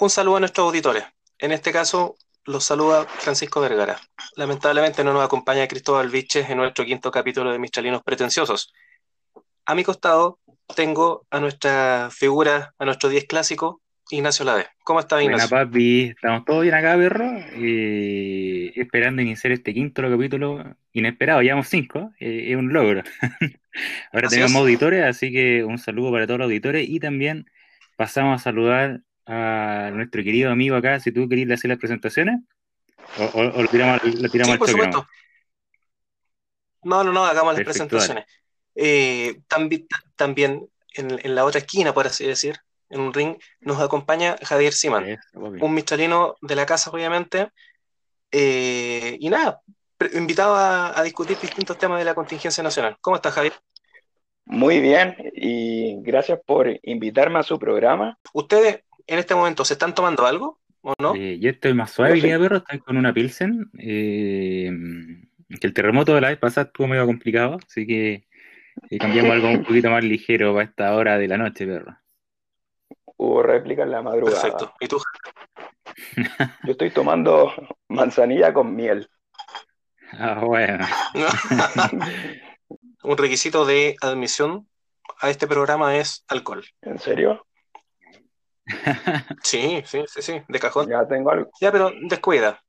Un saludo a nuestros auditores. En este caso, los saluda Francisco Vergara. Lamentablemente no nos acompaña Cristóbal Viches en nuestro quinto capítulo de Mistralinos Pretenciosos. A mi costado tengo a nuestra figura, a nuestro 10 clásico, Ignacio Lade. ¿Cómo estás, Ignacio? Buena, papi. Estamos todos bien acá, perro. Eh, esperando iniciar este quinto capítulo inesperado. Llevamos cinco. Eh, es un logro. Ahora tenemos auditores, así que un saludo para todos los auditores. Y también pasamos a saludar a nuestro querido amigo acá. Si tú querías hacer las presentaciones, o, lo tiramos, lo tiramos sí, por supuesto. No, no, no, hagamos las presentaciones. Eh, también, también en, la otra esquina, por así decir, en un ring, nos acompaña Javier Siman, un michelino de la casa, obviamente. Eh, y nada, invitado a, discutir distintos temas de la contingencia nacional. ¿Cómo estás, Javier? Muy bien, y gracias por invitarme a su programa. ¿Ustedes en este momento se están tomando algo o no? Eh, yo estoy más suave, perro, estoy con una Pilsen. Eh, que el terremoto de la vez pasada estuvo medio complicado, así que cambiamos algo un poquito más ligero para esta hora de la noche, perro hubo réplica en la madrugada. Perfecto. ¿Y tú? Yo estoy tomando manzanilla con miel. Ah, bueno. Un requisito de admisión a este programa es alcohol. ¿En serio? Sí, sí, sí, sí, de cajón. Ya tengo algo. Ya, pero descuida.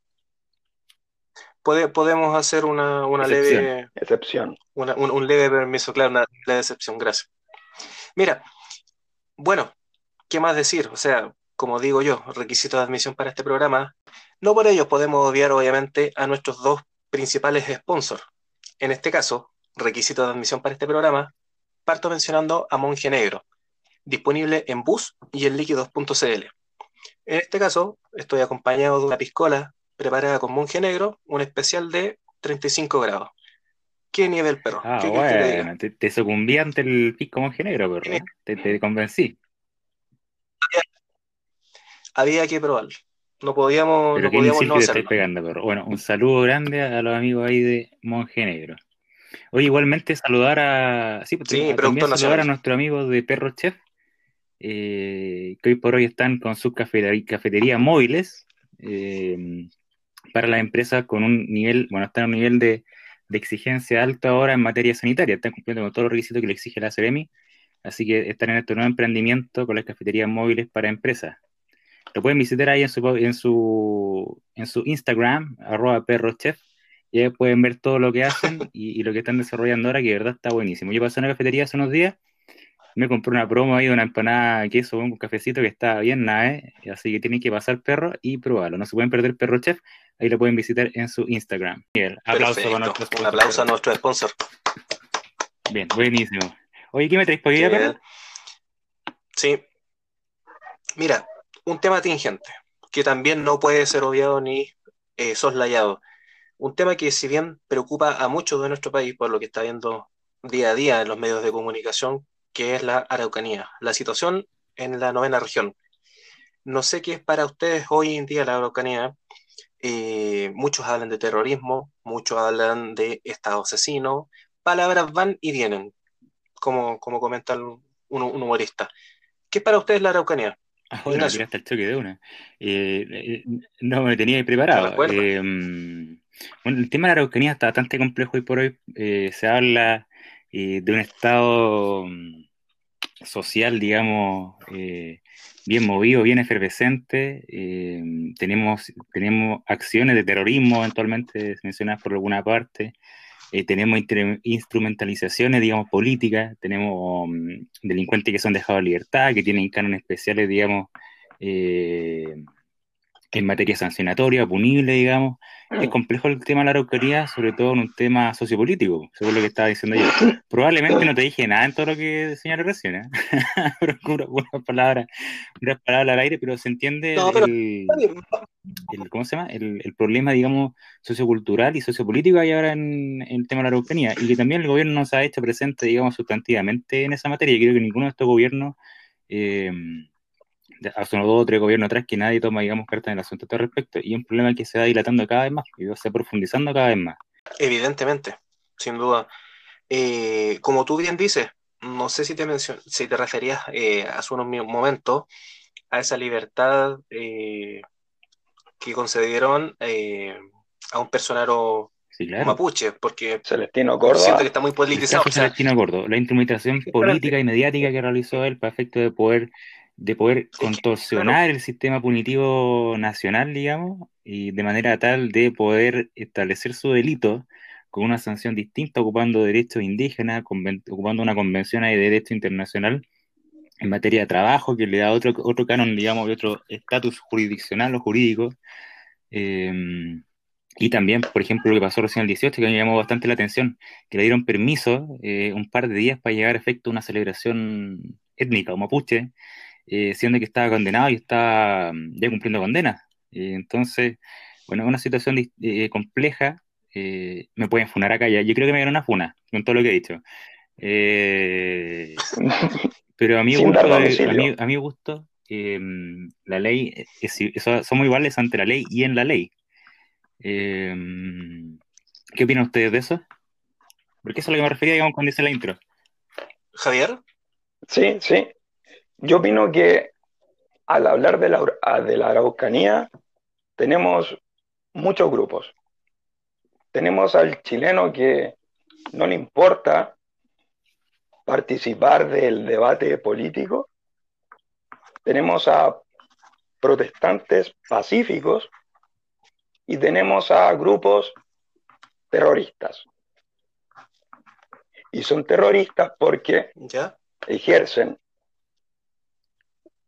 podemos hacer una, leve. Excepción. un, leve permiso, claro, una leve excepción, gracias. Mira, bueno, ¿qué más decir? O sea, como digo yo, requisito de admisión para este programa. No por ello podemos obviar, obviamente, a nuestros dos principales sponsors. En este caso, requisito de admisión para este programa, parto mencionando a Monje Negro, disponible en bus y en líquidos.cl. En este caso, estoy acompañado de una piscola preparada con Monje Negro, un especial de 35 grados. ¿Qué nivel, perro? Ah, bueno, te, sucumbí ante el pisco Monje Negro, perro. ¿eh? Te, te convencí había que probarlo. No podíamos, pero no podíamos no hacerlo. Pegando, pero bueno, un saludo grande a los amigos ahí de Monje Negro. Oye, igualmente saludar a. Sí, pues, también saludar a nuestro amigo de Perro Chef, eh, que hoy por hoy están con sus cafeterías móviles eh, para las empresas con un nivel, bueno, están a un nivel de, de, exigencia alto ahora en materia sanitaria, están cumpliendo con todos los requisitos que le exige la CEREMI, así que están en este nuevo emprendimiento con las cafeterías móviles para empresas. Lo pueden visitar ahí en su, en su, en su Instagram, arroba perrochef, y ahí pueden ver todo lo que hacen y, lo que están desarrollando ahora, que de verdad está buenísimo. Yo pasé a una cafetería hace unos días, me compré una promo ahí de una empanada de queso con un cafecito que está bien nada, ¿eh? así que tienen que pasar perro y probarlo. No se pueden perder Perro Chef, ahí lo pueden visitar en su Instagram. Bien, aplauso para nuestro sponsor. Un aplauso a nuestro sponsor. Bien, buenísimo. Oye, ¿qué me traes para hoy Sí. Mira, un tema tingente, que también no puede ser obviado ni eh, soslayado. Un tema que si bien preocupa a muchos de nuestro país por lo que está viendo día a día en los medios de comunicación, que es la Araucanía, la situación en la novena región. No sé qué es para ustedes hoy en día la Araucanía. Eh, muchos hablan de terrorismo, muchos hablan de Estado asesino, palabras van y vienen, como, como comenta un, un humorista. ¿Qué es para ustedes la Araucanía? Tiraste el choque de una. Eh, eh, no me tenía preparado. Bueno, el tema de la Araucanía está bastante complejo y por hoy. se habla de un estado mm, social, digamos, bien movido, bien efervescente. tenemos, tenemos acciones de terrorismo eventualmente mencionadas por alguna parte. Eh, tenemos instrumentalizaciones, digamos, políticas, tenemos mm, delincuentes que son dejados en libertad, que tienen cánones especiales, digamos, eh, en materia sancionatoria, punible, digamos. Es mm. complejo el tema de la araucaría, sobre todo en un tema sociopolítico, según lo que estaba diciendo yo. Probablemente no te dije nada en todo lo que señalé recién, ¿eh? una palabra, una palabra al aire, pero se entiende el, ¿cómo se llama? El, problema, digamos, sociocultural y sociopolítico hay ahora en, el tema de la araucanía, y que también el gobierno nos ha hecho presente, digamos, sustantivamente en esa materia. Yo creo que ninguno de estos gobiernos... Eh, hace unos dos o tres gobiernos atrás que nadie toma, digamos, cartas en el asunto al respecto. Y es un problema que se va dilatando cada vez más, y se va profundizando cada vez más. Evidentemente, sin duda. Eh, como tú bien dices, no sé si te, si te referías eh, hace unos momentos a esa libertad que concedieron a un personero mapuche, porque Celestino Gordo siento que está muy politizado. Celestino Gordo, la instrumentación política y mediática que realizó él para efecto de poder de poder contorsionar el sistema punitivo nacional, digamos, y de manera tal de poder establecer su delito con una sanción distinta, ocupando derechos indígenas, ocupando una convención de derecho internacional en materia de trabajo que le da otro, otro canon, digamos, y otro estatus jurisdiccional o jurídico. Em, y también, por ejemplo, lo que pasó recién el 18, que me llamó bastante la atención, que le dieron permiso eh, un par de días para llegar a efecto una celebración étnica o mapuche, eh, siendo que estaba condenado y estaba mm, ya cumpliendo condena. Eh, entonces, bueno, es una situación compleja. me pueden funar acá ya. Yo creo que me dieron una funa con todo lo que he dicho. pero a mí, gusto, a mí, a mí gusto, la ley, somos iguales ante la ley y en la ley. ¿Qué opinan ustedes de eso? Porque eso es a lo que me refería, digamos, cuando dice la intro. Javier. Sí, sí. Yo opino que al hablar de la, de la Araucanía, tenemos muchos grupos. Tenemos al chileno que no le importa participar del debate político. Tenemos a protestantes pacíficos y tenemos a grupos terroristas. Y son terroristas porque ejercen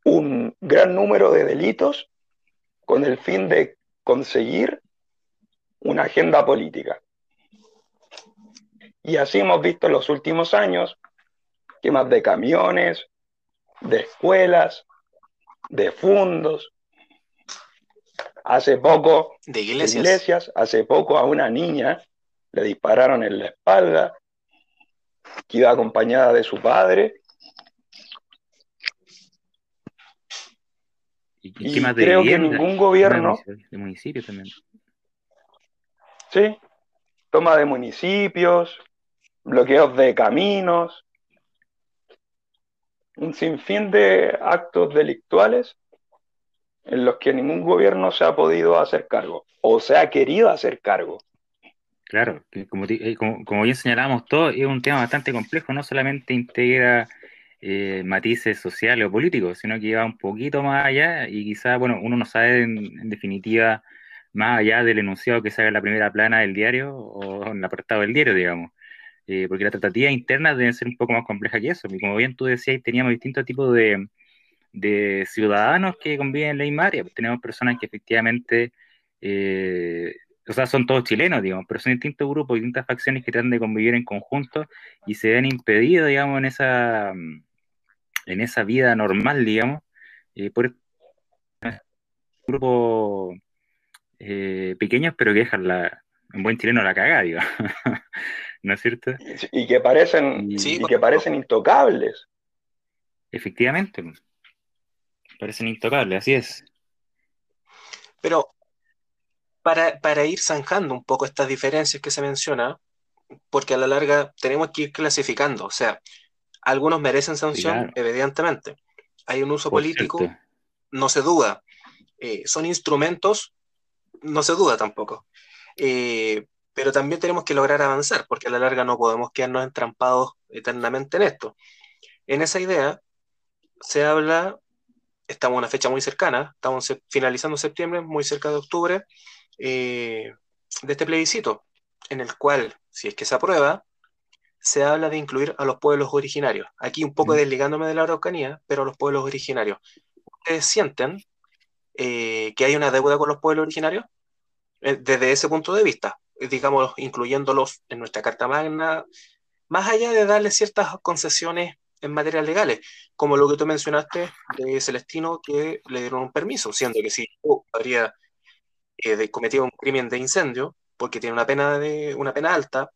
un gran número de delitos con el fin de conseguir una agenda política. Y así hemos visto en los últimos años quemas de camiones, de escuelas, de fondos, Hace poco, de iglesias. hace poco a una niña le dispararon en la espalda, que iba acompañada de su padre. Y, creo que ningún gobierno... De municipios también. Sí, toma de municipios, bloqueos de caminos, un sinfín de actos delictuales en los que ningún gobierno se ha podido hacer cargo o se ha querido hacer cargo. Claro, como, eh, como, como bien señalamos todo, es un tema bastante complejo, no solamente integra eh, matices sociales o políticos, sino que va un poquito más allá y quizás, bueno, uno no sabe en, definitiva más allá del enunciado que sale en la primera plana del diario o en la portada del diario, digamos. Eh, porque la tratativa interna debe ser un poco más compleja que eso. Y como bien tú decías, teníamos distintos tipos de, de ciudadanos que conviven en la misma área. Pues tenemos personas que efectivamente, eh, o sea, son todos chilenos, digamos, pero son distintos grupos, distintas facciones que tratan de convivir en conjunto y se ven impedidos, digamos, en esa, en esa vida normal, digamos, eh, por grupos eh, pequeños, pero que dejan la, en buen chileno la cagada, digamos. ¿No es cierto? Y, que parecen, y que parecen intocables. Efectivamente parecen intocables, así es. Pero para, ir zanjando un poco estas diferencias que se menciona, porque a la larga tenemos que ir clasificando, o sea, algunos merecen sanción, evidentemente. Hay un uso político, no se duda. Eh, son instrumentos, no se duda tampoco. Eh, pero también tenemos que lograr avanzar, porque a la larga no podemos quedarnos entrampados eternamente en esto. En esa idea se habla estamos en una fecha muy cercana, estamos finalizando septiembre, muy cerca de octubre, eh, de este plebiscito, en el cual, si es que se aprueba, se habla de incluir a los pueblos originarios. Aquí un poco mm. desligándome de la Araucanía, pero a los pueblos originarios. ¿Ustedes sienten eh, que hay una deuda con los pueblos originarios? Eh, desde ese punto de vista, digamos, incluyéndolos en nuestra Carta Magna, más allá de darle ciertas concesiones en materias legales, como lo que tú mencionaste de Celestino, que le dieron un permiso, siendo que si habría eh, cometido un crimen de incendio, porque tiene una pena, de, una pena alta,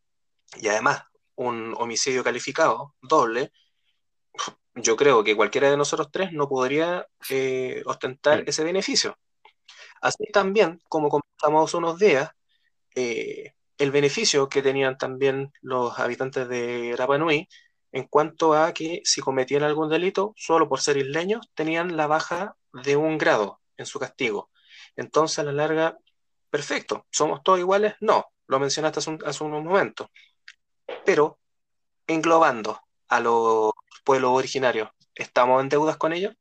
y además un homicidio calificado doble, yo creo que cualquiera de nosotros tres no podría eh, ostentar ese beneficio. Así también, como comentamos unos días, eh, el beneficio que tenían también los habitantes de Rapa Nui en cuanto a que si cometían algún delito, solo por ser isleños, tenían la baja de un grado en su castigo. Entonces, a la larga, perfecto, ¿somos todos iguales? No, lo mencionaste hace, un, hace unos momentos. Pero, englobando a los pueblos originarios, ¿estamos en deudas con ellos?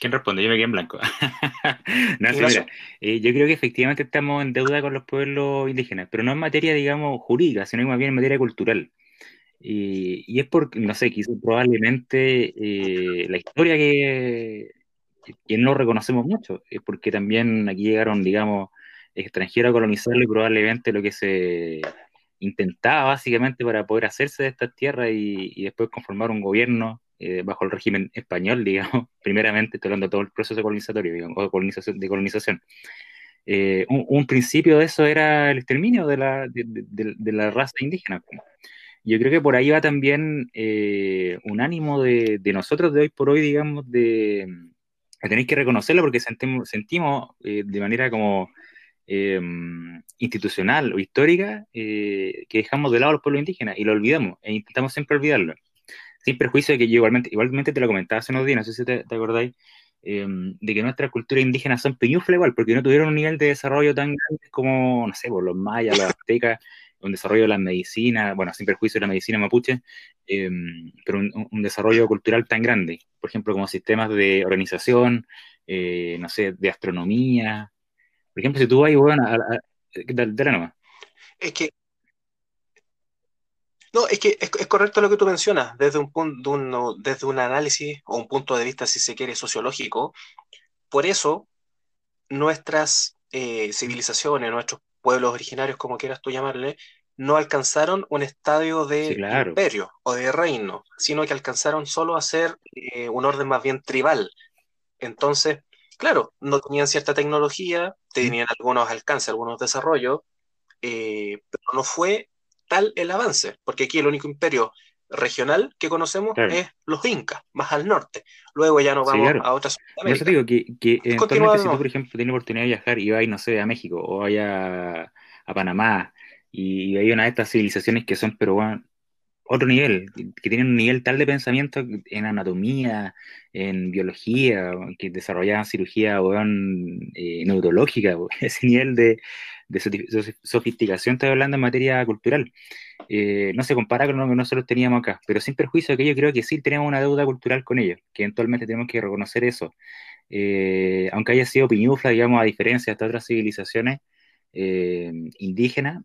¿Quién responde? Yo me quedé en blanco. no, mira, eh, yo creo que efectivamente estamos en deuda con los pueblos indígenas, pero no en materia, digamos, jurídica, sino más bien en materia cultural. Y, es porque, no sé, quizás probablemente eh, la historia que, que, no reconocemos mucho, es porque también aquí llegaron, digamos, extranjeros a colonizarlo y probablemente lo que se intentaba básicamente para poder hacerse de estas tierras y después conformar un gobierno eh, bajo el régimen español, digamos, primeramente, estoy hablando de todo el proceso colonizatorio, digamos, o de colonización. De colonización. Eh, un, principio de eso era el exterminio de la, de, la raza indígena. Yo creo que por ahí va también eh, un ánimo de, nosotros de hoy por hoy, digamos, de, tener que reconocerlo porque sentimos, sentimos de manera como institucional o histórica que dejamos de lado a los pueblos indígenas y lo olvidamos e intentamos siempre olvidarlo sin perjuicio de que yo igualmente, igualmente te lo comentaba hace unos días, no sé si te, acordáis, em, de que nuestras culturas indígenas son peñuflas igual, porque no tuvieron un nivel de desarrollo tan grande como, no sé, por los mayas, los aztecas, un desarrollo de la medicina, bueno, sin perjuicio de la medicina mapuche, pero un, desarrollo cultural tan grande, por ejemplo, como sistemas de organización, eh, no sé, de astronomía. Por ejemplo, si tú vas, a, a, de la nomás. Es que no, es que es, correcto lo que tú mencionas, desde un, punto, desde un análisis o un punto de vista, si se quiere, sociológico. Por eso, nuestras eh, civilizaciones, nuestros pueblos originarios, como quieras tú llamarle, no alcanzaron un estadio de imperio o de reino, sino que alcanzaron solo a ser eh, un orden más bien tribal. Entonces, claro, no tenían cierta tecnología, tenían algunos alcances, algunos desarrollos, eh, pero no fue el avance, porque aquí el único imperio regional que conocemos es los incas, más al norte. Luego ya nos vamos a otras Yo te digo que, que eventualmente si tú, por ejemplo, tienes oportunidad de viajar y vas, no sé, a México o vaya a Panamá y hay una de estas civilizaciones que son, pero bueno, otro nivel, que tienen un nivel tal de pensamiento en anatomía, en biología, que desarrollaban cirugía eh, neurológica, ese nivel de, sofisticación, estoy hablando en materia cultural. Eh, no se compara con lo que nosotros teníamos acá, pero sin perjuicio de que yo creo que sí tenemos una deuda cultural con ellos, que eventualmente tenemos que reconocer eso. Eh, aunque haya sido piñufla, digamos, a diferencia de otras civilizaciones indígenas,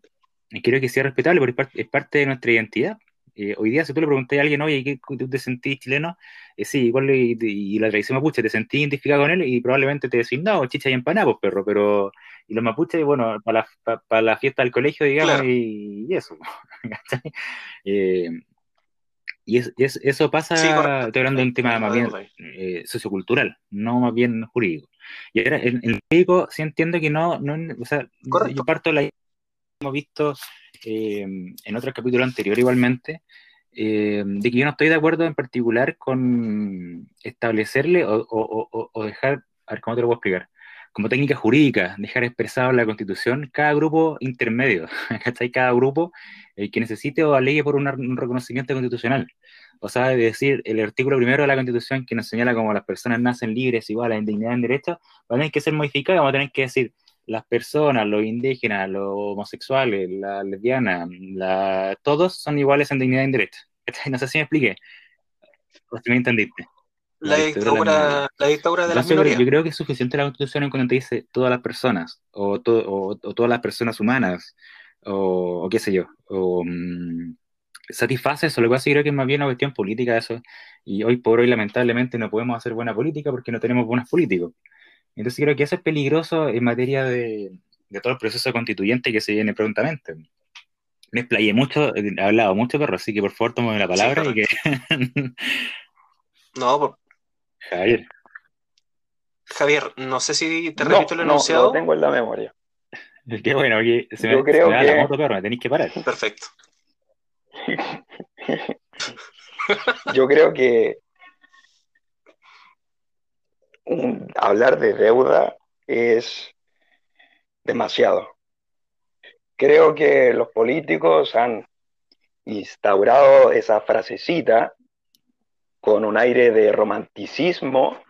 creo que sea respetable porque es parte de nuestra identidad. Eh, hoy día, si tú le preguntas a alguien, oye, ¿qué, ¿tú te sentís chileno? Eh, sí, igual y, la tradición mapuche, ¿te sentís identificado con él? Y probablemente te decís, no, chicha y empanados, pues, perro, pero. Y los mapuches, bueno, para la, la fiesta del colegio, digamos, y, eso. eh, y, eso pasa, estoy hablando de un tema más bien eh, sociocultural, no más bien jurídico. Y ahora, en el jurídico sí entiendo que no, no o sea, yo parto la hemos visto eh, en otro capítulo anterior igualmente, eh, de que yo no estoy de acuerdo en particular con establecerle o, dejar, a ver cómo te lo puedo explicar, como técnica jurídica, dejar expresado en la Constitución cada grupo intermedio, ¿cachai? Cada grupo eh, que necesite o alegue por un reconocimiento constitucional. O sea, es decir, el artículo primero de la Constitución que nos señala como las personas nacen libres, igual a la indignidad en derecho, va a tener que ser modificado, vamos a tener que decir, las personas, los indígenas, los homosexuales, las lesbianas, todos son iguales en dignidad y en derecho. No sé si me expliqué. O si me entendiste. La, dictadura, la, dictadura de la minoría. Yo creo que es suficiente la constitución en cuando te dice todas las personas, o, o, todas las personas humanas, o, qué sé yo, o mm, satisface eso. Lo que pasa creo que es más bien una cuestión política eso. Y hoy por hoy, lamentablemente, no podemos hacer buena política porque no tenemos buenos políticos. Entonces creo que eso es peligroso en materia de, todo el proceso constituyente que se viene prontamente. Me explayé mucho, he hablado mucho, perro, así que por favor tome la palabra y que... no, por... Javier. Javier, no sé si te repito el enunciado. No, lo tengo en la memoria. Qué bueno, aquí se Yo me, creo que... la moto, perro, me tenéis que parar. Perfecto. Yo creo que hablar de deuda es demasiado. Creo que los políticos han instaurado esa frasecita con un aire de romanticismo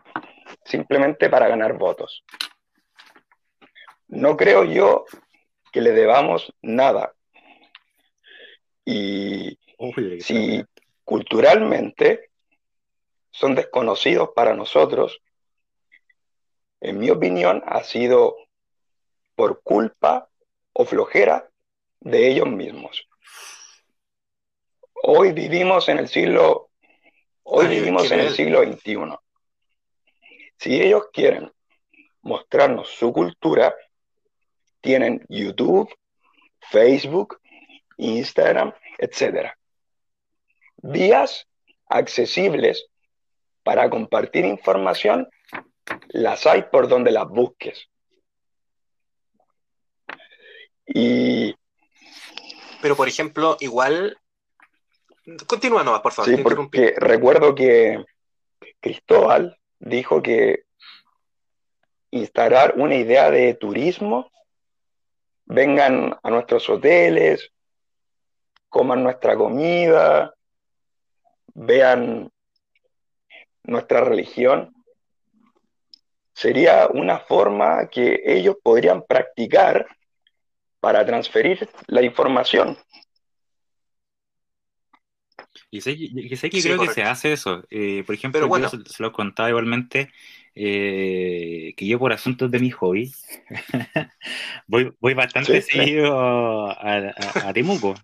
simplemente para ganar votos. No creo yo que le debamos nada. Y si culturalmente son desconocidos para nosotros, en mi opinión, ha sido por culpa o flojera de ellos mismos. Hoy vivimos en el siglo, hoy vivimos en el siglo XXI. Si ellos quieren mostrarnos su cultura, tienen YouTube, Facebook, Instagram, etc. Vías accesibles para compartir información, las hay por donde las busques. Y... Pero, por ejemplo, igual... Continúa nomás, por favor. Sí, porque recuerdo que Cristóbal dijo que instalar una idea de turismo, vengan a nuestros hoteles, coman nuestra comida, vean nuestra religión, sería una forma que ellos podrían practicar para transferir la información. Y sé, que creo que se hace eso. Eh, por ejemplo, bueno. yo se, lo contaba igualmente eh, que yo por asuntos de mi hobby voy, voy bastante seguido a, Temuco.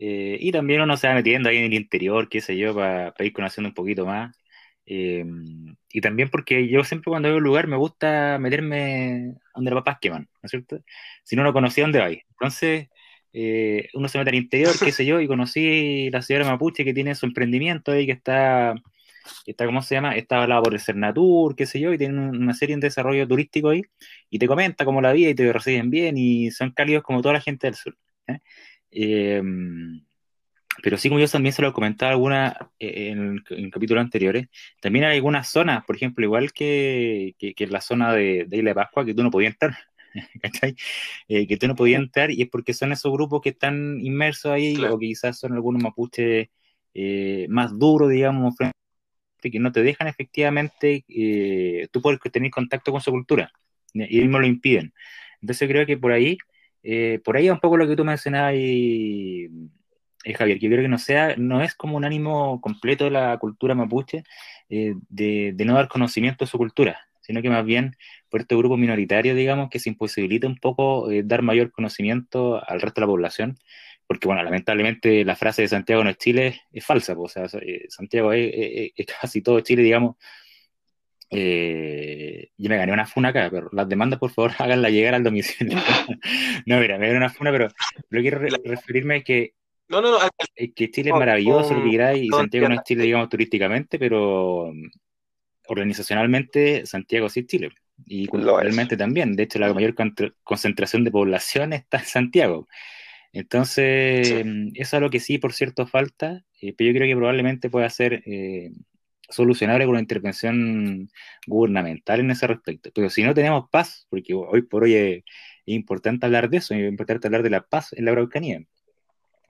Eh, y también uno se va metiendo ahí en el interior, qué sé yo, para, ir conociendo un poquito más. Y también porque yo siempre cuando a un lugar me gusta meterme donde los papás queman, ¿no es cierto? Si no, no conocía dónde vais. Entonces, eh, uno se mete al interior, qué sé yo, y conocí la señora Mapuche que tiene su emprendimiento ahí que está, está ¿cómo se llama? Está hablado por el Cernatur, qué sé yo, y tiene una serie de desarrollo turístico ahí, y te comenta cómo la vida y te reciben bien, y son cálidos como toda la gente del sur. ¿eh? Pero sí, como yo también se lo comentaba alguna eh, en, en, capítulos anteriores, también hay algunas zonas, por ejemplo, igual que, que, que la zona de, de Isla de Pascua, que tú no podías entrar. Eh, que tú no podías entrar y es porque son esos grupos que están inmersos ahí o que quizás son algunos mapuches eh, más duros, digamos, que no te dejan efectivamente eh, tú puedes tener contacto con su cultura y ellos lo impiden. Entonces creo que por ahí, por ahí un poco lo que tú mencionabas y, Javier, que yo creo que no sea, no es como un ánimo completo de la cultura mapuche de, de, no dar conocimiento de su cultura, sino que más bien por este grupo minoritario, digamos, que se imposibilita un poco eh, dar mayor conocimiento al resto de la población, porque, bueno, lamentablemente la frase de Santiago no es Chile es falsa, pues, o sea, eh, Santiago es, casi todo Chile, digamos. Eh, yo me gané una funa acá, pero las demandas, por favor, háganla llegar al domicilio. no, mira, me gané una funa, pero lo que quiero referirme es que no, no, no. que Chile es maravilloso, lo que queráis, y Santiago no es Chile, digamos, turísticamente, pero organizacionalmente Santiago sí es Chile y culturalmente también. De hecho, la mayor concentración de población está en Santiago. Entonces, eso es lo que sí, por cierto, falta, eh, pero yo creo que probablemente pueda ser eh, solucionable con una intervención gubernamental en ese respecto. Pero si no tenemos paz, porque hoy por hoy es, importante hablar de eso, es importante hablar de la paz en la Araucanía.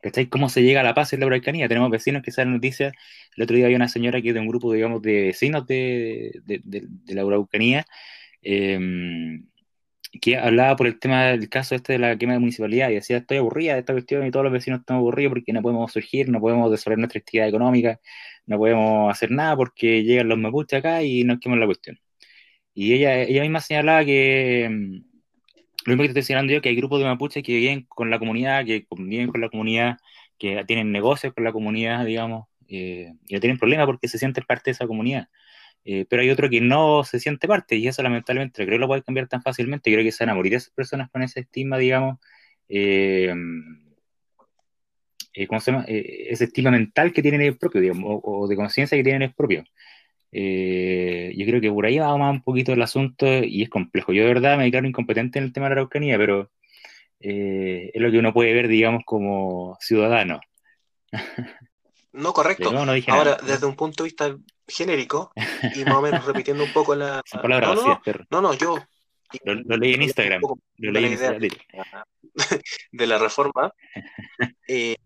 ¿Cachai? ¿Cómo se llega a la paz en la Araucanía? Tenemos vecinos que salen noticias. El otro día había una señora que es de un grupo, digamos, de vecinos de, de, la Araucanía, em, que hablaba por el tema del caso este de la quema de municipalidad y decía, estoy aburrida de esta cuestión y todos los vecinos estamos aburridos porque no podemos surgir, no podemos desarrollar nuestra actividad económica, no podemos hacer nada porque llegan los mapuches acá y nos queman la cuestión. Y ella, ella misma señalaba que em, lo mismo que te estoy señalando yo, que hay grupos de mapuches que viven con la comunidad, que conviven con la comunidad, que tienen negocios con la comunidad, digamos, eh, y no tienen problema porque se sienten parte de esa comunidad. Eh, pero hay otro que no se siente parte, y eso lamentablemente creo que lo puede cambiar tan fácilmente. Creo que se van a morir esas personas con ese estigma, digamos, eh, ¿cómo se llama? ese estigma mental que tienen ellos propios, digamos, o, o de conciencia que tienen ellos propios. Eh, yo creo que por ahí va más un poquito el asunto y es complejo. Yo de verdad me declaro incompetente en el tema de la Araucanía, pero eh, es lo que uno puede ver, digamos, como ciudadano. No, correcto. Ahora, desde un punto de vista genérico, y más o menos repitiendo un poco la... no, no, no, no, yo... Lo, leí en Instagram. Lo leí en Instagram. De la reforma.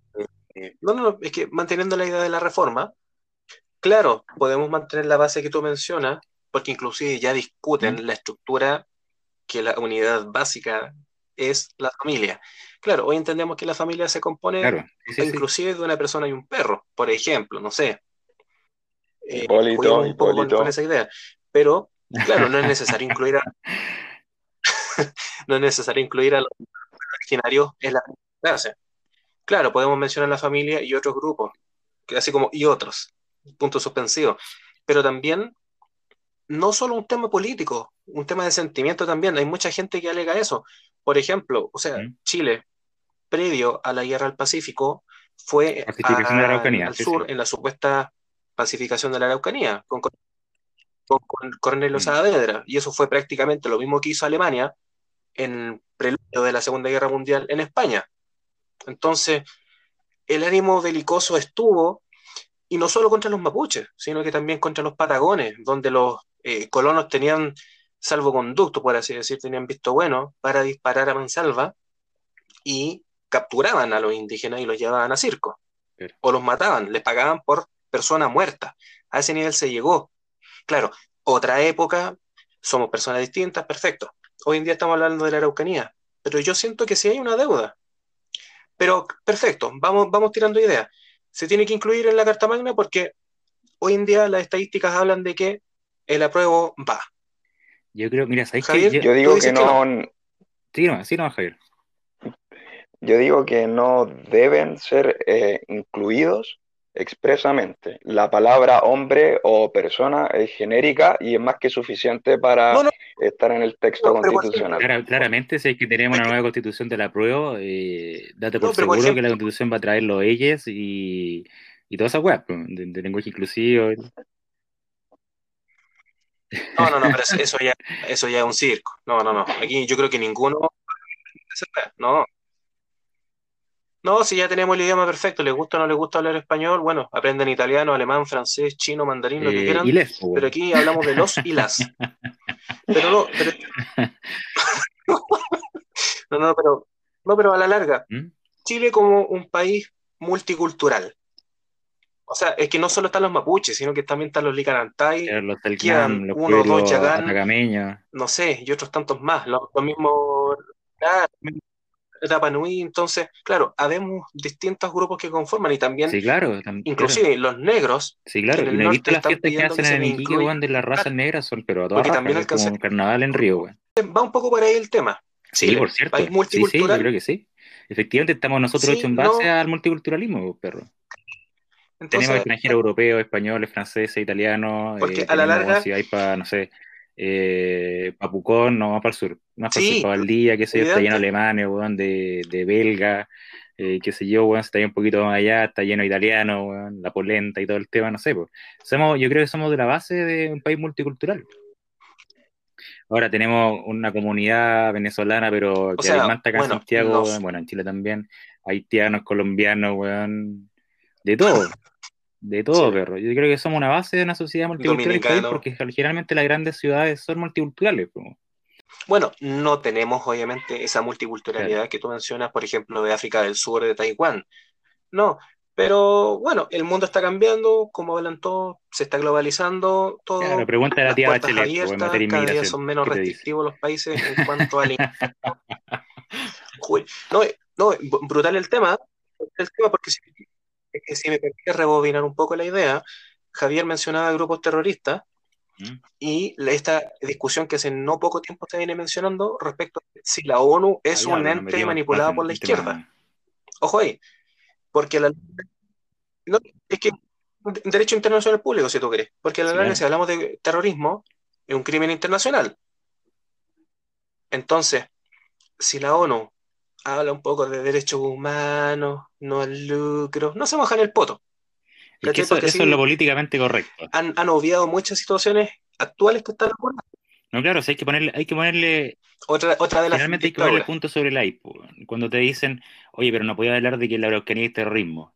Eh, no, no, es que manteniendo la idea de la reforma, claro, podemos mantener la base que tú mencionas, porque inclusive ya discuten la estructura que la unidad básica es la familia. Claro, hoy entendemos que la familia se compone inclusive de una persona y un perro, por ejemplo, no sé. Eh, un poco con, esa idea. Pero, claro, no es necesario incluir a, no es necesario incluir a los originarios en la clase. Claro, podemos mencionar la familia y otros grupos, así como y otros, puntos suspensivos. Pero también, no solo un tema político, un tema de sentimiento también. Hay mucha gente que alega eso. Por ejemplo, o sea, Chile, previo a la guerra del Pacífico, fue al sur en la supuesta pacificación de la Araucanía, con, con, con Cornelio Saavedra. Y eso fue prácticamente lo mismo que hizo Alemania en preludio de la Segunda Guerra Mundial en España. Entonces, el ánimo belicoso estuvo, y no solo contra los mapuches, sino que también contra los patagones, donde los eh, colonos tenían salvoconducto, por así decir, tenían visto bueno para disparar a mansalva y capturaban a los indígenas y los llevaban a circo. O los mataban, les pagaban por persona muerta. A ese nivel se llegó. Claro, otra época, somos personas distintas, perfecto. Hoy en día estamos hablando de la Araucanía, pero yo siento que sí hay una deuda. Pero perfecto, vamos, vamos tirando ideas. Se tiene que incluir en la Carta Magna porque hoy en día las estadísticas hablan de que el apruebo va. Yo creo, mira, ¿sabes Yo, yo, digo que no... Sí, no, sí, no, Javier. Yo digo que no deben ser eh, incluidos expresamente. La palabra hombre o persona es genérica y es más que suficiente para estar en el texto constitucional. claramente, si es que tenemos una nueva constitución de la prueba, eh, date por seguro que la constitución va a traer los ellos y, y toda esa web pues, de, lenguaje inclusivo. No, no, no, pero eso ya, eso ya es un circo. No, no, no. Aquí yo creo que ninguno. No, no, si ya tenemos el idioma perfecto, les gusta o no les gusta hablar español, bueno, aprenden italiano, alemán, francés, chino, mandarín, lo que eh, quieran. pero aquí hablamos de los y las. Pero no, pero... no, no, pero, no, pero a la larga, ¿Mm? Chile como un país multicultural. O sea, es que no solo están los mapuches, sino que también están los licanantay, los quedan uno, dos chagán, no sé, y otros tantos más, los, mismos Rapa Nui, entonces, claro, habemos distintos grupos que conforman y también, sí, claro, inclusive los negros. Sí, claro, y no viste las fiestas que hacen en Iquique, weón, de las razas negras, son, pero a todas también como un carnaval en Río, weón. Va un poco por ahí el tema. Sí, por cierto. País multicultural. Sí, sí, yo creo que sí. Efectivamente, estamos nosotros hechos en base al multiculturalismo, perro. tenemos extranjeros europeos, españoles, franceses, italianos. Porque eh, a la larga. Si hay para, no sé, eh, Papucón, no, más para el sur, más para el sur, para Valdía, qué sé yo, está lleno de alemanes, weón, de, de belga, eh, qué sé yo, weón, está ahí un poquito más allá, está lleno de italiano, weón, la polenta y todo el tema, no sé, pues. Somos, yo creo que somos de la base de un país multicultural. Ahora tenemos una comunidad venezolana, pero que hay más acá en Santiago, bueno, en Chile también, haitianos, colombianos, weón, de todo. De todo, perro. Yo creo que somos una base de una sociedad multicultural porque generalmente las grandes ciudades son multiculturales. Bueno, no tenemos obviamente esa multiculturalidad que tú mencionas, por ejemplo, de África del Sur, de Taiwán. No, pero bueno, el mundo está cambiando, como hablan todos, se está globalizando todo. Claro, pregunta la tía Bachelet, abiertas, cada día son menos restrictivos los países en cuanto al... no, no, brutal el tema, el tema porque si si me permite rebobinar un poco la idea, Javier mencionaba grupos terroristas mm. y esta discusión que hace no poco tiempo se viene mencionando respecto a si la ONU es un ente manipulado por la izquierda. Ojo ahí, porque la, no, es que derecho internacional público, si tú crees, porque la verdad, si hablamos de terrorismo, es un crimen internacional. Entonces, si la ONU habla un poco de derechos humanos, no al lucro, no se mojan el poto. eso, es lo políticamente correcto. Han, obviado muchas situaciones actuales que están ocurriendo. No, claro, hay que ponerle, hay que ponerle otra, otra de las Finalmente hay que ponerle punto sobre el I. Cuando te dicen, oye, pero no podía hablar de que la Araucanía es terrorismo.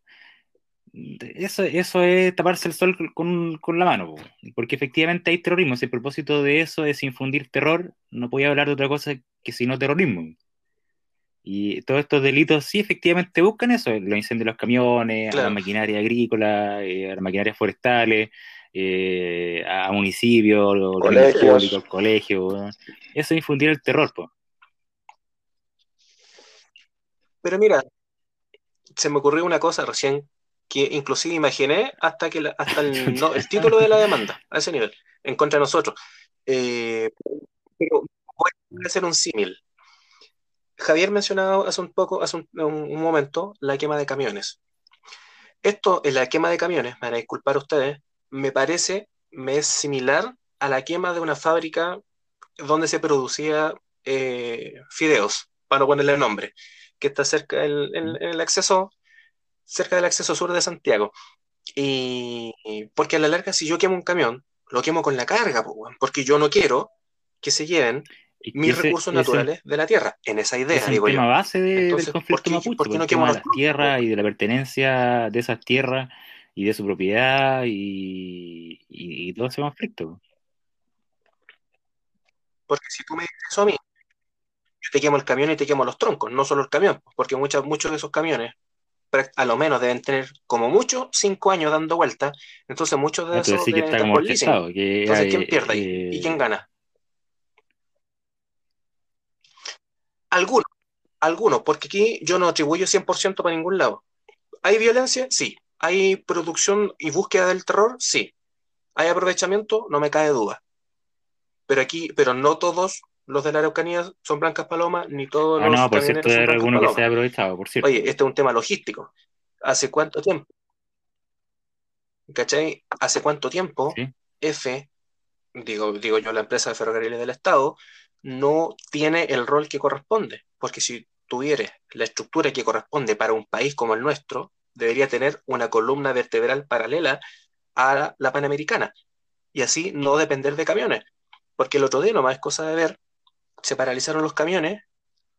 Eso, eso es taparse el sol con, con la mano, porque efectivamente hay terrorismo. Si el propósito de eso es infundir terror, no podía hablar de otra cosa que sino terrorismo. Y todos estos delitos sí efectivamente buscan eso, los incendios de los camiones, la maquinaria agrícola, eh, las maquinarias forestales, eh, a municipios, colegios, colegios. Eso es infundir el terror, pues. Pero mira, se me ocurrió una cosa recién que inclusive imaginé hasta que hasta el, título de la demanda, a ese nivel, en contra de nosotros. Eh, pero voy a hacer un símil. Javier mencionaba hace un poco, hace un, momento, la quema de camiones. Esto, en la quema de camiones, me van a disculpar ustedes, me parece, me es similar a la quema de una fábrica donde se producía eh, fideos, para no ponerle nombre, que está cerca del el acceso, cerca del acceso sur de Santiago. Y porque a la larga, si yo quemo un camión, lo quemo con la carga, porque yo no quiero que se lleven mis recursos naturales de la tierra, en esa idea, es el tema base del conflicto mapuche, ¿por qué no quemo las tierras y de la pertenencia de esas tierras y de su propiedad y, y, todo ese conflicto. Porque si tú me dices eso a mí, yo te quemo el camión y te quemo los troncos, no solo el camión, porque muchos, muchos de esos camiones a lo menos deben tener como mucho cinco años dando vueltas, entonces muchos de esos sí que está como Entonces, ¿quién pierde ahí? ¿Y quién gana? Algunos, algunos, porque aquí yo no atribuyo 100% para ningún lado. ¿Hay violencia? Sí. ¿Hay producción y búsqueda del terror? Sí. ¿Hay aprovechamiento? No me cae duda. Pero aquí, pero no todos los de la Araucanía son blancas palomas, ni todos ah, los no, por cierto, hay alguno que se ha aprovechado, por cierto. Oye, este es un tema logístico. ¿Hace cuánto tiempo? ¿Cachai? ¿Hace cuánto tiempo F, digo, digo yo, la empresa de ferrocarriles del Estado, no tiene el rol que corresponde? Porque si tuviera la estructura que corresponde para un país como el nuestro, debería tener una columna vertebral paralela a la panamericana y así no depender de camiones. Porque el otro día nomás es cosa de ver se paralizaron los camiones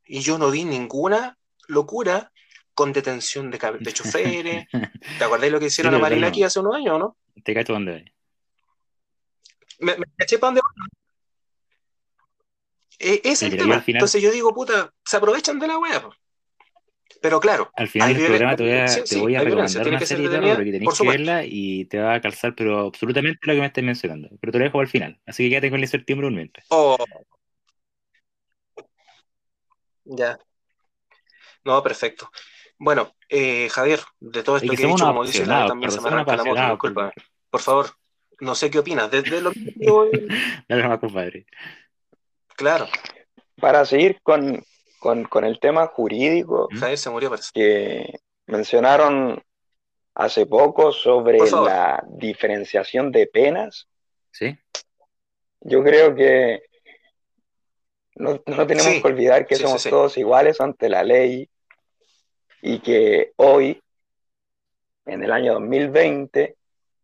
y yo no vi ninguna locura con detención de, de choferes. ¿Te acordáis lo que hicieron a Marina aquí hace unos años, no? Te cacho dónde me, me caché para dónde eh, es el tema. Entonces yo digo, puta, se aprovechan de la wea. Pero claro. Al final del programa te voy a, te voy a recomendar una serie de terror que tenéis que verla y te va a calzar, pero absolutamente lo que me estés mencionando. Pero te lo dejo al final. Así que quédate con el septiembre un mientras. Oh, ya. No, perfecto. Bueno, eh, Javier, de todo esto que, he dicho, como dice también se me arranca la moto, disculpa. Por favor, no sé qué opinas. Desde lo que compadre. Claro. Para seguir con, con, el tema jurídico ¿Mm? Javier se murió, que mencionaron hace poco sobre la diferenciación de penas. Sí. Yo creo que no, tenemos que olvidar que somos todos iguales ante la ley y que hoy, en el año 2020,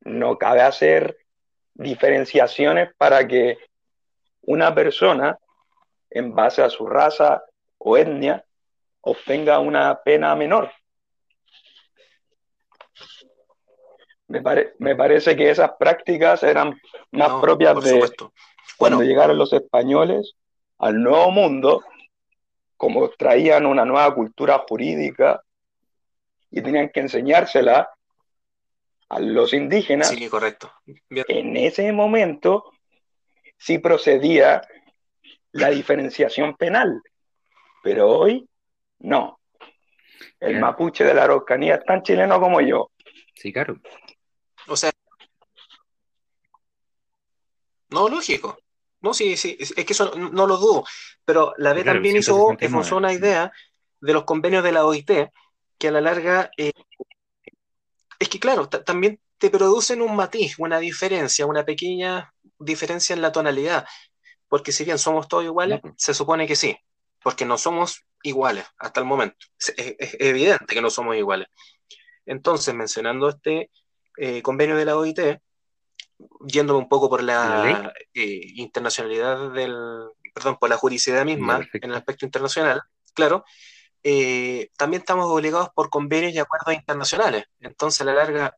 no cabe hacer diferenciaciones para que una persona, en base a su raza o etnia, obtenga una pena menor. Me, parece que esas prácticas eran más propias de cuando llegaron los españoles al nuevo mundo, como traían una nueva cultura jurídica y tenían que enseñársela a los indígenas. Sí, correcto. En ese momento sí procedía la diferenciación penal, pero hoy no. El mapuche de la Araucanía es tan chileno como yo. Sí, claro. O sea, no, lógico. No, sí, sí, es que eso no, lo dudo, pero la B también hizo una idea de los convenios de la OIT, que a la larga, eh, es que claro, también te producen un matiz, una diferencia, una pequeña diferencia en la tonalidad, porque si bien somos todos iguales, se supone que sí, porque no somos iguales hasta el momento, es, evidente que no somos iguales. Entonces, mencionando este eh, convenio de la OIT, yéndome un poco por la, eh, internacionalidad del, perdón, por la juridicidad misma en el aspecto internacional, claro, eh, también estamos obligados por convenios y acuerdos internacionales. Entonces, a la larga,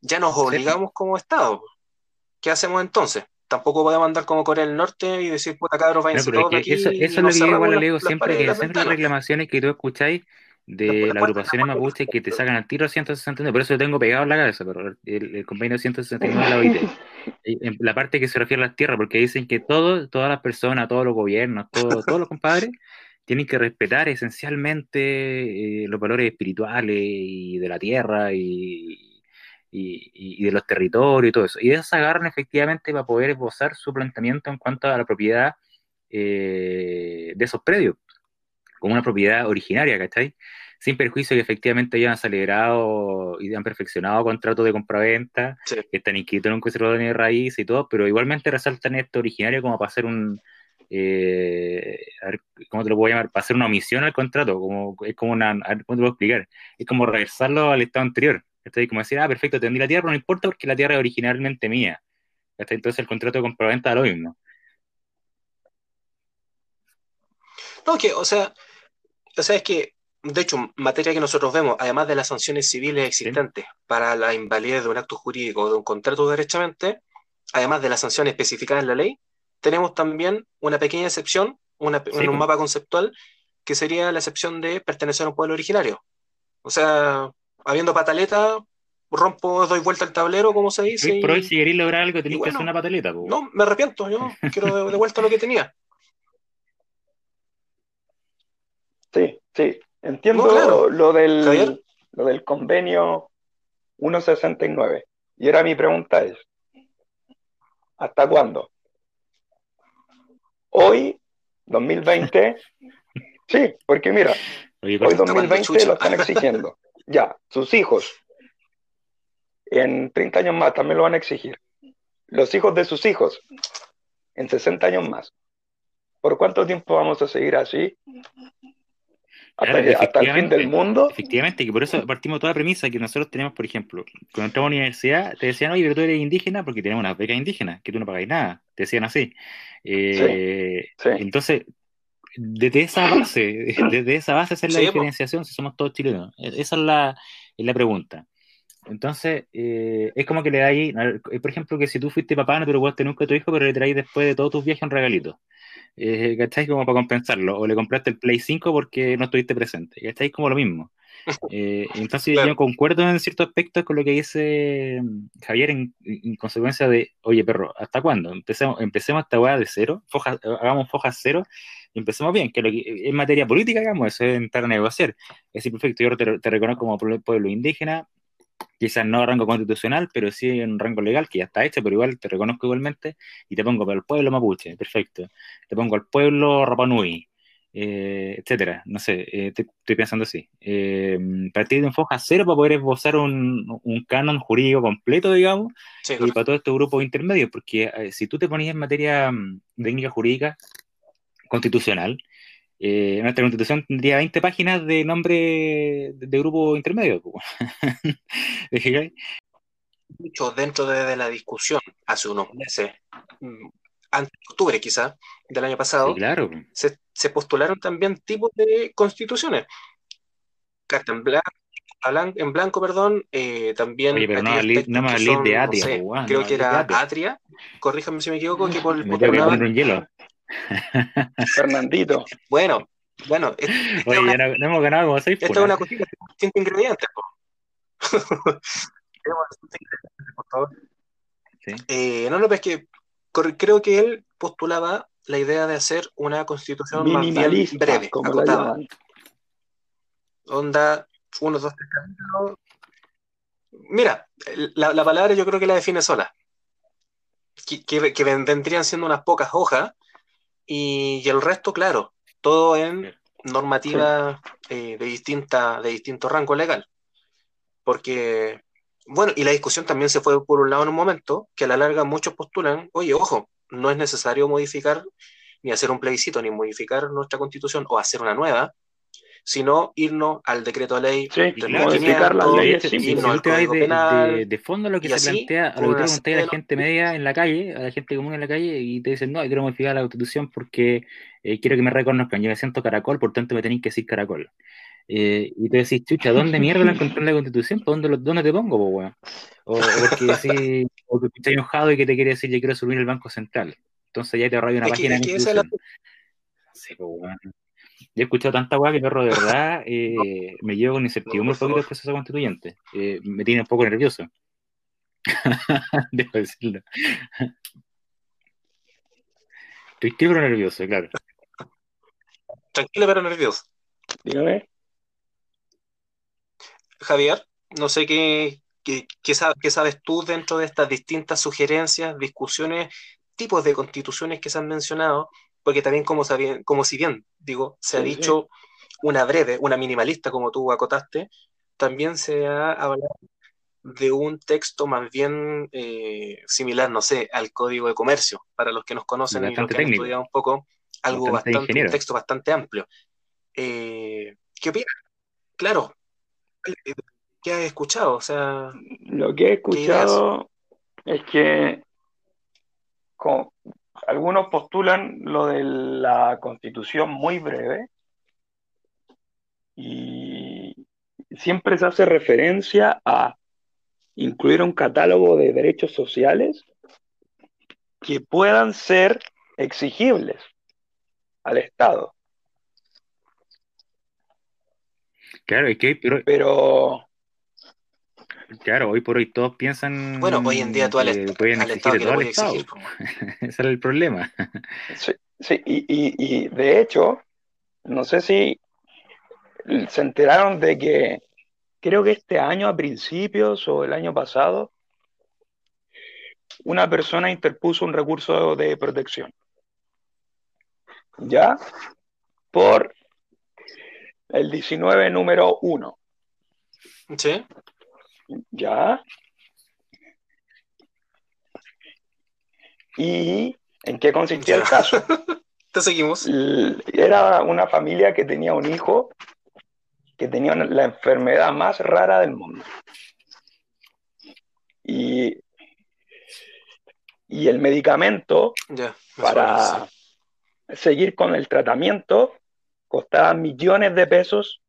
ya nos obligamos como Estado. ¿Qué hacemos entonces? Tampoco podemos andar como Corea del Norte y decir, puta cabros, váyanse todos aquí. Eso, eso es lo que yo igual le digo siempre, que siempre hay reclamaciones que tú escucháis de las agrupaciones mapuche que te sacan al tiro 169, por eso lo tengo pegado en la cabeza, pero el, convenio 169 de la OIT, en la parte que se refiere a las tierras, porque dicen que todo, todas las personas, todos los gobiernos, todos los compadres, tienen que respetar esencialmente eh, los valores espirituales y de la tierra y, y, de los territorios y todo eso. Y de eso se agarran efectivamente para poder esbozar su planteamiento en cuanto a la propiedad eh, de esos predios, como una propiedad originaria, ¿cachai? Sin perjuicio que efectivamente hayan celebrado y han perfeccionado contratos de compraventa, que están inscritos en un conservador de raíz y todo, pero igualmente resaltan esto originario como para hacer un, eh, ¿cómo te lo puedo llamar? Para hacer una omisión al contrato, como, es como una, ¿cómo te lo puedo explicar? Es como regresarlo al estado anterior, ¿cachai? Como decir, ah, perfecto, tendí la tierra, pero no importa porque la tierra es originalmente mía, Entonces el contrato de compraventa da lo mismo. No, que, o sea, o sea, es que, de hecho, materia que nosotros vemos, además de las sanciones civiles existentes para la invalidez de un acto jurídico o de un contrato derechamente, además de las sanciones especificadas en la ley, tenemos también una pequeña excepción, una, en un mapa conceptual, que sería la excepción de pertenecer a un pueblo originario. O sea, habiendo pataleta, rompo, doy vuelta al tablero, como se dice. Pero hoy, si queréis lograr algo, tenéis que hacer una pataleta. No, me arrepiento, yo quiero de vuelta lo que tenía. Sí, sí. Entiendo lo, del, lo del convenio 169. Y ahora mi pregunta es, ¿hasta cuándo? Hoy, 2020, sí, porque mira, hoy 2020 lo están exigiendo. Ya, sus hijos, en 30 años más también lo van a exigir. Los hijos de sus hijos, en 60 años más. ¿Por cuánto tiempo vamos a seguir así? hasta, el fin del mundo. Efectivamente, que por eso partimos de toda la premisa que nosotros tenemos, por ejemplo, cuando entramos a la universidad, te decían, oye, pero tú eres indígena porque tenemos una beca indígena, que tú no pagáis nada, te decían así. Eh, entonces, desde esa base, desde esa base es la diferenciación si somos todos chilenos. E, esa es la, es la pregunta. Entonces, eh, es como que le dais, por ejemplo, que si tú fuiste papá, no te lo tener nunca a tu hijo, pero le traes después de todos tus viajes un regalito eh, ¿cacháis? Como para compensarlo, o le compraste el Play 5 porque no estuviste presente, ¿cacháis? Como lo mismo. Eh, entonces yo concuerdo en ciertos aspectos con lo que dice mm, Javier en, consecuencia de, oye perro, ¿hasta cuándo? Empecemos, empecemos esta weá de cero, hagamos fojas cero y empecemos bien, que, lo que en materia política, digamos, eso es entrar a negociar. Es decir, perfecto, yo te, te reconozco como pueblo indígena, quizás no rango constitucional, pero sí en rango legal, que ya está hecho, pero igual te reconozco igualmente, y te pongo para el pueblo mapuche, perfecto. Te pongo al pueblo Rapanui, eh, etcétera. No sé, eh, estoy pensando así. Eh, partir de un foja cero para poder esbozar un, un canon jurídico completo, digamos, y para todo este grupo intermedio, porque eh, si tú te ponías en materia mm, técnica jurídica constitucional, eh, nuestra constitución tendría 20 páginas de nombre de, grupo intermedio. Mucho dentro de, la discusión hace unos meses, mm, antes de octubre quizá, del año pasado, claro. se, postularon también tipos de constituciones. Carta en blanco, en blanco, perdón, eh, también Oye, pero no, no me de Atria, creo que era Atria, corríjame si me equivoco, que por, me tengo que poner un hielo. Fernandito. Bueno, bueno. Oye, ya no, hemos ganado como seis. Esto es una cosita, cinco ingredientes. por favor. ¿Sí? Eh, no, no, es que creo que él postulaba la idea de hacer una constitución más bien breve, como acotada. Onda, uno, dos, tres capítulos. Mira, la, la, palabra yo creo que la define sola. Que, que, que vendrían siendo unas pocas hojas y, el resto, claro, todo en normativa eh, de, distinta, de distinto rango legal. Porque, bueno, y la discusión también se fue por un lado en un momento, que a la larga muchos postulan, oye, ojo, no es necesario modificar ni hacer un plebiscito, ni modificar nuestra constitución o hacer una nueva, sino irnos al decreto de ley, sí, modificar las leyes, irnos de, de, fondo lo que se plantea, a lo que pregunté a la gente media en la calle, a la gente común en la calle, y te dicen, no, quiero modificar la constitución porque eh, quiero que me reconozcan, yo me siento caracol, por tanto me tenéis que decir caracol. Eh, y te decís, chucha, ¿dónde mierda la encontré en la constitución? ¿Dónde, ¿Dónde te pongo, po, O, porque decís, o que estás enojado y que te quiere decir, yo quiero subir el Banco Central. Entonces ya te arrolla una página. Sí, pues, he escuchado tanta weá que perro de verdad eh, me llevo con incertidumbre un poquito el proceso constituyente. Eh, me tiene un poco nervioso. Debo decirlo. Estoy pero nervioso, claro. Tranquilo pero nervioso. Dígame. Javier, no sé qué, qué, qué, sabes tú dentro de estas distintas sugerencias, discusiones, tipos de constituciones que se han mencionado, porque también como, como si bien, digo, se ha dicho una breve, una minimalista, como tú acotaste, también se ha hablado de un texto más bien eh, similar, no sé, al Código de Comercio, para los que nos conocen y los que han estudiado un poco, algo bastante, un texto bastante amplio. Eh, ¿Qué opinas? Claro, ¿qué has escuchado? O sea, lo que he escuchado es que algunos postulan lo de la constitución muy breve y siempre se hace referencia a incluir un catálogo de derechos sociales que puedan ser exigibles al Estado. Claro, es que pero, Claro, hoy por hoy todos piensan. Bueno, hoy en día tú al, pueden exigir todo el Estado. Ese era el problema. Sí, sí y, y, y, de hecho, no sé si se enteraron de que creo que este año a principios o el año pasado, una persona interpuso un recurso de protección. ¿Ya? Por el 19 número 1. Sí. ¿Ya? ¿Y en qué consistía el caso? Te seguimos. Era una familia que tenía un hijo que tenía la enfermedad más rara del mundo. Y, y el medicamento para seguir con el tratamiento costaba millones de pesos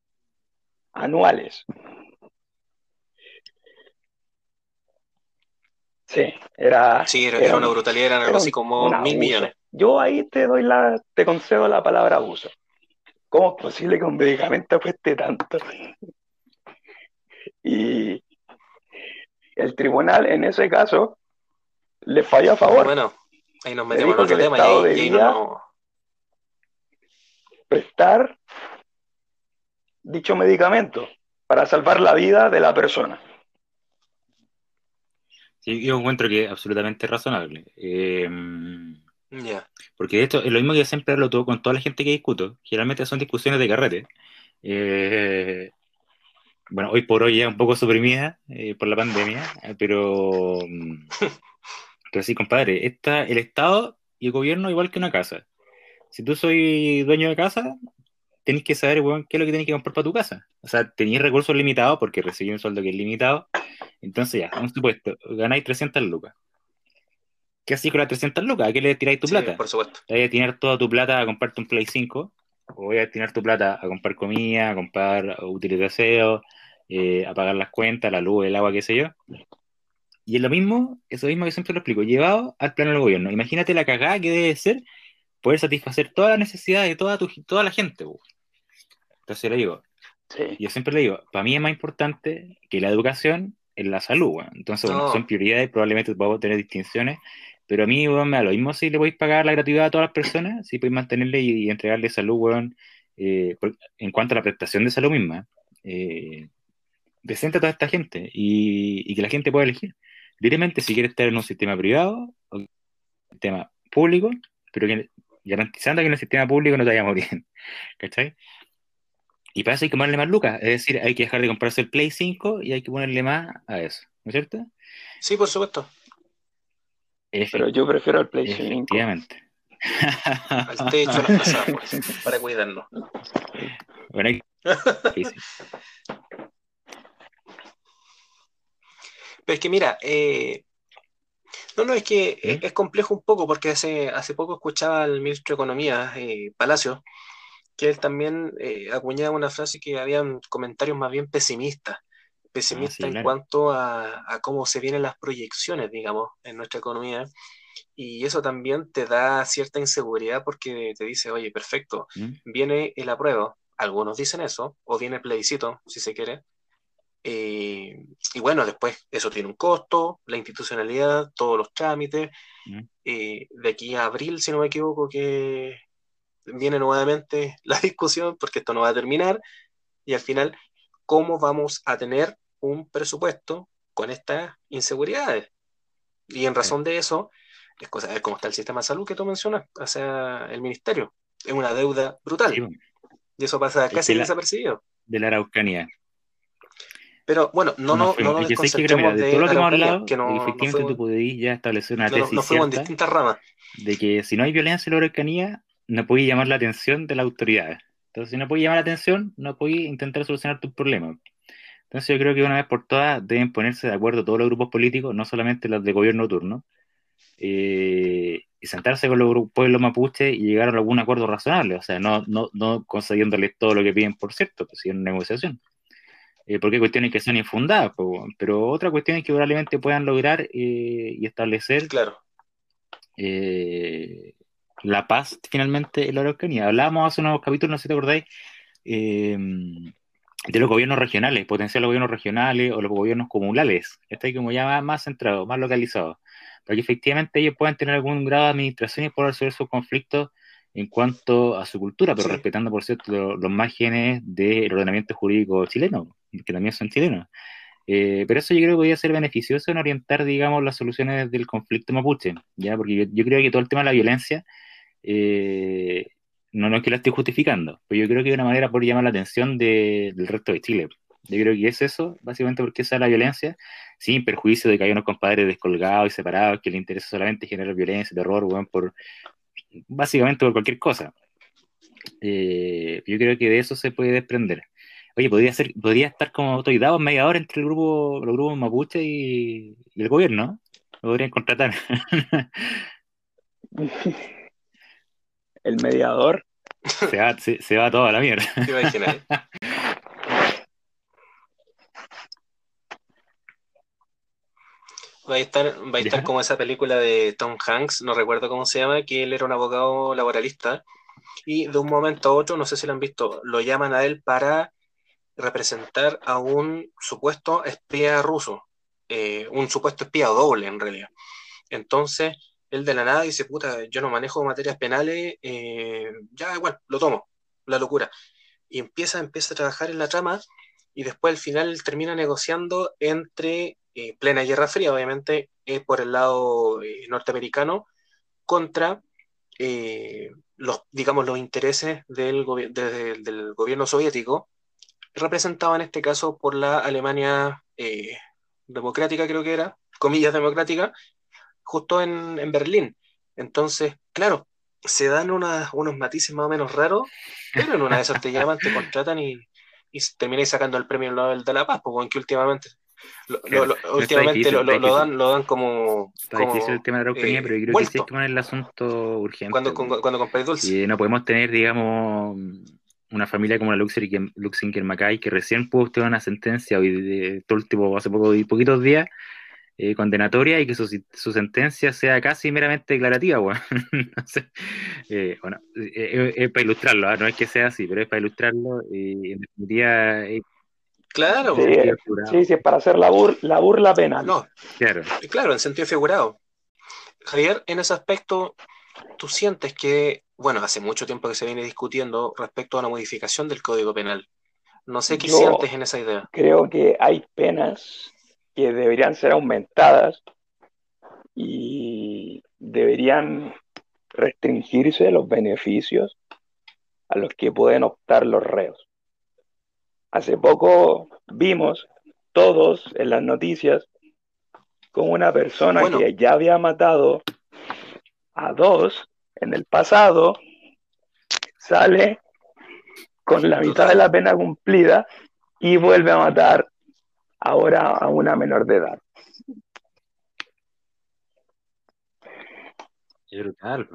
anuales. Sí, era. Sí, era, una brutalidad, era algo así como mil millones. Yo ahí te doy la, te concedo la palabra abuso. ¿Cómo es posible que un medicamento cueste tanto? Y el tribunal en ese caso le falló a favor. Bueno, ahí nos metemos en otro tema y ahí, no... prestar dicho medicamento para salvar la vida de la persona. Sí, yo encuentro que es absolutamente razonable. Eh, porque esto es lo mismo que siempre hablo todo con toda la gente que discuto. Generalmente son discusiones de carrete. Eh, bueno, hoy por hoy ya un poco suprimida eh, por la pandemia, pero, mm, pero sí, compadre, está el Estado y el gobierno igual que una casa. Si tú soy dueño de casa, tenés que saber qué es lo que tenés que comprar para tu casa. O sea, tenéis recursos limitados porque recibí un sueldo que es limitado. Entonces ya, un supuesto, ganáis 300 lucas. ¿Qué así con las 300 lucas? ¿A qué le tiráis tu plata? Por supuesto. ¿Te vas a tirar toda tu plata a comprarte un Play 5? ¿O voy a tirar tu plata a comprar comida, a comprar útiles de aseo, eh, a pagar las cuentas, la luz, el agua, qué sé yo? Y es lo mismo, eso mismo que siempre lo explico, llevado al plano del gobierno. Imagínate la cagada que debe ser poder satisfacer todas las necesidades de toda, tu, toda la gente. Entonces le digo, yo siempre le digo, para mí es más importante que la educación en la salud. Entonces, son prioridades, probablemente podemos tener distinciones, pero a mí, weón, me da lo mismo si le podéis pagar la gratuidad a todas las personas, si podéis mantenerle y, entregarle salud, weón, eh, en cuanto a la prestación de salud misma, eh, decente a toda esta gente y, que la gente pueda elegir directamente si quiere estar en un sistema privado o un sistema público, pero que, garantizando que en el sistema público no te vaya a morir. ¿Cachai? Y para eso hay que ponerle más lucas, es decir, hay que dejar de comprarse el Play 5 y hay que ponerle más a eso, ¿no es cierto? Sí, por supuesto. Pero yo prefiero el Play 5. Efectivamente. Al techo, la pues, para cuidarnos. Bueno, sí, Pero es que mira, eh, no, no, es que ¿Mm? es, complejo un poco porque hace, hace poco escuchaba al ministro de Economía, eh, Palacio, que él también eh, acuñaba una frase que habían comentarios más bien pesimistas pesimista en cuanto a, cómo se vienen las proyecciones, digamos, en nuestra economía. Y eso también te da cierta inseguridad porque te dice, oye, perfecto, ¿Mm? viene el apruebo, algunos dicen eso, o viene el plebiscito, si se quiere. Eh, y bueno, después eso tiene un costo, la institucionalidad, todos los trámites. ¿Mm? Eh, de aquí a abril, si no me equivoco, que viene nuevamente la discusión, porque esto no va a terminar. Y al final, ¿cómo vamos a tener un presupuesto con estas inseguridades? Y en razón de eso, es cosa de ver cómo está el sistema de salud que tú mencionas, o sea, el ministerio. Es una deuda brutal. Y eso pasa casi desapercibido. De la Araucanía. Pero bueno, no, no, no, nos desconcentremos de, todo lo que hemos hablado, que no, efectivamente tú podías ya establecer una tesis no, fuimos en distintas ramas. de que si no hay violencia en la Araucanía, no puedes llamar la atención de las autoridades. Entonces, si no puedes llamar la atención, no puedes intentar solucionar tus problemas. Entonces, yo creo que una vez por todas deben ponerse de acuerdo todos los grupos políticos, no solamente los de gobierno turno, eh, y sentarse con los pueblos mapuche y llegar a algún acuerdo razonable, o sea, no, no, no concediéndoles todo lo que piden, por cierto, pues, en negociación. Eh, porque hay cuestiones que son infundadas, pero otra cuestión es que probablemente puedan lograr eh, y establecer claro. La paz finalmente en la Araucanía. Hablábamos hace unos capítulos, no sé si te acordáis, de los gobiernos regionales, potenciales gobiernos regionales o los gobiernos comunales, está ahí como ya más, centrado, más localizado para que efectivamente ellos puedan tener algún grado de administración y poder resolver sus conflictos en cuanto a su cultura, pero respetando, por cierto, los, márgenes del ordenamiento jurídico chileno, que también son chilenos. Eh, pero eso yo creo que podría ser beneficioso en orientar, digamos, las soluciones del conflicto mapuche, ¿ya? Porque yo, creo que todo el tema de la violencia, eh, no, no es que la esté justificando, pero yo creo que es una manera por llamar la atención del resto de Chile. Yo creo que es eso, básicamente porque esa es la violencia, sin perjuicio de que hay unos compadres descolgados y separados que les interesa solamente generar violencia, terror, bueno, por, básicamente por cualquier cosa. Eh, yo creo que de eso se puede desprender. Oye, podría ser, podría estar como autoridad mediador entre el grupo, los grupos mapuche y, el gobierno. Lo podrían contratar. el mediador. Se va, se, se va toda la mierda. Va a estar, va a estar como esa película de Tom Hanks, no recuerdo cómo se llama, que él era un abogado laboralista y de un momento a otro, no sé si lo han visto, lo llaman a él para representar a un supuesto espía ruso, eh, un supuesto espía doble en realidad. Entonces, él de la nada dice, puta, yo no manejo materias penales, eh, ya igual, lo tomo, la locura. Y empieza, empieza a trabajar en la trama y después al final termina negociando entre eh, plena Guerra Fría, obviamente, es por el lado eh, norteamericano, contra eh, los, digamos, los intereses del, del, gobierno soviético, representado en este caso por la Alemania democrática, creo que era, comillas democrática, justo en, Berlín. Entonces, claro, se dan unos matices más o menos raros, pero en una de esas te llaman, te contratan y, y termináis sacando el premio Nobel de la Paz, porque que últimamente lo, últimamente lo, dan, lo dan como. Está difícil el tema de la eh, pero yo creo que sí es el asunto urgente. Cuando, cuando, cuando dulce. Y no podemos tener, digamos, una familia como la Luxinger Mackay, que recién pudo obtener una sentencia hoy de, todo el tipo, hace poco, poquitos días, eh, condenatoria y que su, su, sentencia sea casi meramente declarativa, bueno. eh, bueno, eh, es para ilustrarlo, ¿ah? no es que sea así, pero es para ilustrarlo y en definitiva Claro. Sí, sí, es para hacer la, la burla penal. No, claro. Claro, en sentido figurado. Javier, en ese aspecto, tú sientes que, bueno, hace mucho tiempo que se viene discutiendo respecto a una modificación del Código Penal. No sé qué sientes en esa idea. Creo que hay penas que deberían ser aumentadas y deberían restringirse los beneficios a los que pueden optar los reos. Hace poco vimos todos en las noticias como una persona que ya había matado a dos en el pasado sale con la mitad de la pena cumplida y vuelve a matar ahora a una menor de edad. brutal.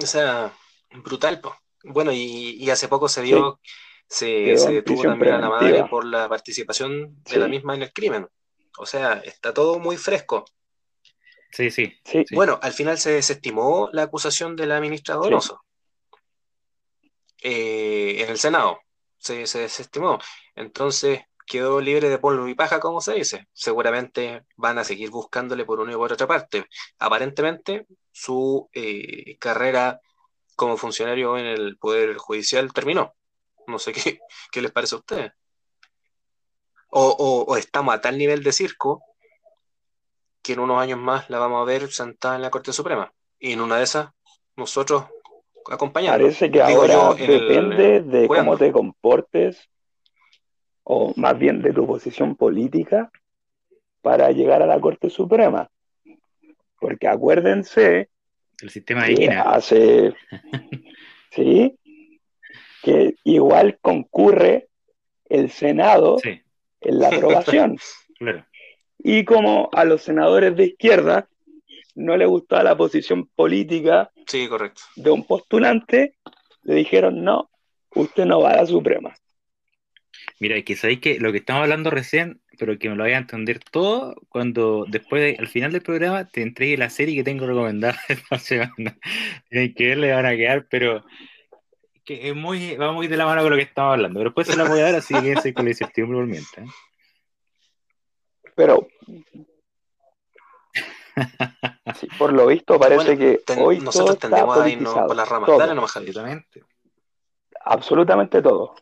O sea, brutal, po. Bueno, y, hace poco se dio, se, se detuvo también a la madre por la participación de la misma en el crimen. O sea, está todo muy fresco. Sí, sí, Bueno, al final se desestimó la acusación de la ministra Donoso eh, en el Senado. Se, se desestimó. Entonces quedó libre de polvo y paja, como se dice. Seguramente van a seguir buscándole por una y por otra parte. Aparentemente, su eh, carrera como funcionario en el Poder Judicial terminó. No sé qué, qué les parece a ustedes. O, o, estamos a tal nivel de circo que en unos años más la vamos a ver sentada en la Corte Suprema. Y en una de esas, nosotros Parece que ahora depende de cómo te comportes, o más bien de tu posición política, para llegar a la Corte Suprema. Porque acuérdense el sistema de hace sí que igual concurre el Senado en la aprobación. claro. Y como a los senadores de izquierda no le gustaba la posición política sí, correcto. de un postulante, le dijeron, no, usted no va a la Suprema. Mira, que sabéis que lo que estamos hablando recién, pero que me lo vaya a entender todo, cuando después, al final del programa, te entregue la serie que tengo recomendada Tienen que le van a quedar, pero que es muy, va muy de la mano con lo que estamos hablando. Pero después se la voy a dar, así que ese con la incertidumbre por mientras. ¿eh? Pero por lo visto parece que hoy nosotros todo tendemos a irnos por las ramas. Dale nomás, Absolutamente. Absolutamente todo.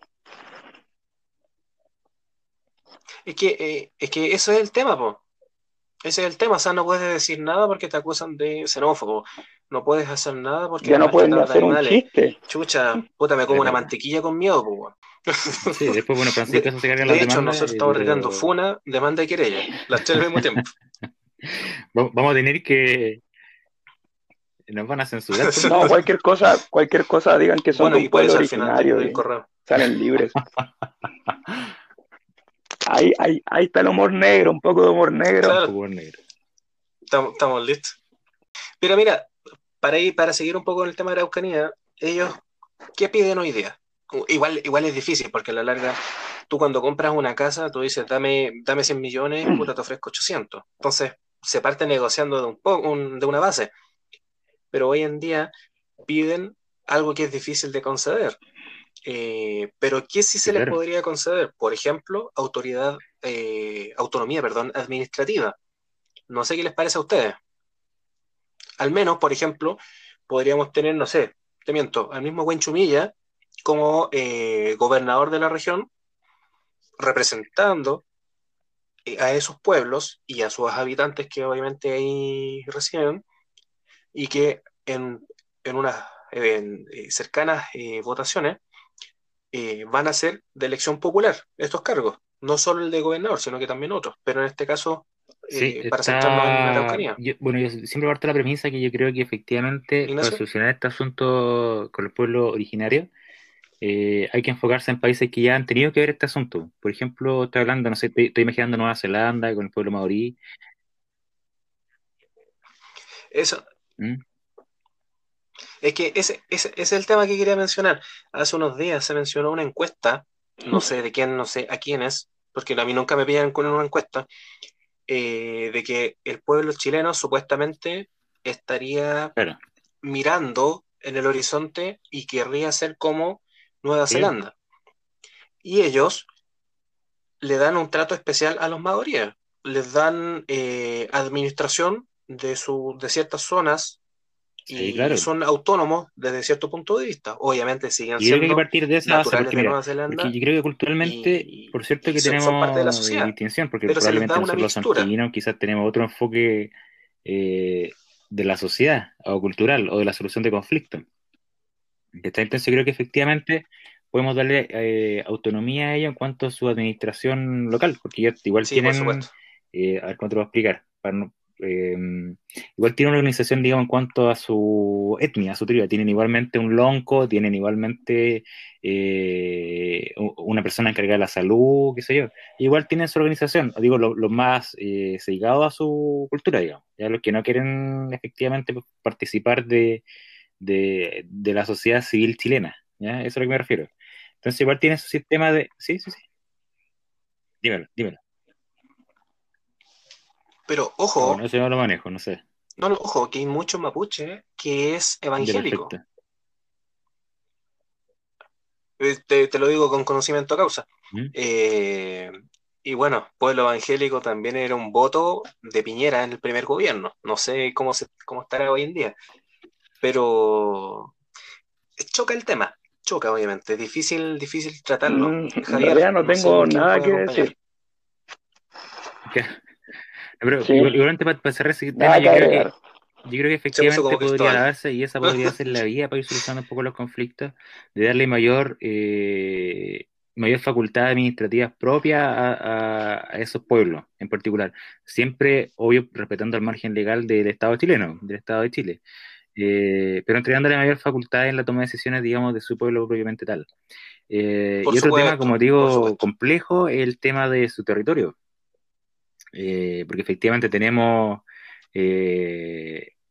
Es que, eh, es que eso es el tema, po. Ese es el tema, o sea, no puedes decir nada porque te acusan de xenófobo. No puedes hacer nada porque ya no pueden hacer un chiste. Chucha, puta, me como una mantequilla con miedo, po. Sí, después, bueno, Francisco se carga la De hecho, nosotros estamos retando funa, demanda y querella, las tres al mismo tiempo. Vamos a tener que nos van a censurar. No, cualquier cosa, cualquier cosa digan que son bueno, un pueblo originario. Del correo. Salen libres. ahí, ahí, ahí está el humor negro, un poco de humor negro. Humor negro. Estamos, estamos, listos. Pero mira, para ir, para seguir un poco en el tema de la Araucanía, ellos, ¿qué piden hoy día? Igual, igual es difícil, porque a la larga, tú cuando compras una casa, tú dices, dame, dame 100 millones, puta, te ofrezco 800. Entonces, se parte negociando de, un, de una base. Pero hoy en día piden algo que es difícil de conceder. Eh, pero ¿qué sí se les podría conceder? Por ejemplo, autoridad, eh, autonomía, perdón, administrativa. No sé qué les parece a ustedes. Al menos, por ejemplo, podríamos tener, no sé, te miento, al mismo Chumilla como eh, gobernador de la región, representando a esos pueblos y a sus habitantes que obviamente ahí residen y que en, en unas cercanas votaciones eh, van a ser de elección popular estos cargos, no solo el de gobernador, sino que también otros, pero en este caso, eh, para centrarnos en la Araucanía. bueno, yo siempre parto la premisa que yo creo que efectivamente para solucionar este asunto con el pueblo originario, eh, hay que enfocarse en países que ya han tenido que ver este asunto. Por ejemplo, estoy hablando, no sé, estoy, imaginando Nueva Zelanda con el pueblo maorí. Eso, ¿Mm? Es que ese, es el tema que quería mencionar. Hace unos días se mencionó una encuesta, no sé de quién, no sé a quién es, porque a mí nunca me pillan con una encuesta, eh, de que el pueblo chileno supuestamente estaría mirando en el horizonte y querría ser como Nueva Zelanda. Y ellos le dan un trato especial a los maoríes, les dan eh, administración de, su, de ciertas zonas y son autónomos desde cierto punto de vista. Obviamente siguen siendo. Yo creo que partir de esa base, porque, Nueva Zelanda yo creo que culturalmente, por cierto que tenemos parte de la sociedad, distinción, porque probablemente nosotros los quizás tenemos otro enfoque eh, de la sociedad o cultural o de la solución de conflictos. Entonces creo que efectivamente podemos darle eh, autonomía a ellos en cuanto a su administración local, porque igual tienen, eh, a ver cómo te voy a explicar, para no, Em, igual tiene una organización, digamos, en cuanto a su etnia, a su tribu. Tienen igualmente un lonco, tienen igualmente eh, una persona encargada de la salud, qué sé yo. Igual tienen su organización, digo, los más eh, a su cultura, digamos. Ya los que no quieren efectivamente participar de, de, la sociedad civil chilena. ¿ya? Eso es a lo que me refiero. Entonces, igual tiene su sistema de. Sí, sí, sí. Dímelo, dímelo. Pero ojo. No, sé, no lo manejo, no sé. No, no, ojo, que hay mucho mapuche que es evangélico. Eh, te, lo digo con conocimiento a causa. ¿Mm? Eh, y bueno, pueblo evangélico también era un voto de Piñera en el primer gobierno. No sé cómo, se, cómo estará hoy en día. Pero choca el tema. Choca, obviamente. Es difícil, difícil tratarlo. Mm, Javier, no tengo nada que decir. Pero igualmente para, cerrar ese tema, yo creo, que, yo creo que efectivamente podría darse, y esa podría ser la vía para ir solucionando un poco los conflictos, de darle mayor eh, mayor facultad administrativas propias a, a, esos pueblos en particular. Siempre, obvio, respetando el margen legal del Estado chileno, del Estado de Chile. Eh, pero entregándole mayor facultad en la toma de decisiones, digamos, de su pueblo propiamente tal. Eh, y otro tema, como digo, complejo, es el tema de su territorio. Eh, porque efectivamente tenemos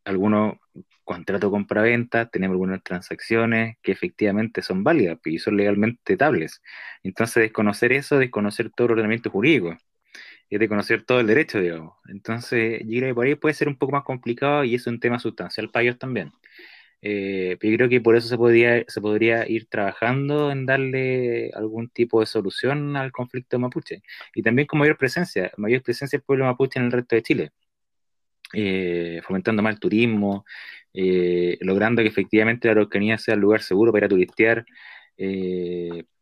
algunos contratos compra-venta, tenemos algunas transacciones que efectivamente son válidas y son legalmente estables. Entonces, desconocer eso, desconocer todo el ordenamiento jurídico es de conocer todo el derecho, digamos. Entonces, yo creo por ahí puede ser un poco más complicado y es un tema sustancial para ellos también. Eh, pero yo creo que por eso se, podría, se podría ir trabajando en darle algún tipo de solución al conflicto mapuche. Y también con mayor presencia, mayor presencia del pueblo mapuche en el resto de Chile. Eh, fomentando más el turismo, eh, logrando que efectivamente la Araucanía sea el lugar seguro para turistear,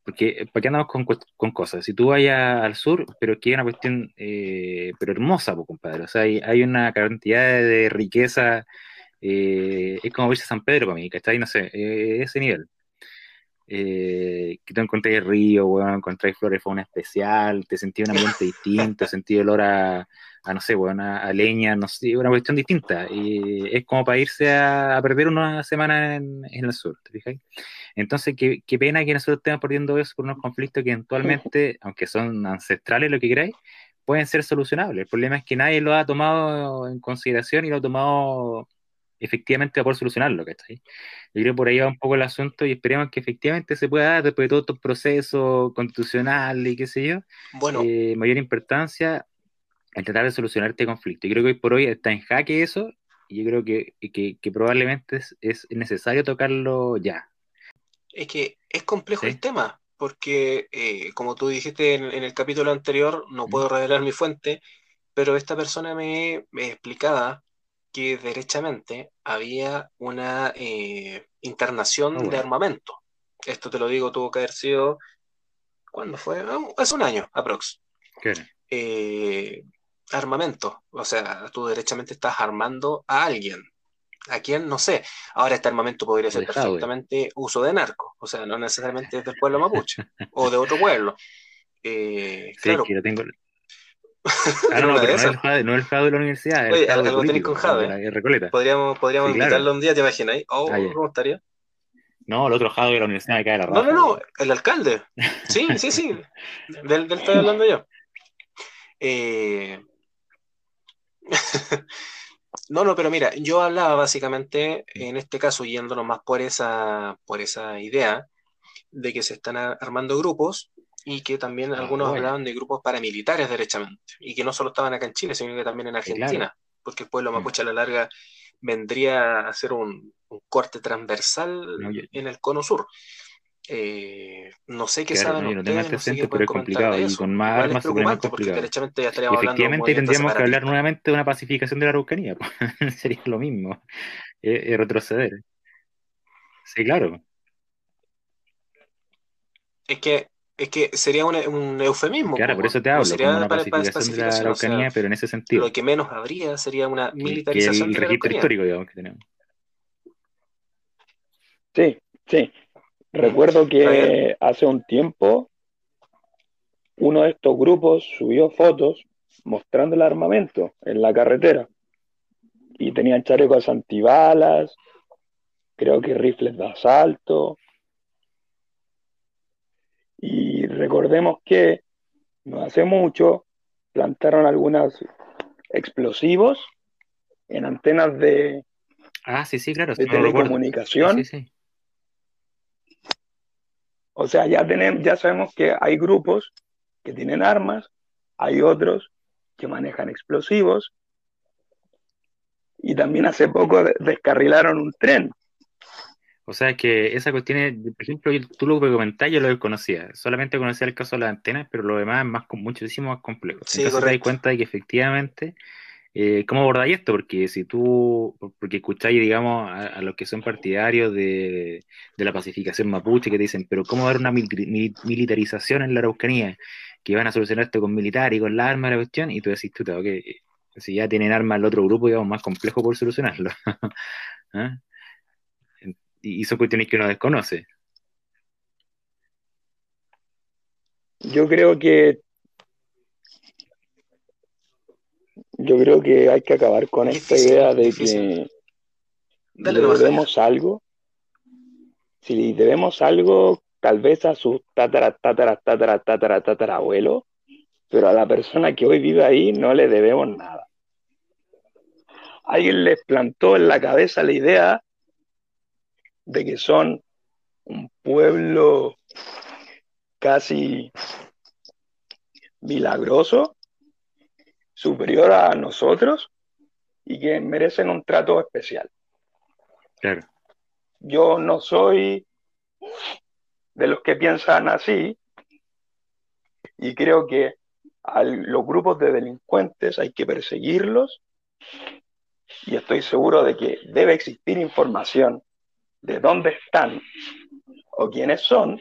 porque, ¿para qué andamos con, con, cosas? Si tú vayas al sur, pero que hay una cuestión, eh, pero hermosa, pues, compadre. O sea, hay, hay una cantidad de riqueza, eh, es como a San Pedro para mí, ¿cachai? No sé, eh, ese nivel. Que tú encontráis río, bueno, encontráis flora y fauna especial, te sentí un ambiente distinto, sentí olor a, a no sé, bueno, a, leña, no sé, una cuestión distinta. Y es como para irse a, perder una semana en, en, el sur, ¿te fijáis? Entonces, qué, qué, pena que nosotros estemos perdiendo eso por unos conflictos que eventualmente, aunque son ancestrales, lo que queráis, pueden ser solucionables. El problema es que nadie lo ha tomado en consideración y lo ha tomado efectivamente a poder solucionarlo, ¿cachai? Yo creo que por ahí va un poco el asunto y esperemos que efectivamente se pueda dar después de todo estos procesos constitucionales y qué sé yo, bueno. Eh, mayor importancia en tratar de solucionar este conflicto. Yo creo que hoy por hoy está en jaque eso y yo creo que, que, probablemente es, necesario tocarlo ya. Es que es complejo el tema, porque eh, como tú dijiste en, el capítulo anterior, no puedo revelar mi fuente, pero esta persona me, me explicaba que derechamente había una eh, internación ah, de armamento. Esto te lo digo, tuvo que haber sido, ¿cuándo fue? Ah, hace un año, aprox. Eh, armamento. O sea, tú derechamente estás armando a alguien. ¿A quién? No sé. Ahora este armamento podría ser perfectamente uso de narco. O sea, no necesariamente es del pueblo mapuche o de otro pueblo. Eh, claro. tengo... Ah, no, no, pero no, el Jade, no el Jade de la universidad. Oye, algo tenéis con Jade. Recoleta. Podríamos, podríamos invitarlo un día, ¿te imaginas? Oh, ah, ¿cómo estaría? No, el otro Jade de la universidad me cae la raza. No, no, no, el alcalde. Sí, sí, sí. del, del estoy hablando yo. Eh, no, no, pero mira, yo hablaba básicamente, en este caso, yéndonos más por esa, por esa idea, de que se están armando grupos y que también ah, algunos hablaban de grupos paramilitares derechamente, y que no solo estaban acá en Chile, sino que también en Argentina, porque el pueblo mm. mapuche a la larga vendría a hacer un, corte transversal en el cono sur. Eh, no sé qué saben no, ustedes, no sé pero es complicado y con más armas se pone complicado. Efectivamente tendríamos que hablar nuevamente de una pacificación de la Araucanía, sería lo mismo, es, retroceder. Sí, claro. Es que es que sería un, un eufemismo. Claro, por eso te hablo, sería como una pacificación, de la Araucanía, pero en ese sentido. Lo que menos habría sería una militarización que el registro histórico, digamos, que tenemos. Sí, sí. Recuerdo que hace un tiempo uno de estos grupos subió fotos mostrando el armamento en la carretera. Y tenían chalecos antibalas, creo que rifles de asalto. Y recordemos que no hace mucho plantaron algunos explosivos en antenas de, ah, sí, sí, claro, de telecomunicación. O sea, ya, tenemos, ya sabemos que hay grupos que tienen armas, hay otros que manejan explosivos. Y también hace poco descarrilaron un tren. O sea que esa cuestión, es, por ejemplo, tú lo que comentás, yo lo desconocía. Solamente conocía el caso de las antenas, pero lo demás es más, muchísimo más complejo. Sí, Entonces te das cuenta de que efectivamente, eh, ¿cómo abordáis esto? Porque si tú, porque escucháis, digamos, a, los que son partidarios de, la pacificación mapuche, que dicen, pero ¿cómo dar una militarización en la Araucanía? Que van a solucionar esto con militar y con la arma la cuestión, y tú decís, tú, ok, si ya tienen armas el otro grupo, digamos, más complejo por solucionarlo. ¿Ah? y son cuestiones que uno desconoce. Yo creo que yo creo que hay que acabar con esta idea de que debemos algo. Si debemos algo, tal vez a sus tatara, tatara, tatara, tatara, tatara abuelo, pero a la persona que hoy vive ahí no le debemos nada. Alguien les plantó en la cabeza la idea de que son un pueblo casi milagroso, superior a nosotros y que merecen un trato especial. Claro. Yo no soy de los que piensan así y creo que a los grupos de delincuentes hay que perseguirlos y estoy seguro de que debe existir información de dónde están o quiénes son,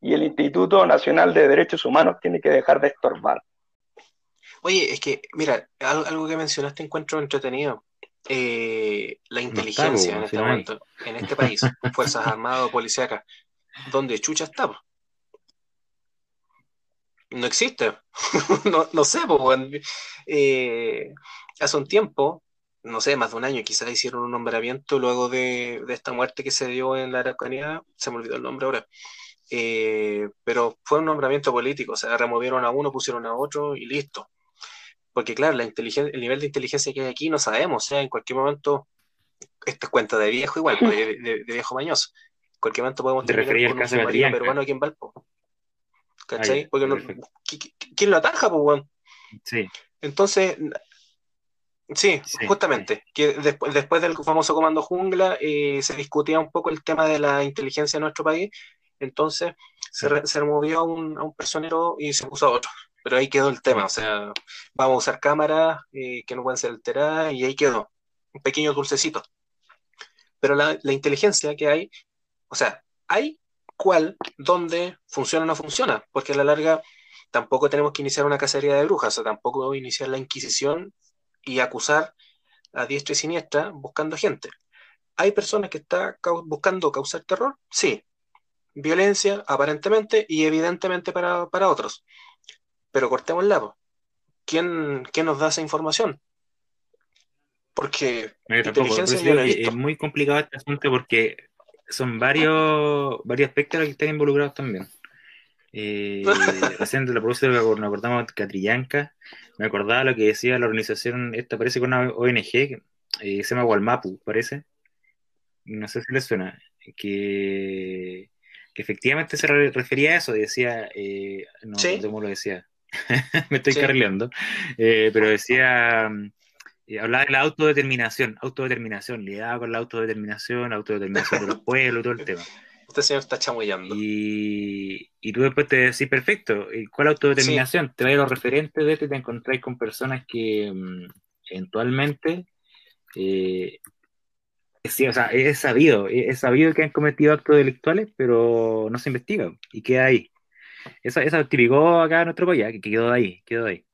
y el Instituto Nacional de Derechos Humanos tiene que dejar de estorbar. Oye, es que, mira, algo, que mencionaste encuentro entretenido. Eh, la inteligencia en este momento, en este país, Fuerzas Armadas o Policíacas, ¿dónde chucha está? No existe. no, no, sé, eh, hace un tiempo no sé, más de un año, quizás hicieron un nombramiento luego de, esta muerte que se dio en la Araucanía, se me olvidó el nombre ahora, eh, pero fue un nombramiento político, o sea, removieron a uno, pusieron a otro y listo. Porque claro, la inteligencia, el nivel de inteligencia que hay aquí no sabemos, o sea, en cualquier momento, esta es cuenta de viejo igual, pues, de, viejo mañoso, en cualquier momento podemos tener con un submarino peruano aquí en Valpo. ¿Cachai? Porque no, ¿quién lo ataja, pues, bueno? Sí. Entonces, Sí, justamente, que después, después del famoso comando jungla eh, se discutía un poco el tema de la inteligencia en nuestro país, entonces se, removió a un, a un, personero y se puso a otro, pero ahí quedó el tema, o sea, vamos a usar cámaras eh, que no pueden ser alteradas y ahí quedó, un pequeño dulcecito. Pero la, inteligencia que hay, o sea, hay cuál, dónde funciona o no funciona, porque a la larga tampoco tenemos que iniciar una cacería de brujas, o sea, tampoco iniciar la Inquisición y acusar a diestra y siniestra buscando gente. ¿Hay personas que están buscando causar terror? Sí. Violencia, aparentemente y evidentemente para, otros. Pero lado. ¿Quién, ¿Quién nos da esa información? Porque es muy complicado este asunto porque son varios, varios aspectos que están involucrados también. Eh, recién la produce nos acordamos de Catrillanca, me acordaba lo que decía la organización, esta parece con una ONG, que eh, se llama Walmapu, parece. No sé si le suena. Que, efectivamente se refería a eso, decía, eh, no, sé cómo lo decía, me estoy carrileando, eh, pero decía, hablaba de la autodeterminación, autodeterminación, lidiaba con la autodeterminación, autodeterminación de los pueblos, todo el tema. Este señor está chamullando. Y, y tú después te decís, perfecto, ¿cuál autodeterminación? Te vas a los referentes de este y te encontráis con personas que mm, eventualmente eh, sí, o sea, es sabido, es sabido que han cometido actos delictuales, pero no se investiga y queda ahí. Eso, eso activó acá nuestro país, que quedó ahí, quedó ahí.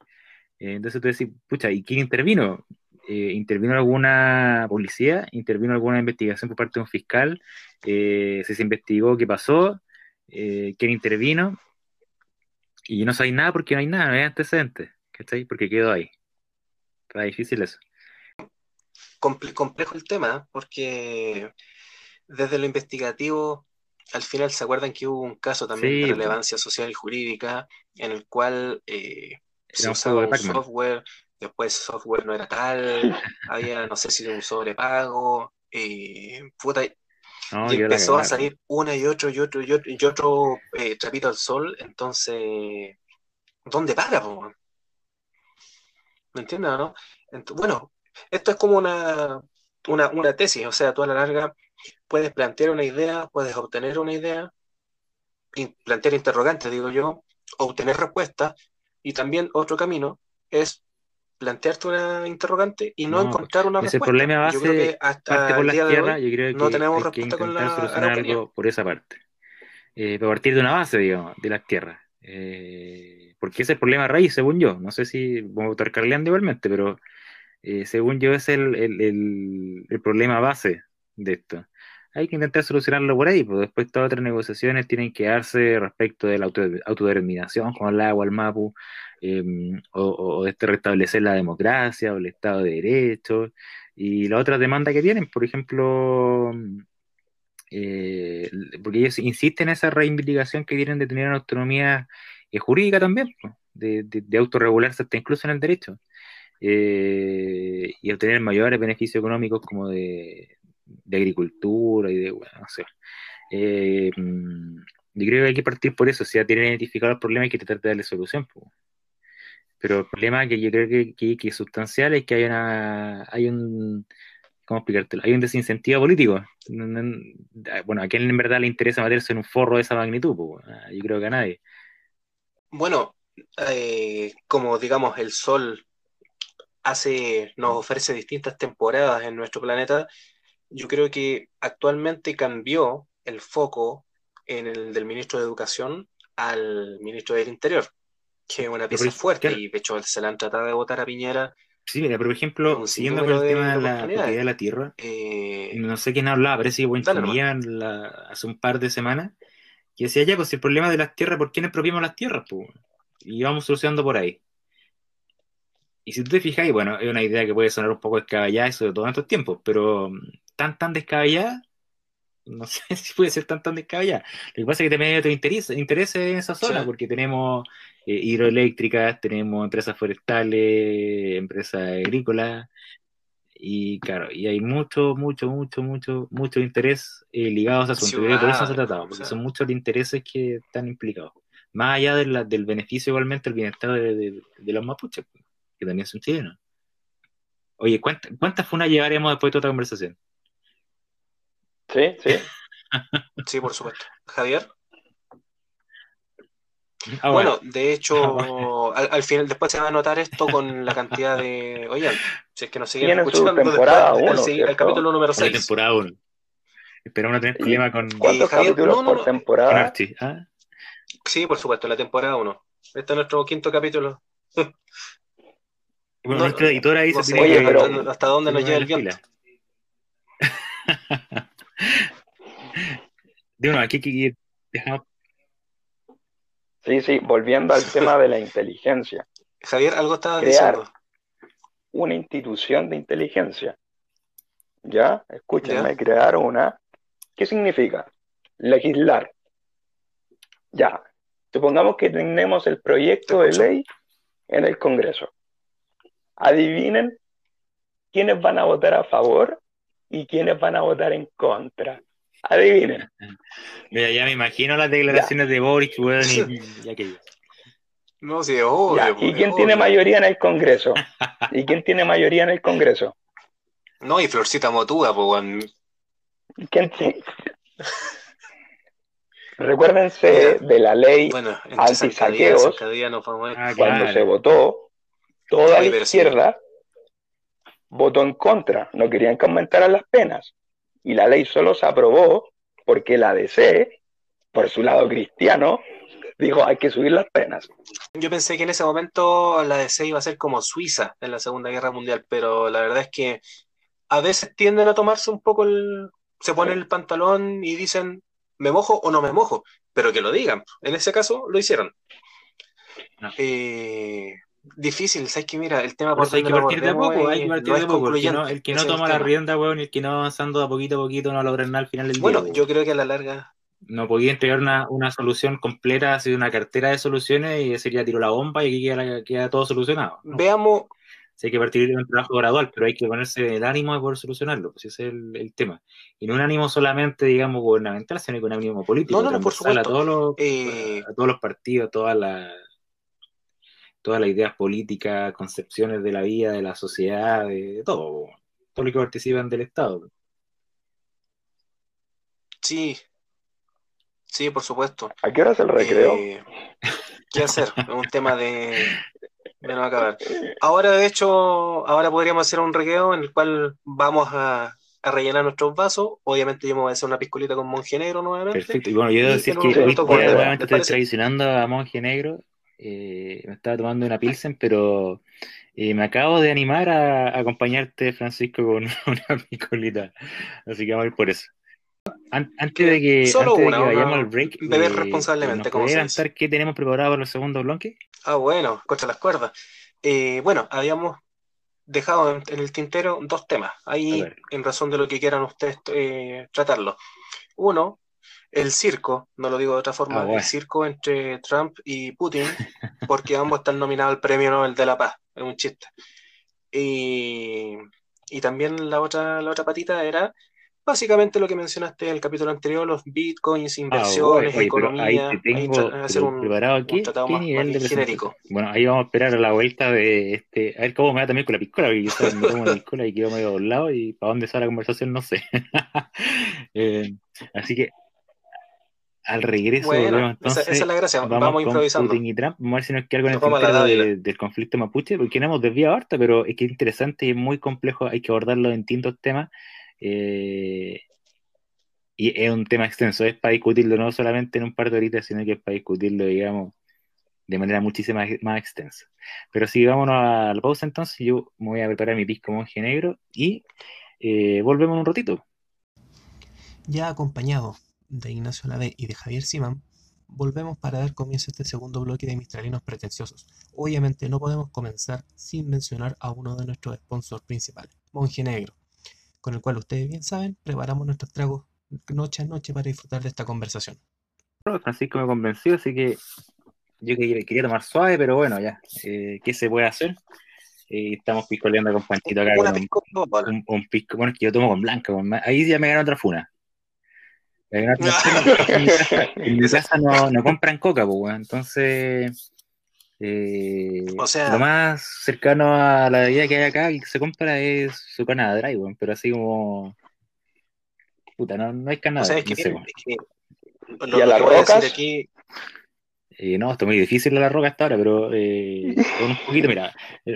Eh, entonces tú decís, pucha, ¿y quién intervino? Eh, ¿Intervino alguna policía? ¿Intervino alguna investigación por parte de un fiscal? Eh, si se investigó qué pasó, eh, quién intervino, y no sabéis nada porque no hay nada, no hay antecedentes, ¿cachai? Porque quedó ahí. Está difícil eso. complejo el tema, porque desde lo investigativo, al final se acuerdan que hubo un caso también de relevancia social y jurídica en el cual eh, se usaba un software, después el software no era tal, había no sé si un sobrepago, eh, puta, y empezó a salir una y otro y otro y otro, y otro eh, trapito al sol, entonces, ¿dónde para? ¿Me entiendes no? bueno, esto es como una, una, una tesis, o sea, tú a la larga puedes plantear una idea, puedes obtener una idea, plantear interrogantes, digo yo, obtener respuestas, y también otro camino es plantearte una interrogante y no, encontrar una respuesta. problema base yo creo que hasta por la tierra, yo creo que no tenemos respuesta con la solucionar algo por esa parte. Eh, a partir de una base, digamos, de las tierras. Eh, porque ese es el problema raíz, según yo. No sé si vamos a estar carleando igualmente, pero eh, según yo es el, el, el, problema base de esto. Hay que intentar solucionarlo por ahí, pues después todas otras negociaciones tienen que darse respecto de la autodeterminación con el agua, el MAPU, em, o, de este restablecer la democracia o el Estado de Derecho, y la otra demanda que tienen, por ejemplo, eh, porque ellos insisten en esa reivindicación que tienen de tener una autonomía eh, jurídica también, pues, de, de, autorregularse hasta incluso en el derecho. Eh, y obtener mayores beneficios económicos como de, agricultura y de, bueno, no sé. Eh, mm, yo creo que hay que partir por eso, si ya tienen identificado el problema hay que tratar de darle solución. Pero el problema que yo creo que, que, es sustancial es que hay una hay un ¿cómo explicártelo? Hay un desincentivo político. Bueno, ¿a quién en verdad le interesa meterse en un forro de esa magnitud? Ah, yo creo que a nadie. Bueno, eh, como digamos el sol hace, nos ofrece distintas temporadas en nuestro planeta, yo creo que actualmente cambió el foco en el del ministro de Educación al ministro del Interior, que es una pieza fuerte y de hecho se la han tratado de votar a Piñera. Sí, mira, por ejemplo, siguiendo con el tema de la propiedad de la tierra, eh, no sé quién hablaba, parece que buen hace un par de semanas, que decía ya, pues el problema de las tierras, ¿por qué no expropiamos las tierras? Pues? Y vamos solucionando por ahí. Y si tú te fijas, bueno, es una idea que puede sonar un poco descabellada, eso de todos estos tiempos, pero tan, tan descabellada, no sé si puede ser tan, tan descabellada. Lo que pasa es que también hay otro interés, interés en esa zona, porque tenemos eh, hidroeléctricas, tenemos empresas forestales, empresas agrícolas, y claro, y hay mucho, mucho, mucho, mucho, mucho interés eh, ligados a asunto. por eso se ha tratado, porque son muchos los intereses que están implicados. Más allá del beneficio, igualmente, el bienestar de, de los mapuches que también son chilenos. Oye, ¿cuántas, funas llevaremos después de toda esta conversación? Sí, sí. sí, por supuesto. Javier. Ah, bueno. de hecho, ah, al, final, después se va a notar esto con la cantidad de. Oye, si es que nos siguen escuchando temporada después, el, capítulo número 6. temporada 1. Esperamos no tener problema con. ¿Cuántos capítulos por temporada? ¿ah? Sí, por supuesto, la temporada 1. Este es nuestro quinto capítulo. Bueno, nuestra editora dice oye, pero hasta dónde nos lleva el viento. de aquí Sí, sí, volviendo al tema de la inteligencia. Javier, algo estaba diciendo. Una institución de inteligencia. ¿Ya? Escúchenme, crear una. ¿Qué significa? Legislar. Ya. Supongamos que tenemos el proyecto de ley en el Congreso adivinen quiénes van a votar a favor y quiénes van a votar en contra. Adivinen. Mira, ya me imagino las declaraciones de Boric, y, No, sí, obvio. ¿Y quién tiene mayoría en el Congreso? ¿Y quién tiene mayoría en el Congreso? No, y Florcita Motúa, pues, ¿Quién Recuérdense de la ley bueno, anti-saqueos ah, cuando se votó toda la izquierda votó en contra, no querían que aumentaran las penas. Y la ley solo se aprobó porque la DC, por su lado cristiano, dijo hay que subir las penas. Yo pensé que en ese momento la DC iba a ser como Suiza en la Segunda Guerra Mundial, pero la verdad es que a veces tienden a tomarse un poco el... se ponen el pantalón y dicen me mojo o no me mojo, pero que lo digan. En ese caso lo hicieron. Eh, difícil, sabes que mira, el tema por hay que partir de poco, hay que partir de poco. El que no, toma la rienda, weón, y el que no avanzando de poquito a poquito no logra nada al final del bueno, día. Bueno, yo creo que a la larga. No podía entregar una, una solución completa, así una cartera de soluciones y sería tiro la bomba y aquí queda, queda todo solucionado. Veamos. hay que partir de un trabajo gradual, pero hay que ponerse el ánimo de poder solucionarlo, pues ese es el, tema. Y no un ánimo solamente, digamos, gubernamental, sino que un ánimo político. No, no, por supuesto. A todos los, eh, a todos los partidos, a todas las todas las ideas políticas, concepciones de la vida, de la sociedad, de, todo, todo lo que participan del Estado. Sí, sí, por supuesto. ¿A qué hora es el recreo? Eh, ¿Qué hacer? Es un tema de, de no acabar. Ahora, de hecho, ahora podríamos hacer un recreo en el cual vamos a, a rellenar nuestros vasos. Obviamente yo me voy a hacer una piscolita con monje negro nuevamente. Perfecto. Y bueno, yo debo decir que hoy nuevamente estoy traicionando a monje negro. Eh, me estaba tomando una pilsen, pero eh, me acabo de animar a, acompañarte, Francisco, con una piscolita. Así que vamos a ir por eso. antes de que, Solo antes una, de que vayamos al break, beber eh, responsablemente. ¿nos adelantar qué tenemos preparado para el segundo bloque? Ah, bueno, contra las cuerdas. Eh, bueno, habíamos dejado en, el tintero dos temas, ahí en razón de lo que quieran ustedes eh, tratarlo. Uno, el circo, no lo digo de otra forma, ah, el circo entre Trump y Putin, porque ambos están nominados al Premio Nobel de la Paz, es un chiste. Y, y también la otra, la otra patita era Básicamente lo que mencionaste en el capítulo anterior, los bitcoins, ah, inversiones, economía. Ahí te tengo hacer un, preparado aquí. ¿Qué nivel de genérico? Bueno, ahí vamos a esperar a la vuelta de este. A ver cómo me va también con la piscola, porque yo me tomo la piscola y quedo medio doblado y para dónde sale la conversación no sé. eh, así que al regreso bueno, entonces, esa, esa, es la gracia, vamos, vamos improvisando. Putin y Trump, vamos a ver si nos queda algo en el de, del conflicto mapuche, porque no hemos desviado harta, pero es que es interesante y es muy complejo, hay que abordarlo en distintos temas. Eh, y es un tema extenso, es para discutirlo no solamente en un par de horitas, sino que es para discutirlo, digamos, de manera muchísimo más, extensa. Pero si vámonos a la pausa entonces, yo me voy a preparar mi pisco monje negro y eh, volvemos un ratito. Ya acompañado de Ignacio Lave y de Javier Simán, volvemos para dar comienzo a este segundo bloque de Mistralinos Pretenciosos. Obviamente no podemos comenzar sin mencionar a uno de nuestros sponsors principales, Monje Negro con el cual ustedes bien saben, preparamos nuestros tragos noche a noche para disfrutar de esta conversación. Francisco me convenció, así que yo quería tomar suave, pero bueno, ya, eh, ¿qué se puede hacer? Eh, estamos piscoleando con Panchito acá. Con un, un, pisco, bueno, es que yo tomo con blanca, ahí ya me ganó otra funa. en, mi casa no, no compran coca, pues, entonces eh, o sea, lo más cercano a la bebida que hay acá que se compra es su canada dry, pero así como. Puta, no, no hay canada. O sea, es que, no ¿Y a las rocas? Aquí... Eh, no, está muy difícil a la roca hasta ahora, pero eh, un poquito, mira, te,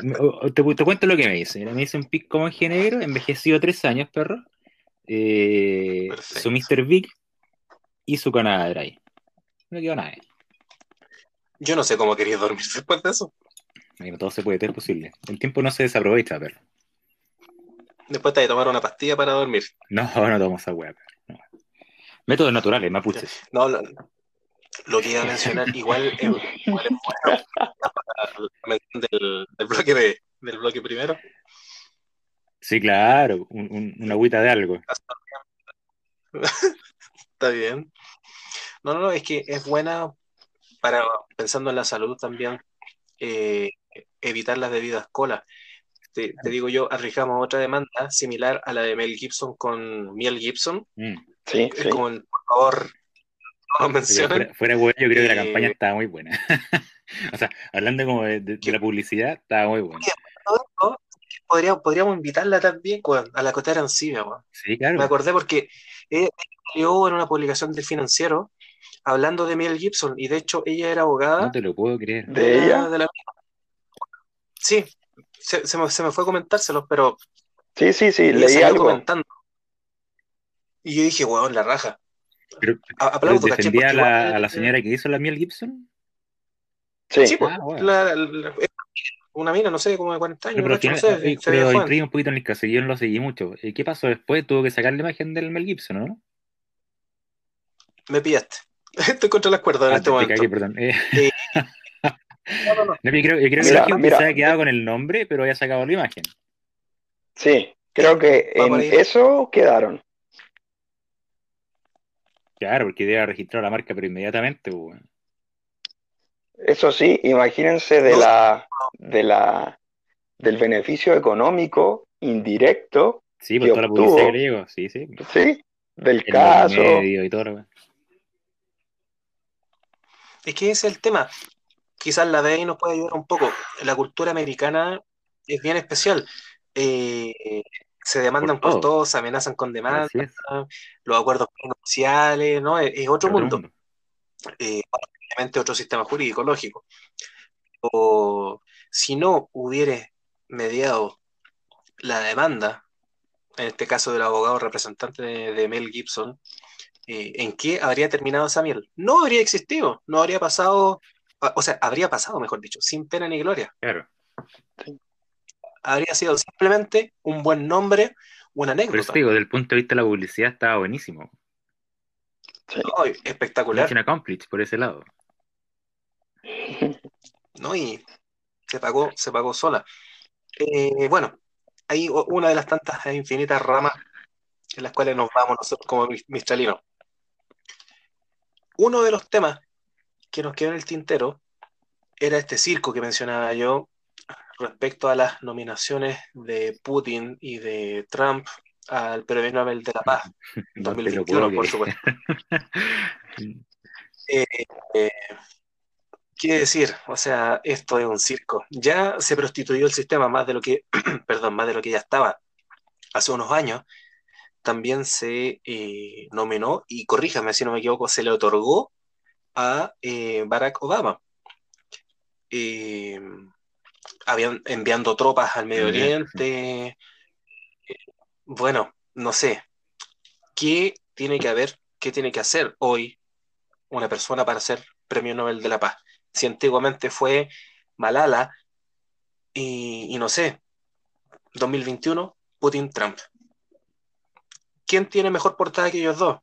te, cuento lo que me dice. me dice un pic como negro, envejecido tres años, perro. Eh, su Mr. Big y su canada dry. No quedó nada. Yo no sé cómo querías dormir después de eso. todo se puede, es posible. El tiempo no se desaprovecha, pero. Después te de tomar una pastilla para dormir. No, no tomo esa hueá. No. Métodos naturales, mapuches. No, lo, lo que iba a mencionar, igual, es, igual es bueno del, del, bloque de, del bloque primero. Sí, claro, un, un, una agüita de algo. Está bien. No, no, no, es que es buena para, pensando en la salud también, eh, evitar las debidas colas. Te, digo yo, arrijamos otra demanda similar a la de Mel Gibson con Miel Gibson. Mm. Sí, sí. Con, por favor, no mencionen. Fuera, bueno, yo creo que la campaña eh, estaba muy buena. o sea, hablando como de, la publicidad, estaba muy buena. Podríamos, podríamos invitarla también a la Cotera Ansibia. Sí, claro. Me acordé porque salió en una publicación del financiero hablando de Mel Gibson, y de hecho ella era abogada. No te lo puedo creer. ¿De, ella? Sí, se, me, fue a comentárselos, pero. Sí, sí, sí, leí algo. Comentando. Y yo dije, weón, la raja. Pero, Aplaudo, ¿Defendía a la, a la señora que hizo la Miel Gibson? Sí, sí pues, ah, una mina, no sé, como de 40 años. Pero, no sé, pero un poquito en el caso, yo no lo seguí mucho. Eh, ¿Qué pasó después? Tuvo que sacar la imagen del Mel Gibson, ¿no? Me pillaste. Estoy contra las cuerdas en ah, este momento. perdón. Eh. no, no, Yo creo, yo creo que la gente se había quedado con el nombre, pero había sacado la imagen. Sí, creo que en eso quedaron. Claro, porque debe registrar la marca, pero inmediatamente. Pues, eso sí, imagínense de la, de la, del beneficio económico indirecto. Sí, por toda la publicidad griego, sí, sí. Sí, del caso. y todo, es que ese es el tema. quizás la de ahí nos puede ayudar un poco. La cultura americana es bien especial. Eh, se demandan por, todos, se amenazan con demandas, los acuerdos comerciales, ¿no? Es, otro, mundo. Eh, obviamente otro sistema jurídico, lógico. O si no hubiere mediado la demanda, en este caso del abogado representante de, Mel Gibson, eh, ¿en qué habría terminado esa miel? No habría existido, no habría pasado, o sea, habría pasado, mejor dicho, sin pena ni gloria. Claro. Habría sido simplemente un buen nombre, una anécdota. Pero digo, desde el punto de vista de la publicidad estaba buenísimo. espectacular. por ese lado. ¿no? Y se pagó, se pagó sola. Eh, bueno, hay una de las tantas e infinitas ramas en las cuales nos vamos nosotros como mistralinos. Uno de los temas que nos quedó en el tintero era este circo que mencionaba yo respecto a las nominaciones de Putin y de Trump al Premio Nobel de la Paz 2021, por supuesto. eh, eh, ¿Qué decir? O sea, esto es un circo. Ya se prostituyó el sistema más de lo que, perdón, más de lo que ya estaba hace unos años. También se eh, nominó, y corríjame si no me equivoco, se le otorgó a eh, Barack Obama. Eh, habían enviando tropas al Medio Oriente. bueno, no sé. ¿Qué tiene que haber, qué tiene que hacer hoy una persona para ser Premio Nobel de la Paz? si antiguamente fue Malala y, no sé, 2021, Putin-Trump. ¿Quién tiene mejor portada que ellos dos?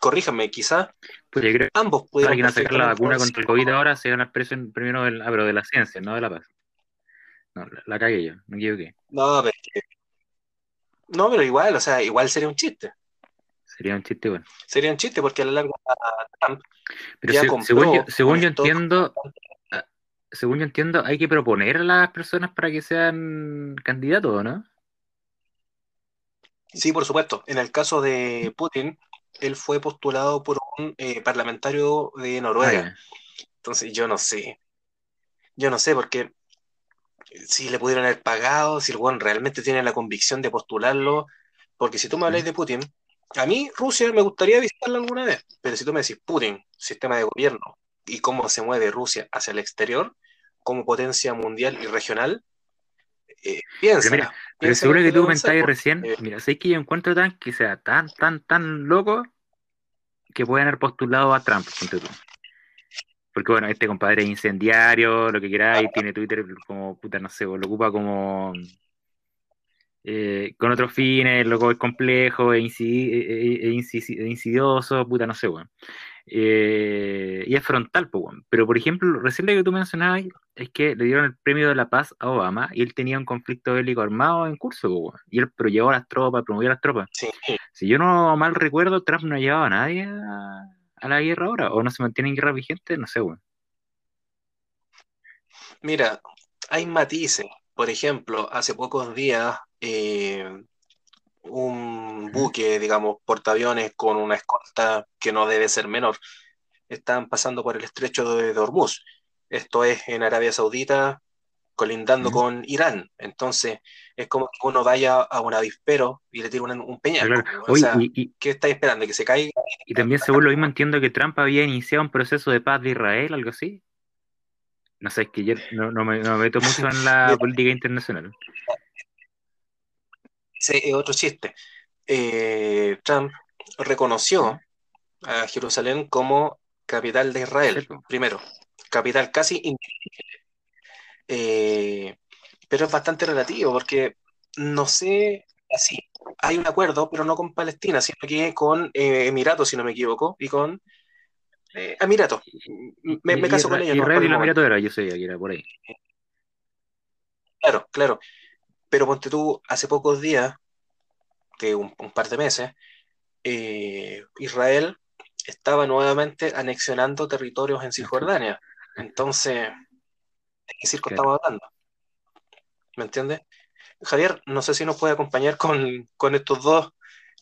Corríjame, quizás pues ambos pudieron Alguien sacar la vacuna contra el COVID ahora se gana el precio primero del, ah, pero de la ciencia, no de la paz. No, la, cagué yo, me equivoqué. No, pero, no, pero igual, o sea, igual sería un chiste. Sería un chiste, bueno. Sería un chiste porque a la larga Trump Pero según yo, según yo entiendo, ah, según yo entiendo, hay que proponer a las personas para que sean candidatos, ¿no? Sí, por supuesto. En el caso de Putin, él fue postulado por un eh, parlamentario de Noruega. Ah, Entonces, yo no sé. Yo no sé, porque si le pudieron haber pagado, si el realmente tiene la convicción de postularlo, porque si tú me hablas de Putin, a mí, Rusia, me gustaría visitarla alguna vez, pero si tú me decís Putin, sistema de gobierno, y cómo se mueve Rusia hacia el exterior, como potencia mundial y regional, eh, piensa. Pero, seguro que tú comentabas recién, eh, mira, sé que yo encuentro tan que sea tan, tan, tan loco que pueden haber postulado a Trump, ponte tú. Porque bueno, este compadre es incendiario, lo que queráis, tiene Twitter como, puta, no sé, lo ocupa como eh, con otros fines, loco es complejo, e, e, e insidioso, puta, no sé, weón. Eh, y es frontal, Pero, por ejemplo, recién lo que tú mencionabas es que le dieron el premio de la paz a Obama y él tenía un conflicto bélico armado en curso, Y él pero llevó a las tropas, promovió a las tropas. Si yo no mal recuerdo, Trump no llevaba a nadie a, la guerra ahora, o no se mantiene en guerra vigente, no sé, weón. Mira, hay matices. Por ejemplo, hace pocos días eh, un buque, digamos, portaaviones con una escolta que no debe ser menor, están pasando por el estrecho de Hormuz. Esto es en Arabia Saudita, colindando con Irán. Entonces, es como que uno vaya a un avispero y le tire un, un peñal. O sea, ¿Qué estáis esperando? ¿Que se caiga? Y también, según lo mismo, entiendo que Trump había iniciado un proceso de paz de Israel, algo así. No sé, es que yo no, me, no me meto mucho en la política internacional es otro chiste. Eh, Trump reconoció a Jerusalén como capital de Israel, primero, capital casi indivisible. Eh, pero es bastante relativo porque no sé, así, hay un acuerdo, pero no con Palestina, sino que con eh, Emiratos, si no me equivoco, y con Emiratos. Me, me caso con ellos. Israel y Emiratos era, yo sé, que era por ahí. Claro, claro. Pero ponte tú, hace pocos días, de un, par de meses, eh, Israel estaba nuevamente anexionando territorios en Cisjordania. Entonces, ¿de qué circo estamos hablando? ¿Me entiendes? Javier, no sé si nos puede acompañar con, estos dos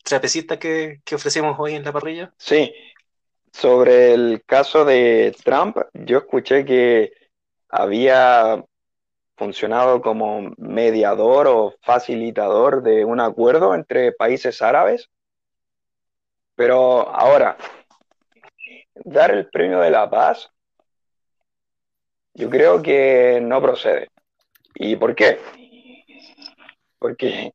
trapecistas que, que ofrecemos hoy en la parrilla. Sí, sobre el caso de Trump, yo escuché que había funcionado como mediador o facilitador de un acuerdo entre países árabes. Pero ahora, dar el premio de la paz, yo creo que no procede. ¿Y por qué? Porque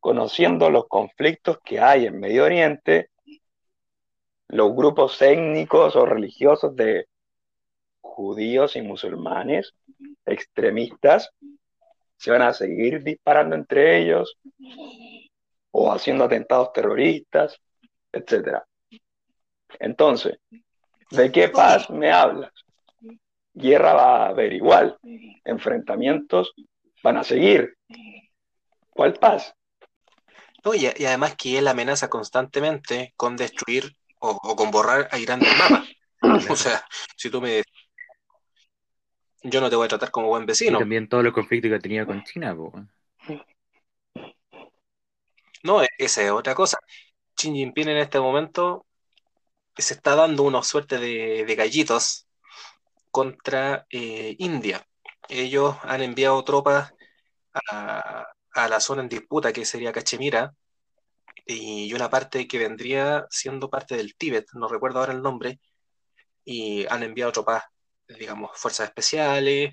conociendo los conflictos que hay en Medio Oriente, los grupos étnicos o religiosos de judíos y musulmanes extremistas se van a seguir disparando entre ellos o haciendo atentados terroristas, etc. Entonces, ¿de qué paz me hablas? Guerra va a haber igual, enfrentamientos van a seguir. ¿Cuál paz? y, además que él amenaza constantemente con destruir o, con borrar a Irán del mapa. o sea, si tú me yo no te voy a tratar como buen vecino. Y también todos los conflictos que tenía con China, No, e, esa es otra cosa. Xi Jinping en este momento se está dando una suerte de, gallitos contra eh, India. Ellos han enviado tropas a, a la zona en disputa, que sería Cachemira, y una parte que vendría siendo parte del Tíbet, no recuerdo ahora el nombre, y han enviado tropas, digamos, fuerzas especiales,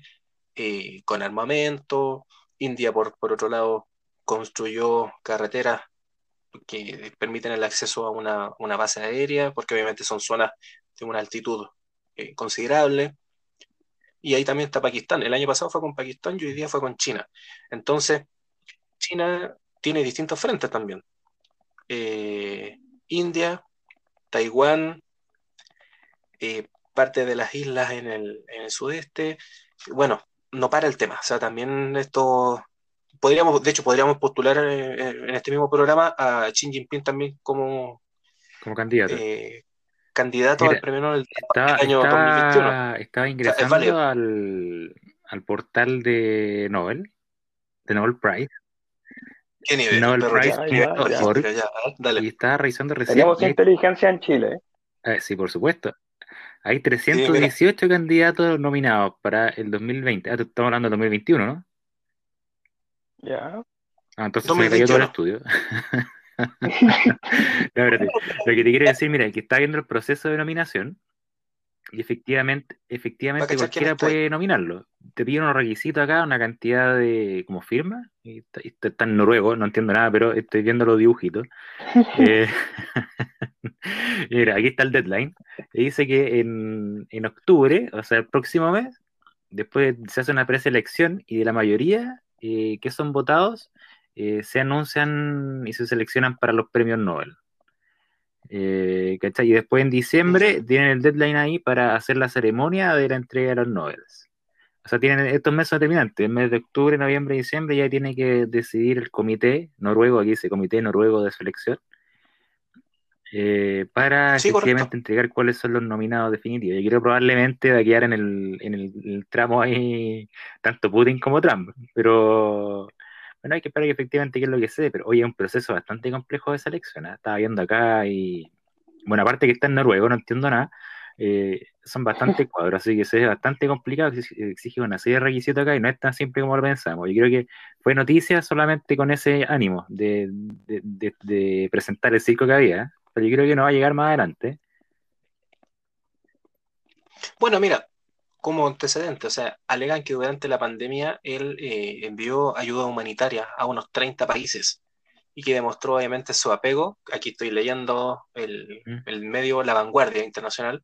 eh, con armamento. India, por, por otro lado, construyó carreteras que permiten el acceso a una, una base aérea, porque obviamente son zonas de una altitud eh, considerable. Y ahí también está Pakistán. El año pasado fue con Pakistán y hoy día fue con China. Entonces, China tiene distintos frentes también. Eh, India, Taiwán, eh, parte de las islas en el, sudeste. Bueno, no para el tema. O sea, también esto podríamos, de hecho, podríamos postular eh, en este mismo programa a Xi Jinping también como, como candidato. candidato al premio Nobel del año 2021. Estaba ingresando al, al portal de Nobel, de Nobel Prize, ¿Qué nivel? No, el Price y estaba revisando recién. Tenemos inteligencia en Chile. Eh, sí, por supuesto. Hay 318 candidatos nominados para el 2020. Ah, estamos hablando del 2021, ¿no? Ya. Ah, entonces se me cayó todo el estudio. no, Lo que te quiero decir, mira, que está viendo el proceso de nominación y efectivamente, efectivamente cualquiera puede nominarlo. Te piden unos requisitos acá, una cantidad de como firma, y está, en noruego, no entiendo nada, pero estoy viendo los dibujitos. Eh, mira, aquí está el deadline. Y dice que en, en octubre, o sea, el próximo mes, después se hace una preselección y de la mayoría eh, que son votados, eh, se anuncian y se seleccionan para los premios Nobel. Eh, y después en diciembre tienen el deadline ahí para hacer la ceremonia de la entrega de los Nobel. O sea, tienen estos meses determinantes, el mes de octubre, noviembre diciembre ya tiene que decidir el comité noruego, aquí dice Comité Noruego de Selección, eh, para efectivamente entregar cuáles son los nominados definitivos. Yo creo probablemente va a quedar en el, en el tramo ahí tanto Putin como Trump, pero bueno, hay que esperar que efectivamente qué es lo que sé, pero hoy es un proceso bastante complejo de selección. ¿eh? Estaba viendo acá y, bueno, aparte que está en noruego, no entiendo nada, eh, son bastante cuadros, así que es bastante complicado, exige una serie de requisitos acá y no es tan simple como lo pensamos. Yo creo que fue noticia solamente con ese ánimo de, presentar el circo que había, ¿eh? pero yo creo que no va a llegar más adelante. Bueno, mira, como antecedente, o sea, alegan que durante la pandemia él eh, envió ayuda humanitaria a unos 30 países y que demostró obviamente su apego, aquí estoy leyendo el, mm. medio La Vanguardia Internacional,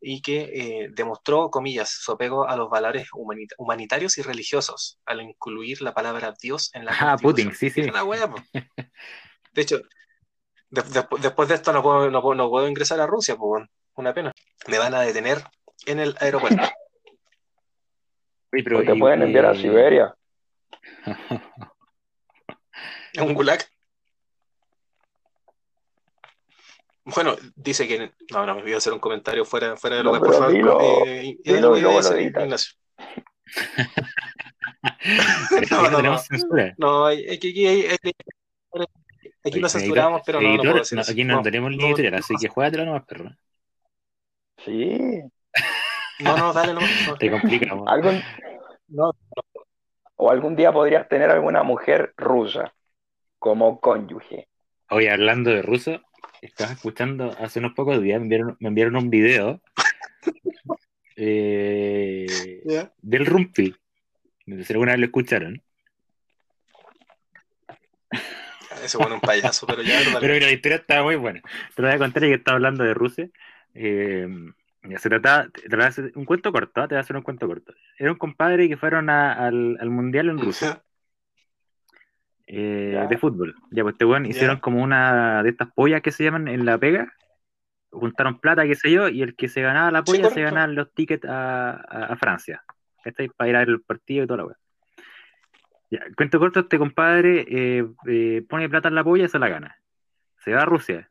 y que eh, demostró, comillas, su apego a los valores humanitarios y religiosos, al incluir la palabra Dios en la Ah, Putin, sí, sí. de hecho, después de esto no puedo, no, puedo, ingresar a Rusia, pues, una pena. Me van a detener en el aeropuerto. pero, te pueden enviar a Siberia. ¿Un gulag? Bueno, dice que. No, no, me voy a hacer un comentario fuera, fuera de lo que por favor. eh, dilo, y luego lo Ignacio. no, no, no. No, aquí, aquí, aquí, lo censuramos, pero no, no puedo decir Aquí no, tenemos ni editorial, así que juégatelo nomás, perro. Sí. No, no, dale, no. Te complica. ¿Algún... No. O algún día podrías tener alguna mujer rusa como cónyuge. Oye, hablando de ruso, estaba escuchando hace unos pocos días, me enviaron, me enviaron un video eh, del Rumpi. No sé si alguna vez lo escucharon. Ese bueno un payaso, pero ya. pero mira, la historia estaba muy buena. Te lo voy a contar y que estaba hablando de Rusia. Eh, se trataba, te voy a hacer un cuento corto, ¿ah? te voy a hacer un cuento corto. Era un compadre que fueron al, al, mundial en Rusia. Eh, de fútbol. Ya, pues este weón hicieron como una de estas pollas que se llaman en la pega. Juntaron plata, qué sé yo, y el que se ganaba la polla se ganaba los tickets a, a, Francia. ¿Cachai? Para ir a ver el partido y toda la weá. Ya, cuento corto, este compadre eh, eh, pone plata en la polla y se la gana. Se va a Rusia.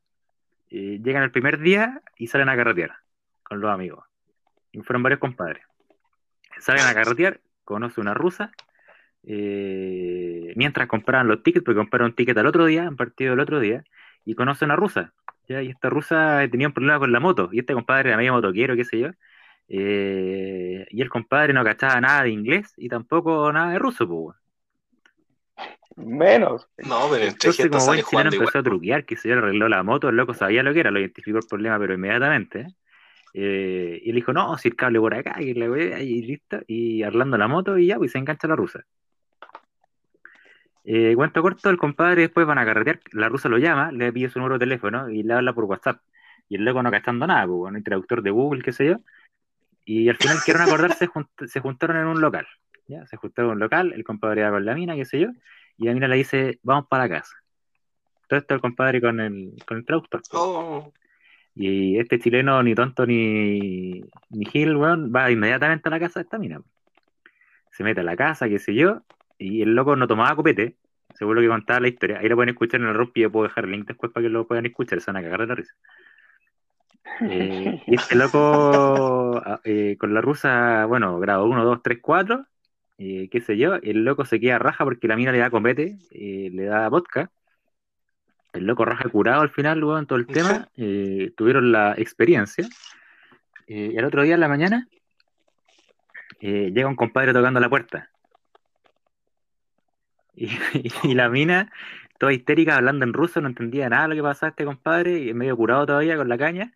llegan el primer día y salen a carretear con los amigos. Y fueron varios compadres. Salen a carretear, conoce una rusa eh, mientras compraban los tickets, porque compraron un ticket al otro día, un partido el otro día, y conoce a una rusa. ¿ya? Y esta rusa tenía un problema con la moto, y este compadre era medio motoquero, qué sé yo. Eh, y el compadre no cachaba nada de inglés y tampoco nada de ruso, pues. Menos. No, pero Entonces, como buen chileno empezó a truquear, que se arregló la moto, el loco sabía lo que era, lo identificó el problema, pero inmediatamente. Eh, y le dijo, no, si el cable por acá, y, listo, y arreglando la moto, y ya, pues se engancha la rusa. Eh, cuento corto, el compadre después van a carretear, la rusa lo llama, le pide su número de teléfono y le habla por WhatsApp. Y el loco no cachando nada, pues, un traductor de Google, qué sé yo. Y al final quieren acordarse, se juntaron en un local. ¿ya? Se juntaron en un local, el compadre va con la mina, qué sé yo, y la mina le dice, vamos para la casa. Todo esto el compadre con el, con el traductor. Oh. Y este chileno, ni tonto ni, ni Gil, weón, va inmediatamente a la casa de esta mina. Se mete a la casa, qué sé yo, y el loco no tomaba copete, según lo que contaba la historia. Ahí lo pueden escuchar en el y yo puedo dejar el link después para que lo puedan escuchar, se van a cagar de la risa. Eh, y este loco ah, eh, con la rusa, bueno, grado 1, 2, 3, 4, qué sé yo, el loco se queda raja porque la mina le da copete, eh, le da vodka. El loco raja curado al final, luego en todo el tema. tuvieron la experiencia. y el otro día en la mañana llega un compadre tocando la puerta. Y, la mina, toda histérica, hablando en ruso, no entendía nada de lo que pasaba este compadre, y medio curado todavía con la caña.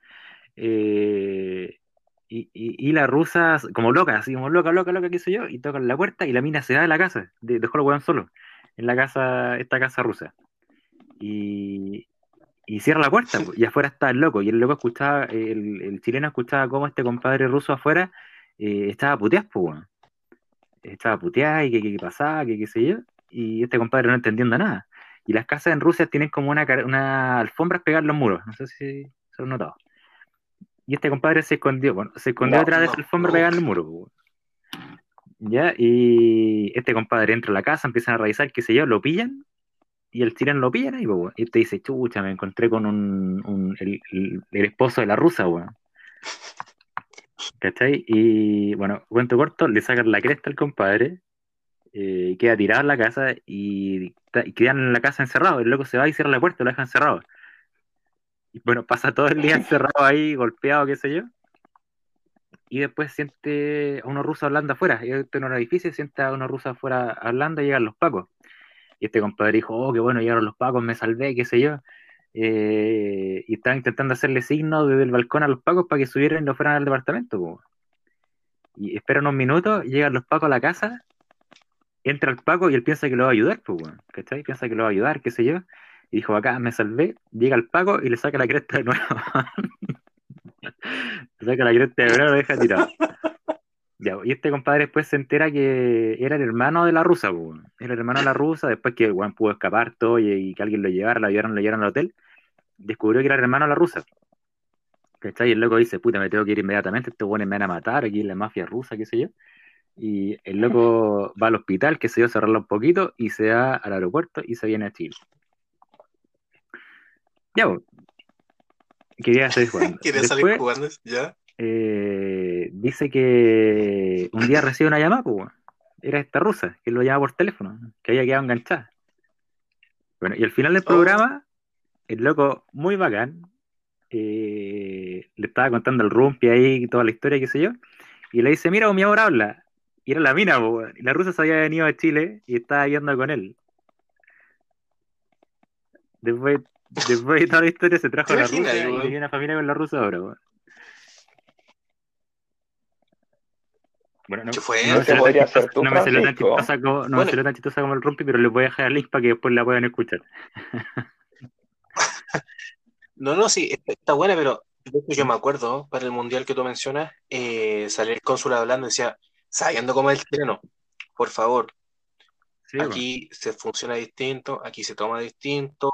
Eh, y, la rusa, como loca, así como loca, loca, loca, qué sé yo, y toca la puerta y la mina se va de la casa, dejó el weón solo, en la casa, esta casa rusa. Y, cierra la puerta, y afuera está el loco, y el loco escuchaba, el, chileno escuchaba cómo este compadre ruso afuera eh, estaba puteado, pues, Estaba puteado y qué pasaba, que qué sé yo y este compadre no entendiendo nada. Y las casas en Rusia tienen como una, una alfombra pegar los muros, no sé si se lo han notado. Y este compadre se escondió, bueno, se escondió esa alfombra pegar los muros. ¿Ya? Y este compadre entra a la casa, empiezan a revisar, qué sé yo, lo pillan, y el chileno lo pillan ahí, y te dice, chucha, me encontré con un, el, esposo de la rusa, weón. ¿Cachai? Y bueno, cuento corto, le sacan la cresta al compadre, eh, queda tirado en la casa y, quedan en la casa encerrado. El loco se va y cierra la puerta y lo deja encerrado. Y bueno, pasa todo el día encerrado ahí, golpeado, qué sé yo. Y después siente a unos rusos hablando afuera. Y en un edificio siente a unos rusos afuera hablando y llegan los pacos. Y este compadre dijo, oh, qué bueno, llegaron los pacos, me salvé, qué sé yo. Eh, y estaban intentando hacerle signos desde el balcón a los pacos para que subieran y lo fueran al departamento. Y esperan unos minutos, llegan los pacos a la casa entra el Paco y él piensa que lo va a ayudar, bueno, ¿cachai? Piensa que lo va a ayudar, qué sé yo. Y dijo, acá me salvé, llega el Paco y le saca la cresta de nuevo. le saca la cresta de nuevo y lo deja tirado. Ya, y este compadre después se entera que era el hermano de la rusa, era el hermano de la rusa, después que Juan pudo escapar todo y, que alguien lo llevara, lo llevaron, lo llevaron al hotel, descubrió que era el hermano de la rusa. ¿Cachai? Y el loco dice, puta, me tengo que ir inmediatamente, estos buenos me van a matar, aquí en la mafia rusa, qué sé yo. Y el loco va al hospital, que se dio a cerrarlo un poquito, y se va al aeropuerto y se viene a Chile. Ya, quería salir jugando. Quería salir jugando, ya. Eh, dice que un día recibe una llamada, pues, era esta rusa, que lo llama por teléfono, que había quedado enganchada. Bueno, y al final del oh. programa, el loco, muy bacán, eh, le estaba contando el rumpi ahí, toda la historia, qué sé yo, Y le dice, mira, mi amor habla. Y era la mina, y la rusa se había venido a Chile y estaba yendo con él. Después, después de toda la historia se trajo a la rusa y una familia con la rusa ahora. Bueno, no, fue? no, me salió tan chistosa, no me salió tan chistosa como, no me tan chistosa como el rompi, pero les voy a dejar el link para que después la puedan escuchar. no, no, sí, está buena, pero yo me acuerdo, para el mundial que tú mencionas, eh, salió el cónsul hablando y decía, sabiendo cómo es el chileno, por favor, aquí se funciona distinto, aquí se toma distinto,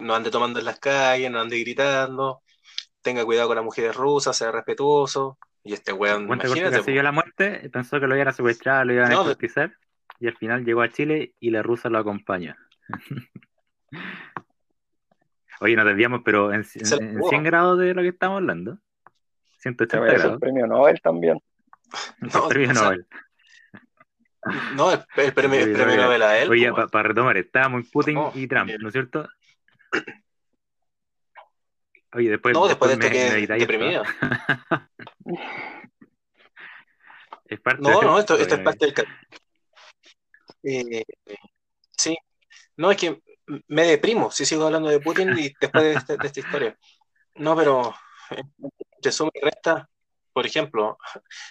no ande tomando en las calles, no ande gritando, tenga cuidado con las mujeres rusas, sea respetuoso, y este weón, imagínate. Que la muerte, pensó que lo iban a secuestrar, lo iban a no, y al final llegó a Chile y la rusa lo acompaña. Oye, nos desviamos, pero en, 100 grados de lo que estamos hablando. 180 grados. el premio Nobel también. No, el premio Nobel. No, el, premio, Nobel a él. Oye, para pa retomar, estábamos en Putin y Trump, ¿no es cierto? Oye, después. No, después, de esto que deprimido. es parte no, no, esto, esto es parte del. Eh, sí. No, es que me deprimo si sigo hablando de Putin y después de, este, esta historia. No, pero de suma y resta, por ejemplo,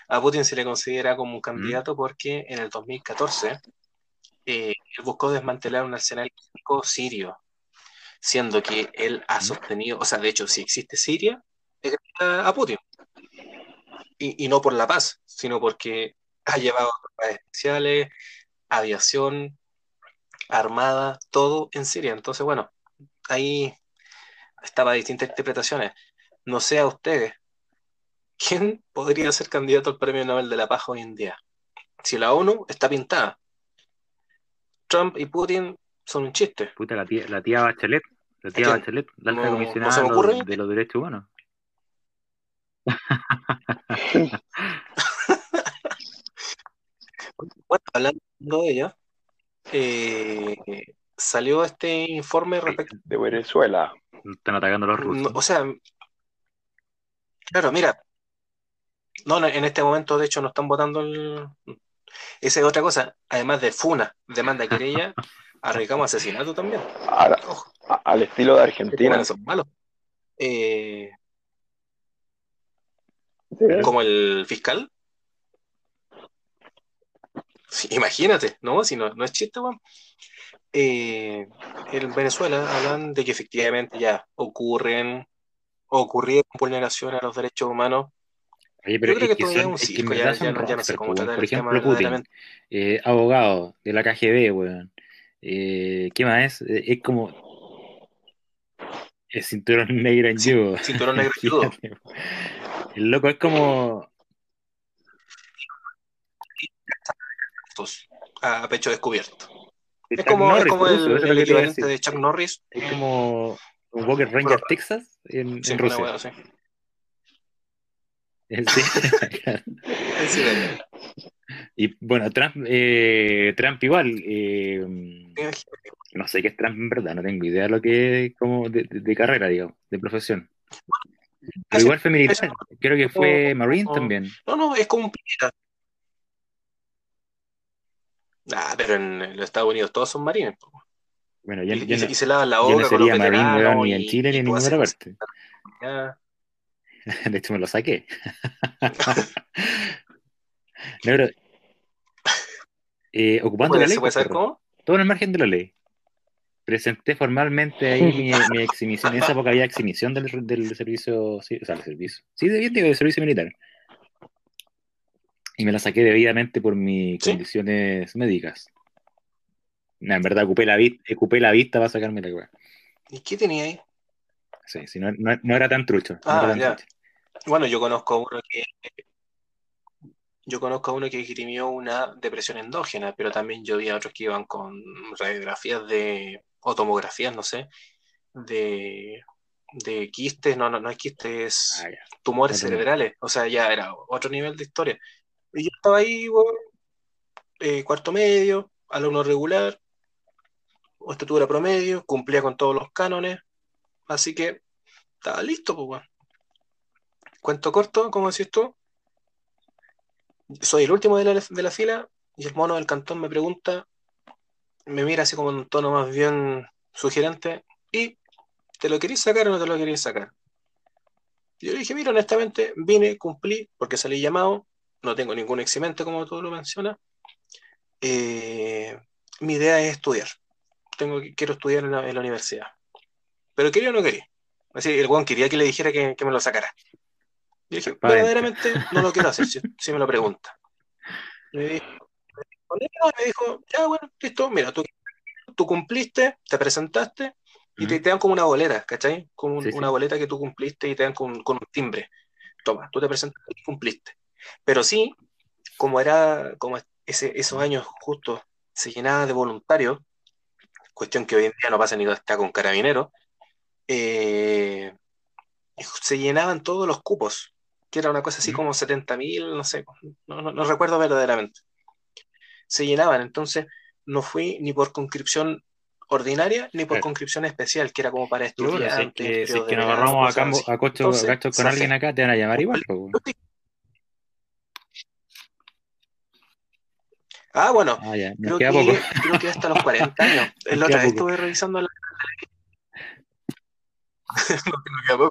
a Putin se le considera como un candidato porque en el 2014 eh, él buscó desmantelar un arsenal químico sirio siendo que él ha sostenido, o sea, de hecho, si existe Siria, es a Putin. Y, no por la paz, sino porque ha llevado tropas especiales, aviación, armada, todo en Siria. Entonces, bueno, ahí estaba distintas interpretaciones. No sé a ustedes, ¿quién podría ser candidato al Premio Nobel de la Paz hoy en día? Si la ONU está pintada. Trump y Putin son un chiste. Puta, la tía, la tía Bachelet, la tía Bachelet, la alta comisionada de los derechos humanos. bueno, hablando de ella, eh, salió este informe respecto de Venezuela. Están atacando a los rusos. o sea, claro, mira, no, en este momento de hecho no están votando el... Esa es otra cosa, además de FUNA, demanda querella, Arriesgamos asesinato también. al estilo de Argentina. Son malos. Eh, como el fiscal. imagínate, ¿no? Si no, no es chiste, weón. Eh, en Venezuela hablan de que efectivamente ya ocurren, ocurrieron vulneraciones a los derechos humanos Oye, pero Yo creo que, que, son, es que ya, ya, no, ya no sé cómo Por ejemplo, Putin, eh, abogado de la KGB, weón. Eh, ¿Qué más es? Eh, es como. El cinturón negro en judo. Cinturón negro en judo. El loco es como. A pecho descubierto. Es como, es como, el, el equivalente de Chuck Norris. Es como un Walker Ranger Texas en, sí, en Rusia. Bueno, sí. Sí. sí. Y bueno, Trump, eh, Trump igual. Eh, no sé qué es Trump en verdad, no tengo idea de lo que es como de, carrera, digamos, de profesión. Pero igual fue militar, creo que fue Marine también. No, no, es como un pirata. Ah, pero en los Estados Unidos todos son marines. Bueno, ya, y, se lavan la boca. no sería marine ni en Chile ni en ninguna parte. De hecho, me lo saqué. no, eh, ocupando la ley. ¿Se puede saber cómo? todo en el margen de la ley. Presenté formalmente ahí mi, mi exhibición. En esa época había exhibición del, del servicio, sí, o sea, del servicio. Sí, de bien, del servicio militar. Y me la saqué debidamente por mis condiciones médicas. en verdad, ocupé la, ocupé la vista para sacarme la weá. ¿Y qué tenía ahí? Sí, sí no, no, era tan trucho. Ah, ya. Bueno, yo conozco a uno que yo conozco a uno que esgrimió una depresión endógena, pero también yo vi a otros que iban con radiografías de, o tomografías, no sé, de, de quistes, no, no, no es quistes, ah, tumores cerebrales, o sea, ya era otro nivel de historia. Y yo estaba ahí, eh, cuarto medio, alumno regular, o estatura promedio, cumplía con todos los cánones, así que estaba listo, pues, Cuento corto, como decís tú, soy el último de la, de la fila y el mono del cantón me pregunta, me mira así como en un tono más bien sugerente, ¿y te lo queréis sacar o no te lo queréis sacar? Yo le dije, mira, honestamente, vine, cumplí, porque salí llamado, no tengo ningún eximente como tú lo mencionas. Eh, mi idea es estudiar. Tengo, quiero estudiar en la, universidad. Pero quería o no quería. Así, el Juan quería que le dijera que, me lo sacara. Yo dije, verdaderamente no lo quiero hacer, si, me lo pregunta. Me dijo, me dijo, ya bueno, listo, mira, tú, tú cumpliste, te presentaste, y te, dan como una boleta, ¿cachai? Como una boleta que tú cumpliste y te dan con, un timbre. Toma, tú te presentas y cumpliste. Pero sí, como era, como ese, esos años justo se llenaba de voluntarios, cuestión que hoy en día no pasa ni está con carabineros, eh, se llenaban todos los cupos, que era una cosa así como 70 mil, no sé, no, no, recuerdo verdaderamente. Se llenaban, entonces no fui ni por conscripción ordinaria ni por conscripción especial, que era como para estudiar. si que, si que nos agarramos a, a cocho, con alguien acá, te van a llamar igual. Ah, bueno, ah, creo, que, creo, que, hasta los 40 años. La otra vez estuve revisando la... la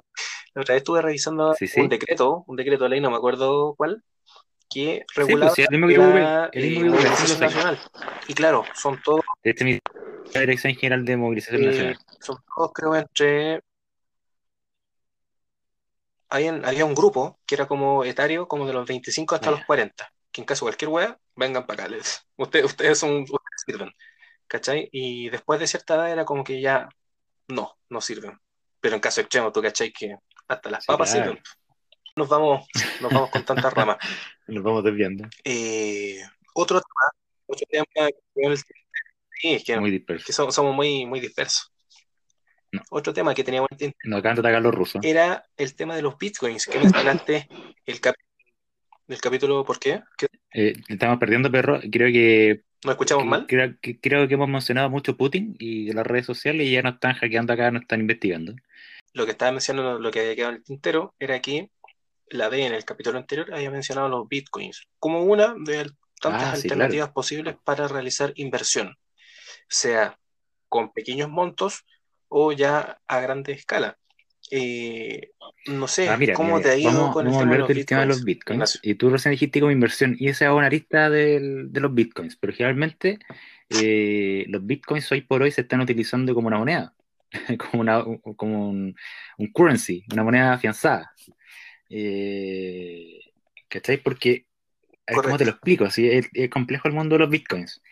otra vez estuve revisando un decreto, un decreto de ley, no me acuerdo cuál, que regulaba sí, pues, el mismo que nacional. Y claro, son todos... Este la Dirección General de Movilización eh, Nacional. Son todos, creo, entre. había un grupo que era como etario, como de los 25 hasta los 40, que en caso de cualquier wea, vengan para acá. ustedes, ustedes son, ustedes sirven. ¿Cachai? Y después de cierta edad era como que ya no, no sirven. Pero en caso extremo, tú cachai que hasta las papas sirven. Nos vamos, nos vamos con tantas ramas. Nos vamos desviando. Eh, otro tema, otro tema Sí, es que, muy somos, muy, muy dispersos. Otro tema que teníamos no atacar los rusos. era el tema de los bitcoins que mencionaste el del capítulo ¿por qué? Eh, estamos perdiendo perro creo que ¿No escuchamos mal? Creo que, creo que hemos mencionado mucho Putin y las redes sociales y ya nos están hackeando acá, nos están investigando. Lo que estaba mencionando, lo que había quedado en el tintero, era que la B en el capítulo anterior había mencionado los bitcoins como una de tantas ah, alternativas posibles para realizar inversión sea con pequeños montos o ya a grande escala. Eh, no sé, ah, ¿cómo te ha ido con el, tema de, los bitcoins? Y tú recién dijiste como inversión, y esa es una lista de, los bitcoins, pero generalmente eh, los bitcoins hoy por hoy se están utilizando como una moneda, como, una, como un, currency, una moneda afianzada. Eh, ¿Cachai? Porque ¿Cómo te lo explico? es, complejo el mundo de los bitcoins.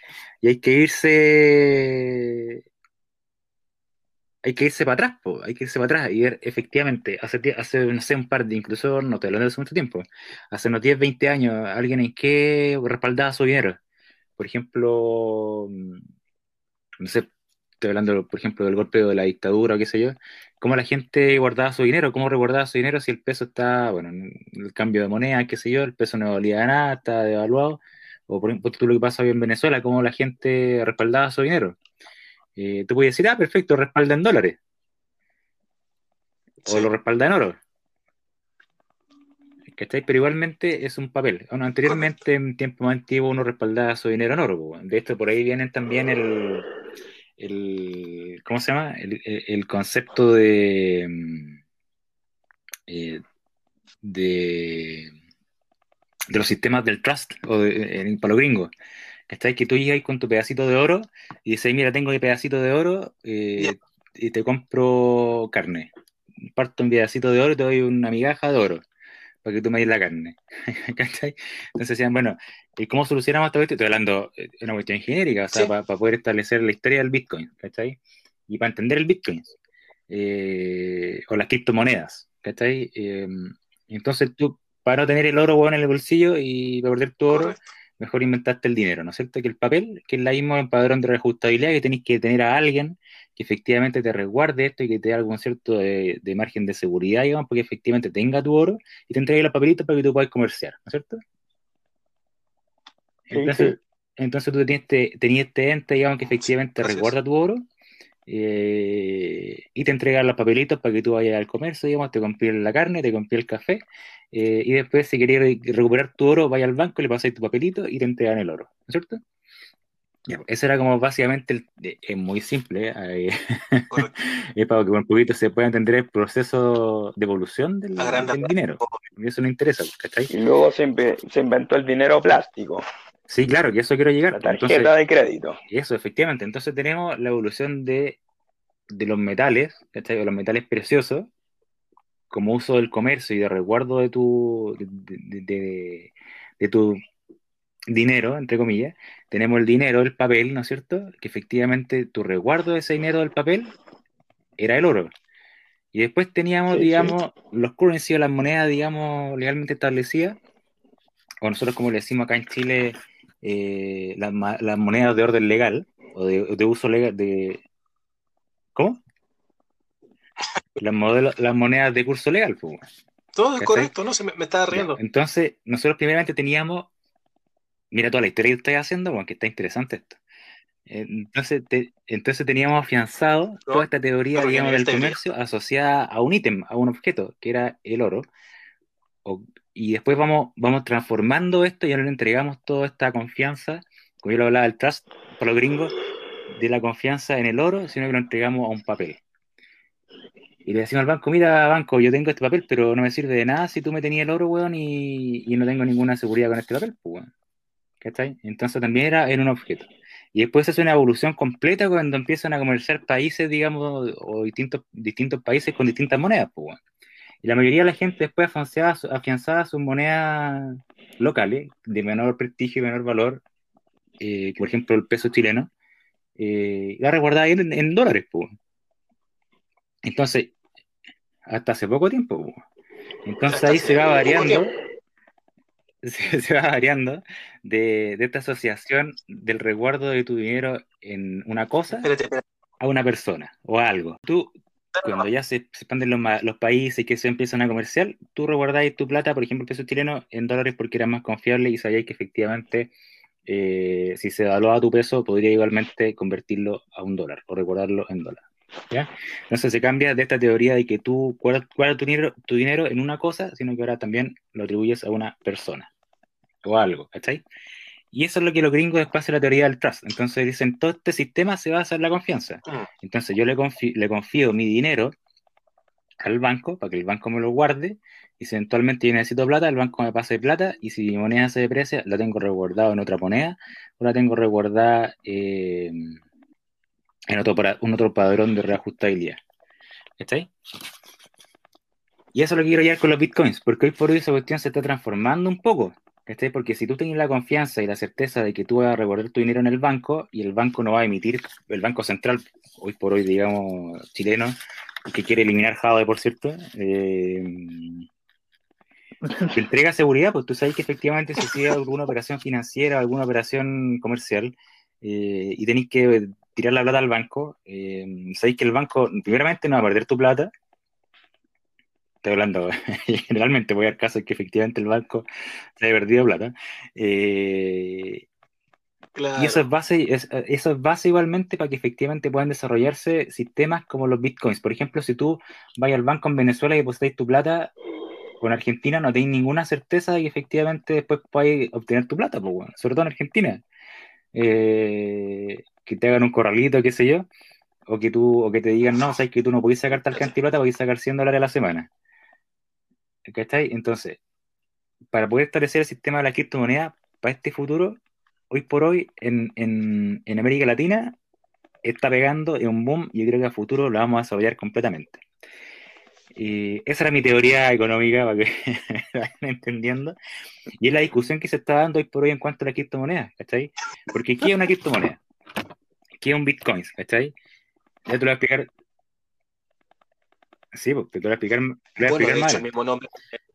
Y hay que irse. Hay que irse para atrás, hay que irse para atrás y ver efectivamente, hace, hace, no sé, un par de, incluso no te lo hace mucho tiempo, hace unos 10, 20 años, alguien en qué respaldaba su dinero. Por ejemplo, mm, no sé, estoy hablando, por ejemplo, del golpe de la dictadura o qué sé yo, cómo la gente guardaba su dinero, cómo resguardaba su dinero si el peso está, bueno, en el cambio de moneda, qué sé yo, el peso no valía nada, está devaluado, o por ejemplo, tú lo que pasa hoy en Venezuela, cómo la gente respaldaba su dinero. Eh, tú puedes decir, ah, perfecto, respalda en dólares. O lo respalda en oro. ¿Cachai? Pero igualmente es un papel. anteriormente, en tiempo más antiguo, uno respaldaba su dinero en oro. De esto por ahí vienen también el, el ¿cómo se llama? El, concepto de, mm, eh, de, de los sistemas del trust o de, en, para los gringos. Que tú llegas con tu pedacito de oro y dices, mira, tengo mi pedacito de oro eh, y te compro carne. Parto un pedacito de oro y te doy una migaja de oro para que tú me des la carne. ¿Cachai? Entonces decían, bueno, ¿y cómo solucionamos todo esto? Estoy hablando de una cuestión genérica, o sea, para, poder establecer la historia del Bitcoin, ¿cachai? Y para entender el Bitcoin, eh, o las criptomonedas, ¿cachai? Eh, entonces tú, para no tener el oro bueno en el bolsillo y perder tu oro, mejor inventaste el dinero, ¿no es cierto? Que el papel, que es la misma padrón de reajustabilidad que tenéis que tener a alguien que efectivamente te resguarde esto y que te dé algún cierto de, margen de seguridad, digamos, porque efectivamente tenga tu oro y te entregue los papelitos para que tú puedas comerciar, ¿no es cierto? Entonces, entonces tú tenías este, tenías este ente, digamos, que efectivamente resguarda tu oro eh, y te entregan los papelitos para que tú vayas al comercio, digamos, te compres la carne, te compres el café, eh, y después si querías recuperar tu oro, vaya al banco, le pasáis tu papelito y te entregan el oro, ¿no es cierto? Ya, eso era como básicamente, es muy simple, ¿eh? es para que un poquito se pueda entender el proceso de evolución del, dinero. Y eso no interesa, ¿cachai? Y luego se, se, inventó el dinero plástico. Sí, claro, que eso quiero llegar. La tarjeta de crédito. Eso, efectivamente. Entonces tenemos la evolución de, de los metales, ¿cachai? los metales preciosos, como uso del comercio y de resguardo de tu, de, de tu dinero, entre comillas, tenemos el dinero, el papel, ¿no es cierto? Que efectivamente tu resguardo de ese dinero del papel era el oro. Y después teníamos, digamos, los currency o las monedas, digamos, legalmente establecidas, o nosotros como le decimos acá en Chile, eh, las, monedas de orden legal, o de, uso legal, de... ¿Cómo? Las, las monedas de curso legal, pues. Todo es correcto, no se me, estaba riendo. Entonces, nosotros primeramente teníamos mira toda la historia que estoy haciendo, porque está interesante esto. Entonces, entonces teníamos afianzado toda esta teoría, digamos, del comercio asociada a un ítem, a un objeto, que era el oro. y después vamos, vamos transformando esto y ahora le entregamos toda esta confianza, como yo lo hablaba del trust, para los gringos, de la confianza en el oro, sino que lo entregamos a un papel. Y le decimos al banco, mira, banco, yo tengo este papel, pero no me sirve de nada si tú me tenías el oro, weón, y, y no tengo ninguna seguridad con este papel, pues, weón. Entonces también era en un objeto. Y después es una evolución completa cuando empiezan a comerciar países, digamos, o distintos, distintos países con distintas monedas. Pues, y la mayoría de la gente después afianzaba, afianzaba sus monedas locales, de menor prestigio y menor valor, eh, por ejemplo el peso chileno, eh, la resguardaba en, en dólares. Pues. Entonces, hasta hace poco tiempo. Pues. Entonces ahí se va variando se, va variando de, esta asociación del resguardo de tu dinero en una cosa a una persona o a algo. Tú, cuando ya se, expanden los, países y que se empiezan a comercial, tú resguardáis tu plata, por ejemplo, el peso chileno, en dólares porque era más confiable y sabíais que efectivamente eh, si se a tu peso, podría igualmente convertirlo a un dólar o resguardarlo en dólar. ¿Ya? Entonces se cambia de esta teoría de que tú guardas tu dinero, tu dinero en una cosa, sino que ahora también lo atribuyes a una persona o algo, ¿cachai? Y eso es lo que los gringos después hacen la teoría del trust. Entonces dicen, todo este sistema se basa en la confianza. Ah. Entonces yo le, le confío mi dinero al banco para que el banco me lo guarde y si eventualmente yo necesito plata, el banco me pase plata y si mi moneda se deprecia, la tengo resguardada en otra moneda o la tengo resguardada eh, en otro, un otro padrón de reajustabilidad. ¿Está Y eso es lo que quiero llegar con los bitcoins, porque hoy por hoy esa cuestión se está transformando un poco. Porque si tú tienes la confianza y la certeza de que tú vas a recorrer tu dinero en el banco y el banco no va a emitir, el Banco Central, hoy por hoy, digamos, chileno, que quiere eliminar Java, por cierto, eh, te entrega seguridad, pues tú sabes que efectivamente si sigue alguna operación financiera, alguna operación comercial, eh, y tenéis que tirar la plata al banco, eh, sabéis que el banco, primeramente, no va a perder tu plata, estoy hablando, generalmente voy al caso de que efectivamente el banco se haya perdido plata. Eh, y eso es, base, eso es base igualmente para que efectivamente puedan desarrollarse sistemas como los bitcoins. Por ejemplo, si tú vas al banco en Venezuela y depositáis tu plata con Argentina, no tenéis ninguna certeza de que efectivamente después podáis obtener tu plata, pues, sobre todo en Argentina. Eh, que te hagan un corralito, qué sé yo, o que tú, o que te digan, no, sabes que tú no podés sacar tal cantidad de plata, podés sacar 100 dólares a la semana. ¿Cachai? Entonces, para poder establecer el sistema de la criptomoneda para este futuro, hoy por hoy en, América Latina está pegando en un boom y yo creo que a futuro lo vamos a desarrollar completamente. Y esa era mi teoría económica para que vayan entendiendo. Y es la discusión que se está dando hoy por hoy en cuanto a la criptomoneda, ¿cachai? Porque ¿qué es una criptomoneda? ¿Qué es un Bitcoin? ¿cachai? Ya te lo voy a explicar Sí, porque te voy a explicar, voy a explicar Mismo nombre,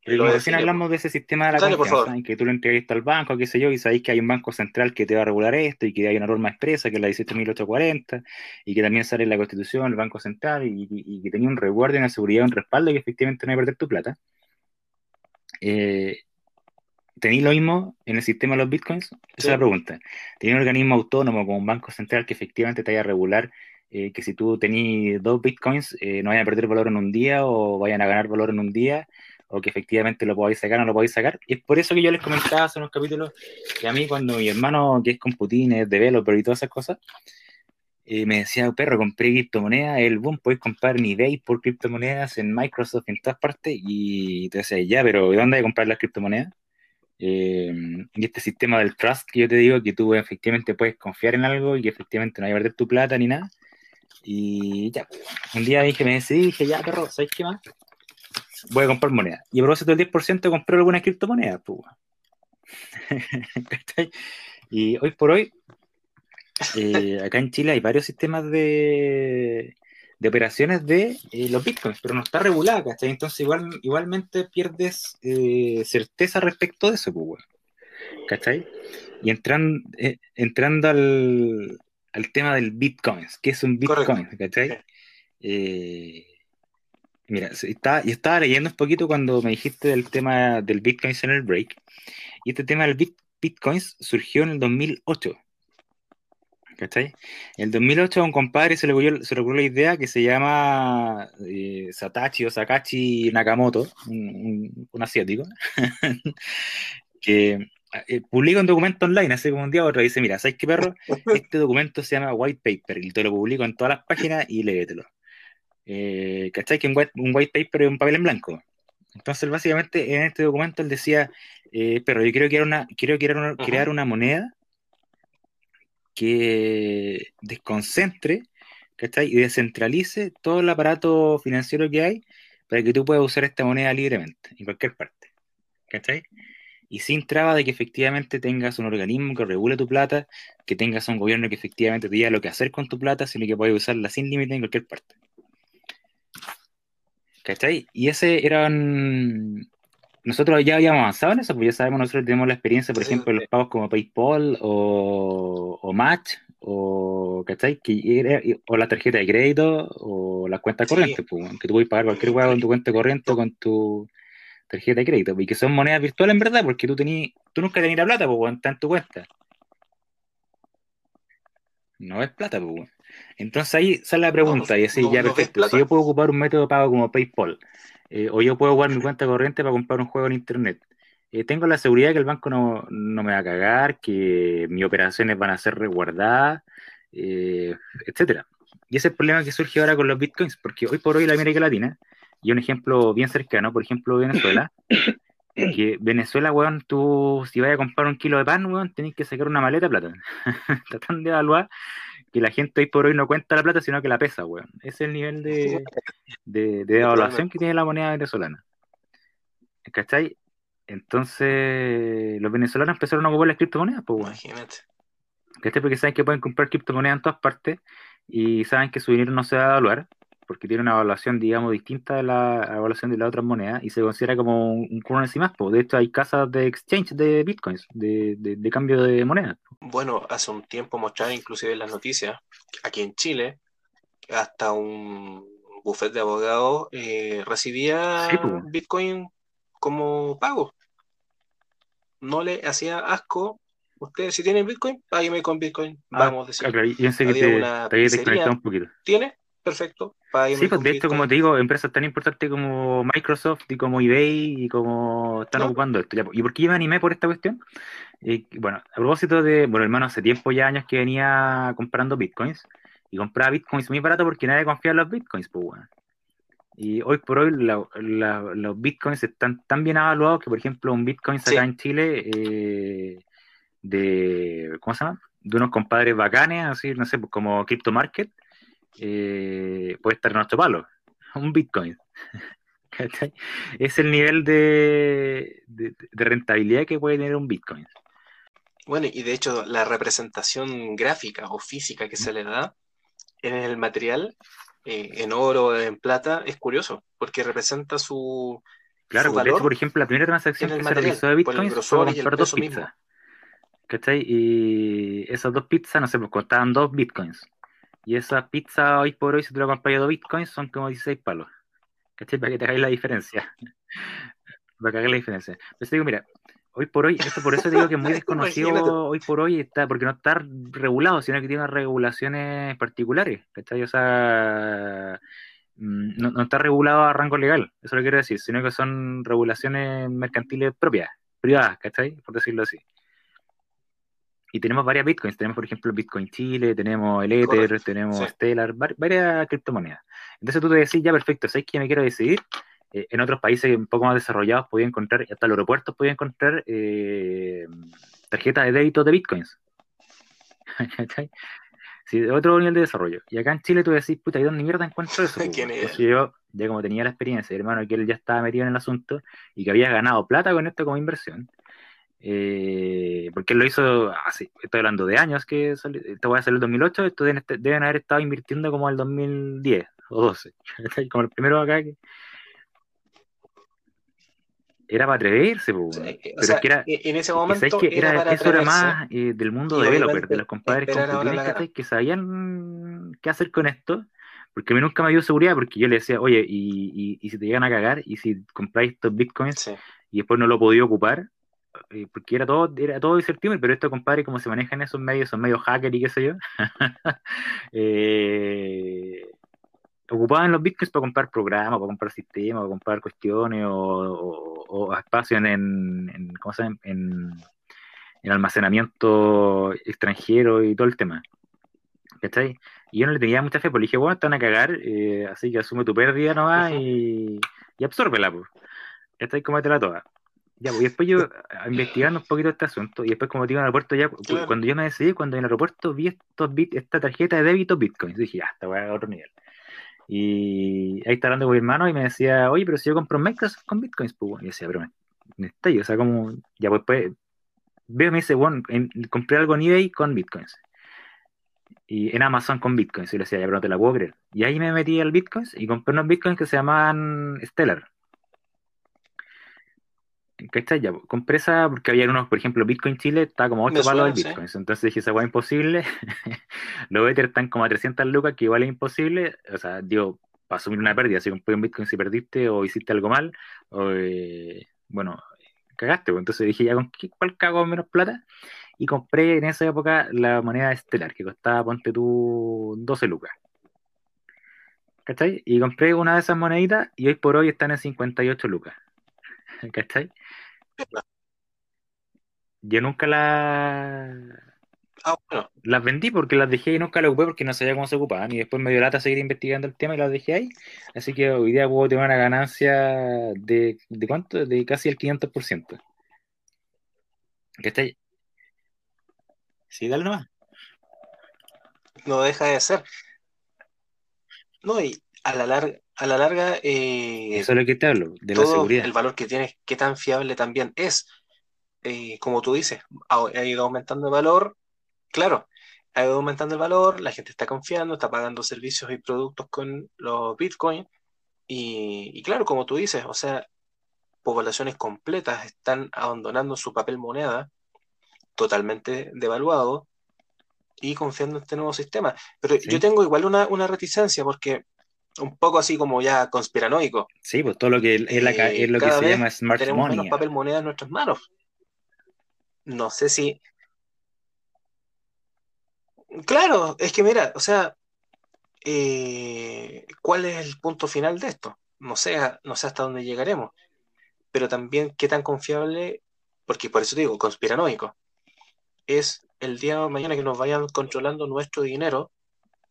recién hablamos de ese sistema de la confianza, en que tú lo entregaste al banco, qué sé yo, y sabéis que hay un banco central que te va a regular esto, y que hay una norma expresa, que es la 17.840, y que también sale en la Constitución, el Banco Central, y, que tenía un resguardo, una seguridad, un respaldo, y que efectivamente no hay a perder tu plata. Eh, ¿Tenéis lo mismo en el sistema de los bitcoins? Esa es la pregunta. ¿Tenéis un organismo autónomo como un banco central que efectivamente te vaya a regular eh, que si tú tenés dos bitcoins, no vayan a perder valor en un día o vayan a ganar valor en un día, o que efectivamente lo podáis sacar o no lo podáis sacar. Y es por eso que yo les comentaba hace unos capítulos que a mí cuando mi hermano, que es con Putin, es developer y todas esas cosas, eh, me decía, perro, compré criptomonedas, el boom, podéis comprar en eBay por criptomonedas, en Microsoft, en todas partes, y te decía, ya, pero ¿de dónde hay que comprar las criptomonedas? Eh, y este sistema del trust que yo te digo, que tú efectivamente puedes confiar en algo y que efectivamente no hay que perder tu plata ni nada. Y ya, un día dije, me decidí, dije, ya, perro, ¿sabes qué más? Voy a comprar monedas. Y a propósito del 10% compré algunas criptomonedas, pues. y hoy por hoy eh, acá en Chile hay varios sistemas de, de operaciones de eh, los bitcoins, pero no está regulada, ¿cachai? Entonces igual, igualmente pierdes eh, certeza respecto de eso, pues, ¿cachai? Y entran, entrando al, al, tema del bitcoin, ¿qué es un bitcoin? ¿cachai? mira, está, yo estaba leyendo un poquito cuando me dijiste del tema del bitcoin en el break, y este tema del bit, bitcoins surgió en el 2008. ¿Cachai? En el 2008 a un compadre se le ocurrió, se le ocurrió la idea que se llama eh, Satachi o Sakachi Nakamoto, un, asiático, que eh, publica un documento online hace como un día o otro y dice, mira, ¿sabes qué perro? Este documento se llama White Paper y te lo publico en todas las páginas y léetelo. Eh, ¿Cachai? Que un white, Paper es un papel en blanco. Entonces, básicamente, en este documento él decía, eh, pero yo quiero crear una, quiero crear crear una moneda que desconcentre y descentralice todo el aparato financiero que hay para que tú puedas usar esta moneda libremente, en cualquier parte. ¿cachai? Y sin traba de que efectivamente tengas un organismo que regule tu plata, que tengas un gobierno que efectivamente te diga lo que hacer con tu plata, sino que puedas usarla sin límite en cualquier parte. ¿Cachai? Y ese era un, nosotros ya habíamos avanzado en eso, pues ya sabemos, nosotros tenemos la experiencia, por ejemplo, en los pagos como PayPal o, Match, o, ¿cachai? o la tarjeta de crédito o la cuenta corriente, pues, que tú puedes pagar cualquier hueá con tu cuenta corriente o con tu tarjeta de crédito, y que son monedas virtuales en verdad, porque tú, tení, tú nunca tenías la plata, pues, está en tu cuenta. No es plata, pues. Entonces ahí sale la pregunta, y así, ya perfecto, si yo puedo ocupar un método de pago como PayPal, eh, o yo puedo jugar mi cuenta corriente para comprar un juego en internet. Eh, tengo la seguridad de que el banco no, me va a cagar, que mis operaciones van a ser resguardadas, eh, etcétera. Y ese es el problema que surge ahora con los bitcoins, porque hoy por hoy la América Latina, y un ejemplo bien cercano, por ejemplo Venezuela, que Venezuela, weón, tú si vas a comprar un kilo de pan, weón, tenés que sacar una maleta de plata. Tratan de evaluar que la gente hoy por hoy no cuenta la plata, sino que la pesa, weón. Ese es el nivel de, de, evaluación que tiene la moneda venezolana. ¿Cachai? Entonces, los venezolanos empezaron a ocupar las criptomonedas, pues, weón. Imagínate. ¿Cachai? Porque saben que pueden comprar criptomonedas en todas partes y saben que su dinero no se va a evaluar porque tiene una evaluación, digamos, distinta de la evaluación de las otras monedas y se considera como un, currency más. De hecho, hay casas de exchange de bitcoins, de, de, cambio de moneda. Bueno, hace un tiempo mostraron inclusive en las noticias, aquí en Chile, hasta un buffet de abogados eh, recibía bitcoin como pago. No le hacía asco Ustedes, si tienen Bitcoin, págueme con Bitcoin. Ah, Vamos a decir. Ah, claro, y que te, te un poquito. ¿Tiene? Perfecto. Sí, pues de hecho, como te digo, empresas tan importantes como Microsoft y como eBay y como están ocupando esto. ¿Y por qué yo me animé por esta cuestión? Eh, bueno, a propósito de, bueno, hermano, hace tiempo ya años que venía comprando bitcoins y compraba bitcoins muy barato porque nadie confía en los bitcoins, pues bueno. Y hoy por hoy los bitcoins están tan bien evaluados que, por ejemplo, un bitcoin acá en Chile eh, de, ¿cómo se llama? De unos compadres bacanes, así, no sé, pues como Crypto Market, eh, puede estar en nuestro palo, un Bitcoin. es el nivel de, rentabilidad que puede tener un Bitcoin. Bueno, y de hecho la representación gráfica o física que se le da en el material, eh, en oro o en plata, es curioso, porque representa su... Claro, por ejemplo, la primera transacción que se realizó de Bitcoin fue comprar dos pizzas. ¿Cachai? Y esas dos pizzas, no sé, pues costaban dos Bitcoins. Y esa pizza hoy por hoy, si te lo compras dos bitcoins, son como 16 palos. ¿Cachai? Para que te hagáis la diferencia. Para que hagáis la diferencia. Pero digo, mira, hoy por hoy, esto por eso digo que es muy desconocido hoy por hoy, está, porque no está regulado, sino que tiene regulaciones particulares, ¿cachai? O sea, mm, no, está regulado a rango legal, eso lo quiero decir, sino que son regulaciones mercantiles propias, privadas, ¿cachai? Por decirlo así. Y tenemos varias bitcoins, tenemos por ejemplo Bitcoin Chile, tenemos el Ether, tenemos Stellar, varias criptomonedas. Entonces tú te decís, ya perfecto, ¿sabes que me quiero decidir? Eh, en otros países un poco más desarrollados podía encontrar, hasta los aeropuertos podía encontrar eh, tarjetas de débito de bitcoins. sí, de otro nivel de desarrollo. Y acá en Chile tú decís, puta, ¿y dónde mierda encuentro eso? Yo, ya como tenía la experiencia, hermano, que él ya estaba metido en el asunto y que había ganado plata con esto como inversión. Eh, porque lo hizo así, estoy hablando de años que esto voy a hacer el 2008, esto deben, deben, haber estado invirtiendo como el 2010 o 12, como el primero acá que, era para atreverse, pero que era, en ese momento que era, eso era más eh, del mundo de developer, de los compadres que, que sabían qué hacer con esto, porque a mí nunca me dio seguridad, porque yo le decía, oye, y, y, si te llegan a cagar, y si compráis estos bitcoins y después no lo podía ocupar, eh, porque era todo, era todo incertidumbre, pero esto, compadre, como se manejan esos medios, son medios hacker y qué sé yo, eh, ocupaban los bitcoins para comprar programas, para comprar sistemas, para comprar cuestiones o, o, espacio en, en, ¿cómo se llama? en, almacenamiento extranjero y todo el tema. ¿Cachai? Y yo no le tenía mucha fe, porque le dije, bueno, están a cagar, eh, así que asume tu pérdida nomás y, y absórbela, pues. ¿Cachai? la toda. Ya, pues, y después yo, investigando un poquito este asunto, y después como digo en el aeropuerto, ya, cuando yo me decidí, cuando en el aeropuerto vi estos bit, esta tarjeta de débito Bitcoin, dije, ya, esta voy a otro nivel. Y ahí está hablando con mi hermano y me decía, oye, pero si yo compro Microsoft con bitcoins, pues, y decía, pero me, está o sea, como, ya pues, pues veo, me dice, bueno, compré algo en eBay con bitcoins. Y en Amazon con bitcoins. Y le decía, ya, pero no te la puedo creer. Y ahí me metí al bitcoins y compré unos bitcoins que se llamaban Stellar. ¿Cachai? Ya, compré esa porque había unos, por ejemplo, Bitcoin Chile está como 8 palos de Bitcoin. Entonces dije, esa es imposible. Los Ether están como a 300 lucas, que igual es imposible. O sea, digo, para asumir una pérdida, si compré un Bitcoin si perdiste o hiciste algo mal, o, eh, bueno, cagaste. Pues. Entonces dije, ya, ¿con qué, cuál cago menos plata? Y compré en esa época la moneda estelar, que costaba, ponte tú, 12 lucas. ¿Cachai? Y compré una de esas moneditas y hoy por hoy están en 58 lucas. ¿Cachai? Yo nunca la... Ah, las vendí porque las dejé y nunca las ocupé porque no sabía cómo se ocupaban. Y después me dio lata seguir investigando el tema y las dejé ahí. Así que hoy día puedo tener una ganancia de, ¿de cuánto? De casi el 500%. ¿Qué Sí, dale nomás. No deja de ser. No, y a la larga, a la larga, eh, eso es lo que te hablo, de la seguridad. El valor que tienes, qué tan fiable también es. Eh, como tú dices, ha, ido aumentando el valor, claro, ha ido aumentando el valor, la gente está confiando, está pagando servicios y productos con los bitcoins. Y, claro, como tú dices, o sea, poblaciones completas están abandonando su papel moneda totalmente devaluado y confiando en este nuevo sistema. Pero yo tengo igual una, una reticencia porque un poco así como ya conspiranoico. Sí, pues todo lo que es, la, es lo que se llama smart tenemos money. papel moneda en nuestras manos. No sé si. Claro, es que mira, o sea, eh, ¿cuál es el punto final de esto? No sé, no sé hasta dónde llegaremos, pero también qué tan confiable, porque por eso digo, conspiranoico, es el día de mañana que nos vayan controlando nuestro dinero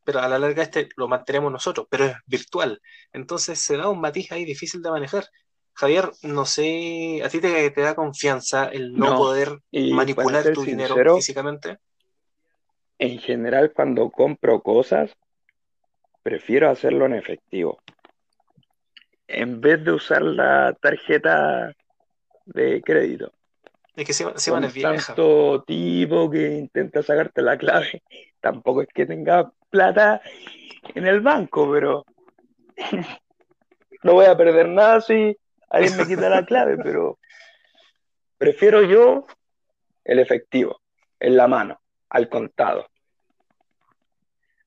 pero a la larga este lo mantenemos nosotros, pero es virtual. Entonces se da un matiz ahí difícil de manejar. Javier, no sé, ¿a ti te, da confianza el no, poder manipular tu dinero físicamente? En general, cuando compro cosas, prefiero hacerlo en efectivo. En vez de usar la tarjeta de crédito. Es que se, van es vieja. Tanto tipo que intenta sacarte la clave. Tampoco es que tenga plata en el banco, pero no voy a perder nada si alguien me quita la clave, pero prefiero yo el efectivo, en la mano, al contado.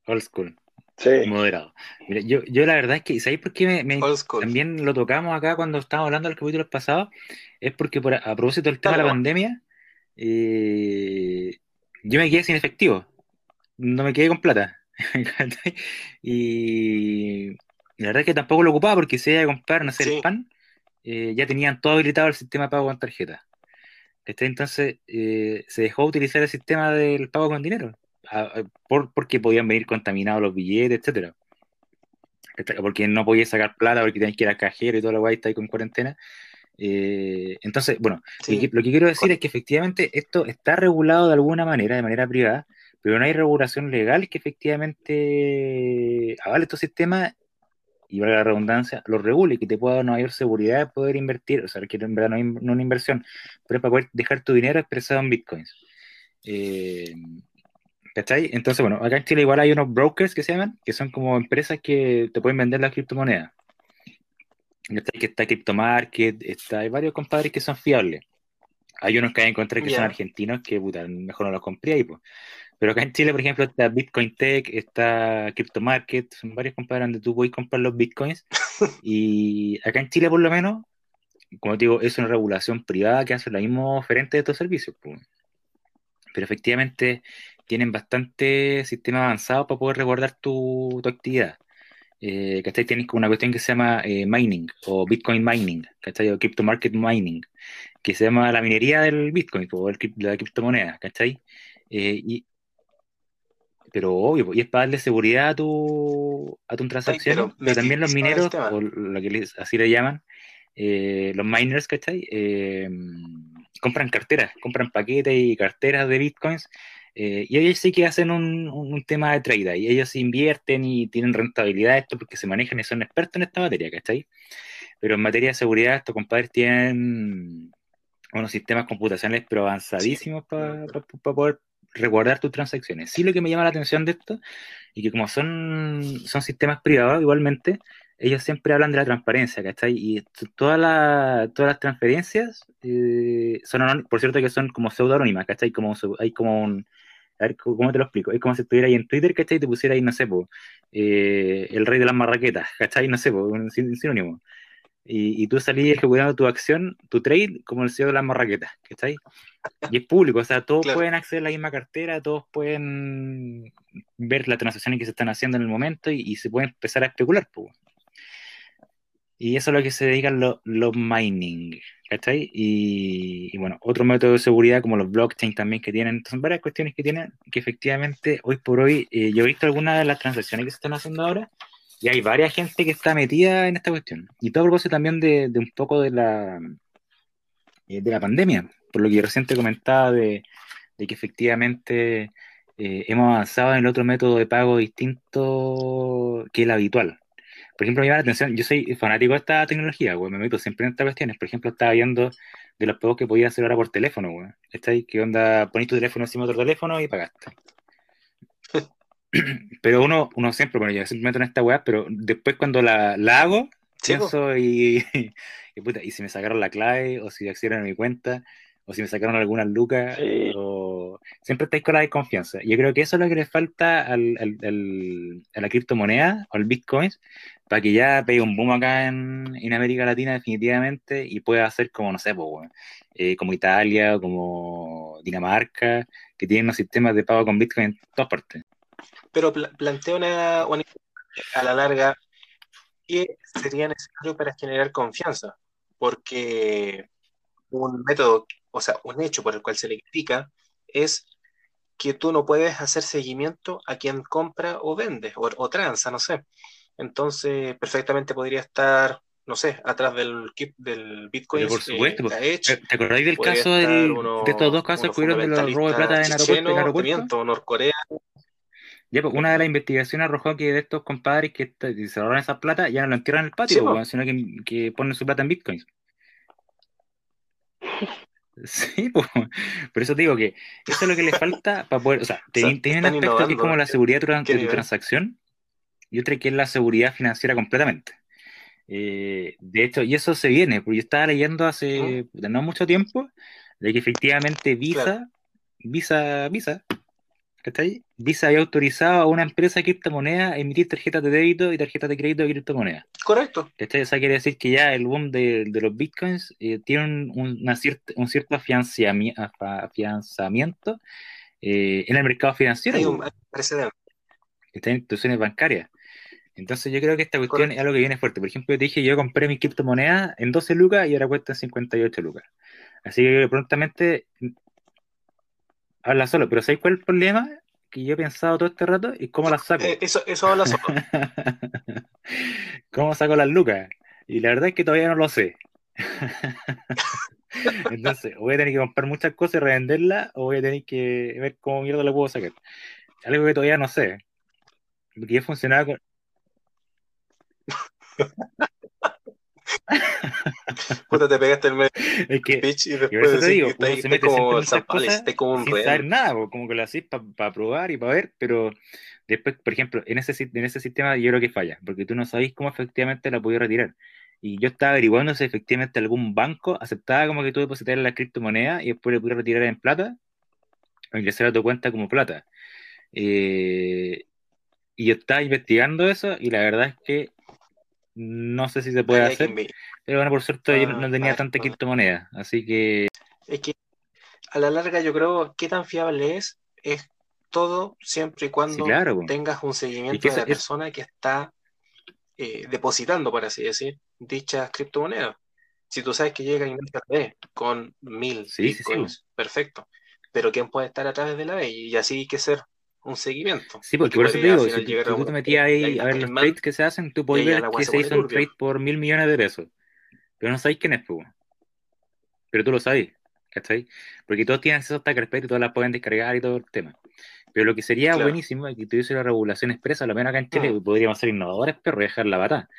Old school. moderado. Mira, yo, yo la verdad es que, ¿sabéis por qué me, también lo tocamos acá cuando estábamos hablando del capítulo pasado? Es porque por, a propósito del tema de la pandemia, eh, yo me quedé sin efectivo, no me quedé con plata. y, la verdad es que tampoco lo ocupaba porque si iba a comprar, no sé, el pan, eh, ya tenían todo habilitado el sistema de pago con tarjeta. Entonces eh, se dejó utilizar el sistema del pago con dinero, por, porque podían venir contaminados los billetes, etcétera. Porque no podías sacar plata porque tenías que ir al cajero y toda la guay está ahí con cuarentena. Eh, entonces, bueno, lo, que, quiero decir es que efectivamente esto está regulado de alguna manera, de manera privada, pero no hay regulación legal que efectivamente avale estos sistemas y valga la redundancia, lo regule, que te pueda dar una mayor seguridad de poder invertir, o sea, que en verdad no es una inversión, pero es para poder dejar tu dinero expresado en bitcoins. Eh, ¿Cachai? Entonces, bueno, acá en Chile igual hay unos brokers que se llaman, que son como empresas que te pueden vender las criptomonedas. Que está CryptoMarket, está, hay varios compadres que son fiables. Hay unos que hay encontré que son argentinos que puta, mejor no los compré ahí, pues. Pero acá en Chile, por ejemplo, está Bitcoin Tech, está Crypto Market, son varios compadres donde tú puedes comprar los bitcoins. y acá en Chile, por lo menos, como te digo, es una regulación privada que hace lo mismo oferente de estos servicios. Pero efectivamente tienen bastante sistema avanzado para poder recordar tu, actividad. Eh, ¿cachai? Tienes como una cuestión que se llama eh, mining o Bitcoin mining, ¿cachai? O Crypto Market mining, que se llama la minería del Bitcoin o el, la criptomoneda, ¿cachai? Eh, y, pero obvio, y es para darle seguridad a tu, a tu transacción, pero, también los mineros, o lo que así le llaman, eh, los miners, ¿cachai? Eh, compran carteras, compran paquetes y carteras de bitcoins, eh, y ellos sí que hacen un, un, tema de trade, y ellos invierten y tienen rentabilidad esto porque se manejan y son expertos en esta materia, ¿cachai? Pero en materia de seguridad, estos compadres tienen unos sistemas computacionales pero avanzadísimos para poder recordar tus transacciones. Sí, lo que me llama la atención de esto, y que como son, son sistemas privados igualmente, ellos siempre hablan de la transparencia, ¿cachai? Y todas todas las transferencias eh, son por cierto que son como pseudo anónimas, ¿cachai? Como, hay como un... A ver, ¿cómo te lo explico? Es como si estuviera ahí en Twitter, ¿cachai? Y te pusiera ahí, no sé, eh, el rey de las marraquetas, ¿cachai? No sé, un sinónimo y, tú salís ejecutando tu acción, tu trade, como el CEO de las marraquetas, ¿cachai? Y es público, o sea, todos pueden acceder a la misma cartera, todos pueden ver las transacciones que se están haciendo en el momento y, se pueden empezar a especular, pues. Y eso es lo que se dedican los, los mining, ¿cachai? Y, bueno, otro método de seguridad como los blockchain también que tienen, son varias cuestiones que tienen que efectivamente hoy por hoy, eh, yo he visto algunas de las transacciones que se están haciendo ahora y hay varias gente que está metida en esta cuestión. Y todo a propósito también de, un poco de la, eh, de la pandemia, por lo que recién te comentaba de, que efectivamente eh, hemos avanzado en el otro método de pago distinto que el habitual. Por ejemplo, me llama la atención, yo soy fanático de esta tecnología, me meto siempre en estas cuestiones. Por ejemplo, estaba viendo de los pagos que podía hacer ahora por teléfono, güey. ¿Está ahí? ¿Qué onda? Ponís tu teléfono encima de otro teléfono y pagaste. pero uno, uno siempre, bueno, yo siempre meto en esta weá, pero después cuando la, la hago, pienso y, y, puta, y si me sacaron la clave, o si accedieron a mi cuenta, o si me sacaron algunas lucas, o... siempre estáis con la desconfianza. Yo creo que eso es lo que le falta al, al, a la criptomoneda o al Bitcoin, para que ya pegue un boom acá en, en América Latina definitivamente y pueda hacer como, no sé, pues, eh, como Italia o como Dinamarca, que tienen unos sistemas de pago con Bitcoin en todas partes pero plantea una, a la larga que sería necesario para generar confianza, porque un método, o sea, un hecho por el cual se le critica es que tú no puedes hacer seguimiento a quien compra o vende o, o tranza, no sé. Entonces, perfectamente podría estar, no sé, atrás del, del Bitcoin. por supuesto. Eh, ¿Te acordáis del caso de estos dos casos que hubieron de los robos de plata en aeropuerto? aeropuerto? Norcorea pues, una de las investigaciones arrojó que de estos compadres que se roban esa plata ya no lo entierran en el patio, pues, sino que, ponen su plata en bitcoins. Sí, pues, por eso digo que eso es lo que le falta para poder, o sea, tiene un aspecto que es como la seguridad de tu transacción y otra que es la seguridad financiera completamente. Eh, de hecho, y eso se viene, porque yo estaba leyendo hace no mucho tiempo de que efectivamente Visa, Visa, Visa, ¿Cachai? Visa había autorizado a una empresa de criptomonedas a emitir tarjetas de débito y tarjetas de crédito de criptomonedas. Correcto. ¿Cachai? O sea, quiere decir que ya el boom de, los bitcoins eh, tiene un, una cierta, un cierto afianzamiento eh, en el mercado financiero. Hay un precedente. Está en instituciones bancarias. Entonces yo creo que esta cuestión es algo que viene fuerte. Por ejemplo, yo te dije, yo compré mi criptomoneda en 12 lucas y ahora cuesta 58 lucas. Así que prontamente habla solo, pero ¿sabes cuál es el problema? Que yo he pensado todo este rato y cómo las saco. Eh, eso, eso habla solo. ¿Cómo saco las lucas? Y la verdad es que todavía no lo sé. Entonces, voy a tener que comprar muchas cosas y revenderlas, o voy a tener que ver cómo mierda lo puedo sacar. Algo que todavía no sé. Porque funcionaba con. Puta, te pegaste el medio es que, pitch y después te digo, que mete como San cosas como un sin saber nada, como que lo haces para probar y para ver, pero después, por ejemplo, en ese, en ese sistema yo creo que falla, porque tú no sabes cómo efectivamente la podías retirar. Y yo estaba averiguando si efectivamente algún banco aceptaba como que tú depositar la criptomoneda y después le pudieras retirar en plata o ingresar a tu cuenta como plata. Eh, y yo estaba investigando eso y la verdad es que no sé si se puede hacer. Pero bueno, por suerte yo no tenía tanta criptomoneda, así que... Es que a la larga yo creo que tan fiable es, es todo siempre y cuando tengas un seguimiento de la persona que está eh, depositando, por así decir, dichas criptomonedas. Si tú sabes que llega Ignacio B con mil bitcoins, perfecto. Pero ¿quién puede estar a través de la B? Y así hay que ser un seguimiento. Sí, porque, por eso te digo, si tú, te metías ahí a ver los trades que se hacen, tú puedes ver que se hizo un trade por mil millones de pesos. Pero no sabéis quién es, pues. Pero tú lo sabes, ¿cachai? Porque todos tienen acceso a esta carpeta y todas las pueden descargar y todo el tema. Pero lo que sería buenísimo es que tuviese la regulación expresa, lo menos acá en Chile, mm. podríamos ser innovadores, pero dejar la bata.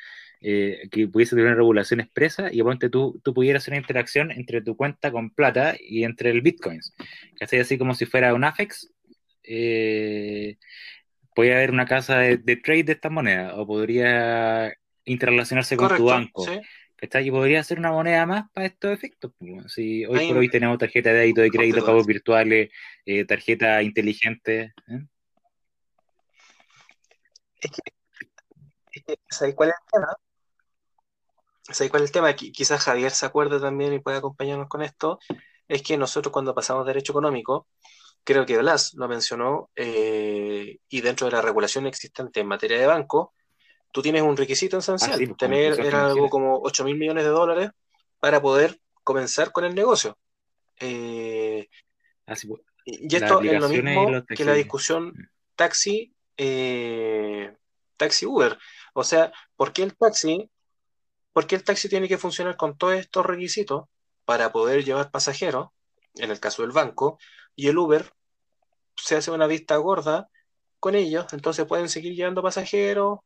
Eh, que pudiese tener una regulación expresa y ponte tú, tú pudieras hacer una interacción entre tu cuenta con plata y entre el Bitcoins. ¿Cachai? Así como si fuera un AFEX, eh, podría haber una casa de, trade de estas monedas o podría interrelacionarse con tu banco. Y podría ser una moneda más para estos efectos. Si hoy por hoy tenemos tarjeta de débito, de crédito, pagos virtuales, eh, tarjeta inteligente. ¿eh? Es que, ¿sabes cuál es el tema? ¿Sabes cuál es el tema? Quizás Javier se acuerde también y puede acompañarnos con esto. Es que nosotros cuando pasamos derecho económico, creo que Blas lo mencionó, eh, y dentro de la regulación existente en materia de banco, tú tienes un requisito esencial, ah, pues, tener era algo como 8 mil millones de dólares para poder comenzar con el negocio. Eh, Así, ah, pues, y esto es lo mismo que la discusión mm. taxi, eh, taxi Uber. O sea, ¿por qué el taxi, por qué el taxi tiene que funcionar con todos estos requisitos para poder llevar pasajeros, en el caso del banco, y el Uber se hace una vista gorda con ellos, entonces pueden seguir llevando pasajeros,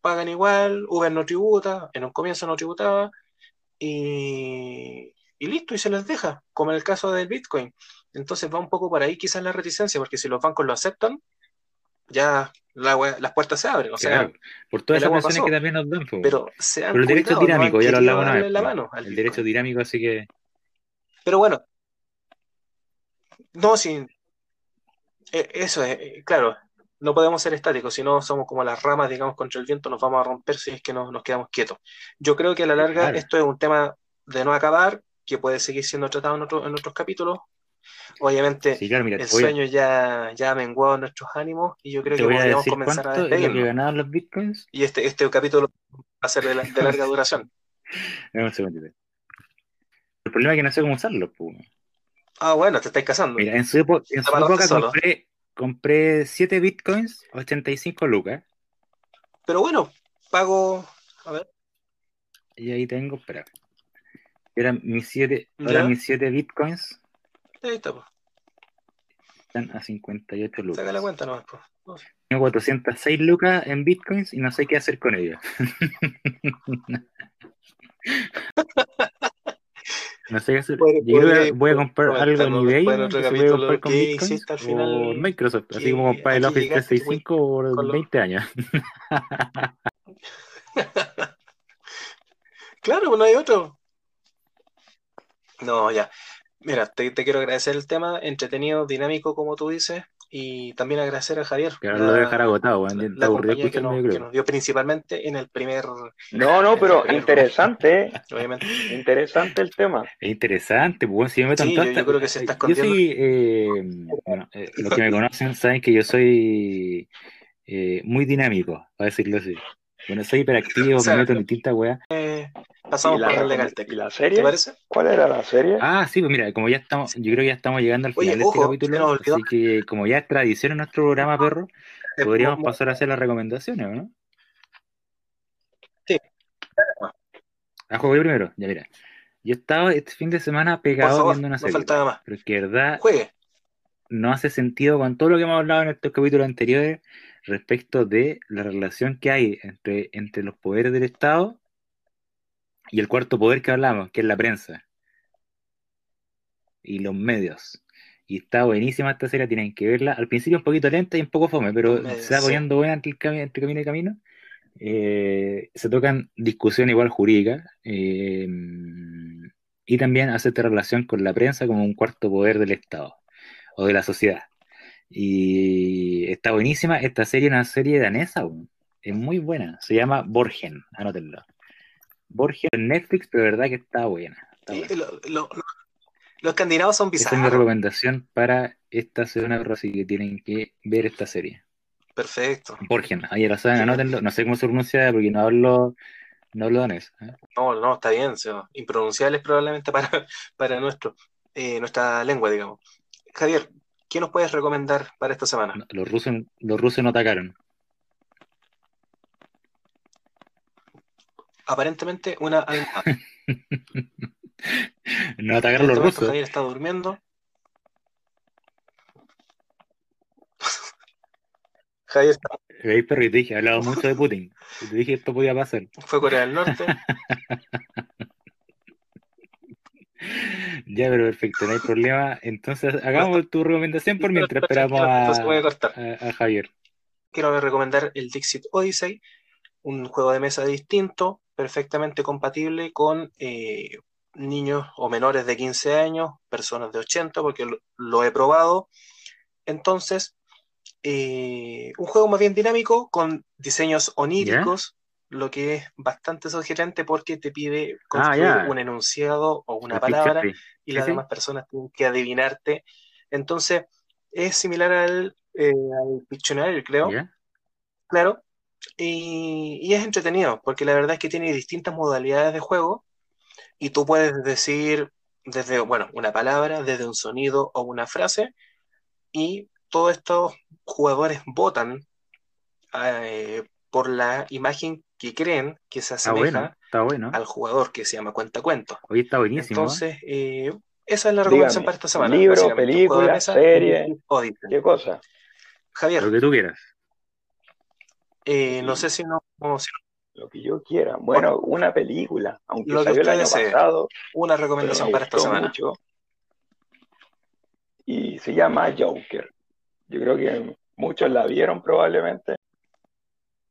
pagan igual, Uber no tributa, en un comienzo no tributaba, y, listo, y se les deja, como en el caso del Bitcoin. Entonces va un poco por ahí quizás la reticencia, porque si los bancos lo aceptan, ya las puertas se abren. O sea, por todas las razones que también nos dan. Pero, el derecho dinámico, ya lo hablamos una vez. el derecho dinámico, así que. Pero bueno, no, sí. E, eso es, eh, claro, no podemos ser estáticos, si no somos como las ramas, digamos, contra el viento, nos vamos a romper si es que nos, nos quedamos quietos. Yo creo que a la larga esto es un tema de no acabar, que puede seguir siendo tratado en, en otros capítulos. Obviamente, el sueño ya, ya ha menguado nuestros ánimos y yo creo que podríamos comenzar a despedirnos. los bitcoins? Y este, este capítulo va a ser de, larga duración. el problema es que no sé cómo usarlo. Pues. Ah, bueno, te estáis casando. Mira, en su, época compré, compré 7 bitcoins, 85 lucas. Pero bueno, pago. A ver. Y ahí tengo, espera. Eran mis 7 mis siete bitcoins. Ahí está, pues. Están a 58 lucas. Saca la cuenta nomás, pues. Tengo 406 lucas en bitcoins y no sé qué hacer con ellos. No sé qué hacer. Yo voy a comprar algo en eBay. Voy a comprar con Bitcoin o Microsoft. Así como comprar el Office 365 por 20 años. claro, no hay otro. No, ya. Mira, te, te, quiero agradecer el tema, entretenido, dinámico, como tú dices, y también agradecer a Javier. Que ahora lo dejar agotado, la, la compañía que nos, que nos, dio principalmente en el primer. No, no, pero interesante, obviamente. Interesante el tema. Es interesante, pues si me meto sí, yo, yo, creo que se está escondiendo. Yo soy, eh, bueno, eh, los que me conocen saben que yo soy eh, muy dinámico, para decirlo así. Bueno, soy hiperactivo, me meto en distintas weas. Eh, pasamos por el Legal Tech. ¿Y la serie? ¿Te parece? ¿Cuál era la serie? Ah, sí, pues mira, como ya estamos, yo creo que ya estamos llegando al final Oye, de este capítulo, así que como ya es tradición en nuestro programa, perro, podríamos pasar a hacer las recomendaciones, ¿no? Sí. ¿A juego primero? Ya mira. Yo estaba este fin de semana pegado favor, viendo una serie. No faltaba más. Pero es que verdad Juegue. no hace sentido con todo lo que hemos hablado en estos capítulos anteriores respecto de la relación que hay entre, entre los poderes del Estado y el cuarto poder que hablamos, que es la prensa y los medios. Y está buenísima esta serie, tienen que verla. Al principio un poquito lenta y un poco fome, pero medios, se va poniendo buena entre, el cami entre camino y camino. Eh, se tocan discusiones igual jurídicas eh, y también hace esta relación con la prensa como un cuarto poder del Estado o de la sociedad. Y está buenísima. Esta serie es una serie danesa, es muy buena. Se llama Borgen, anótenlo. Borgen en Netflix, pero de verdad que está buena. Está buena. lo- lo- lo- los escandinavos son Esa es mi bizarros. recomendación para esta semana, así que tienen que ver esta serie. Perfecto. Borgen, ahí lo saben, anótenlo. No sé cómo se pronuncia porque no hablo, no hablo danés. ¿eh? No, no, está bien. o sea, impronunciables probablemente para, para nuestro, eh, nuestra lengua, digamos. Javier, ¿qué nos puedes recomendar para esta semana? Los rusos, los rusos no atacaron. Aparentemente una. No atacaron los rusos. Javier está durmiendo. Javier está- ¿Veis, perro? Y te dije, he hablado mucho de Putin. Y te dije, esto podía pasar. fue Corea del Norte. Ya, pero perfecto, no hay problema. Entonces, hagamos tu recomendación por mientras esperamos a a, a- a Javier. Quiero recomendar el Dixit Odyssey, un juego de mesa distinto, perfectamente compatible con eh, niños o menores de 15 años, personas de 80, porque lo, lo he probado. Entonces, eh, un juego más bien dinámico, con diseños oníricos, lo que es bastante sugerente porque te pide construir ya. un enunciado o una palabra y Sí, las sí. demás personas tienen que adivinarte. Entonces, es similar al, eh, al Pictionary, creo, claro, y, y es entretenido, porque la verdad es que tiene distintas modalidades de juego y tú puedes decir desde, bueno, una palabra, desde un sonido o una frase, y todos estos jugadores votan eh, por la imagen que creen que se Está asemeja bueno, está bueno. al jugador que se llama cuentacuentos. Hoy está buenísimo. ¿eh? Entonces, eh, esa es la recomendación Dígame, para esta semana. libro, película, mesa, serie. Odyssey. ¿Qué cosa? Javier, Lo que tú quieras. eh, no sé si no, si Lo que yo quiera. Bueno, una película, aunque Lo que salió el usted año desee. pasado, una recomendación me para esta semana. mucho. Y se llama Joker. Yo creo que muchos la vieron probablemente.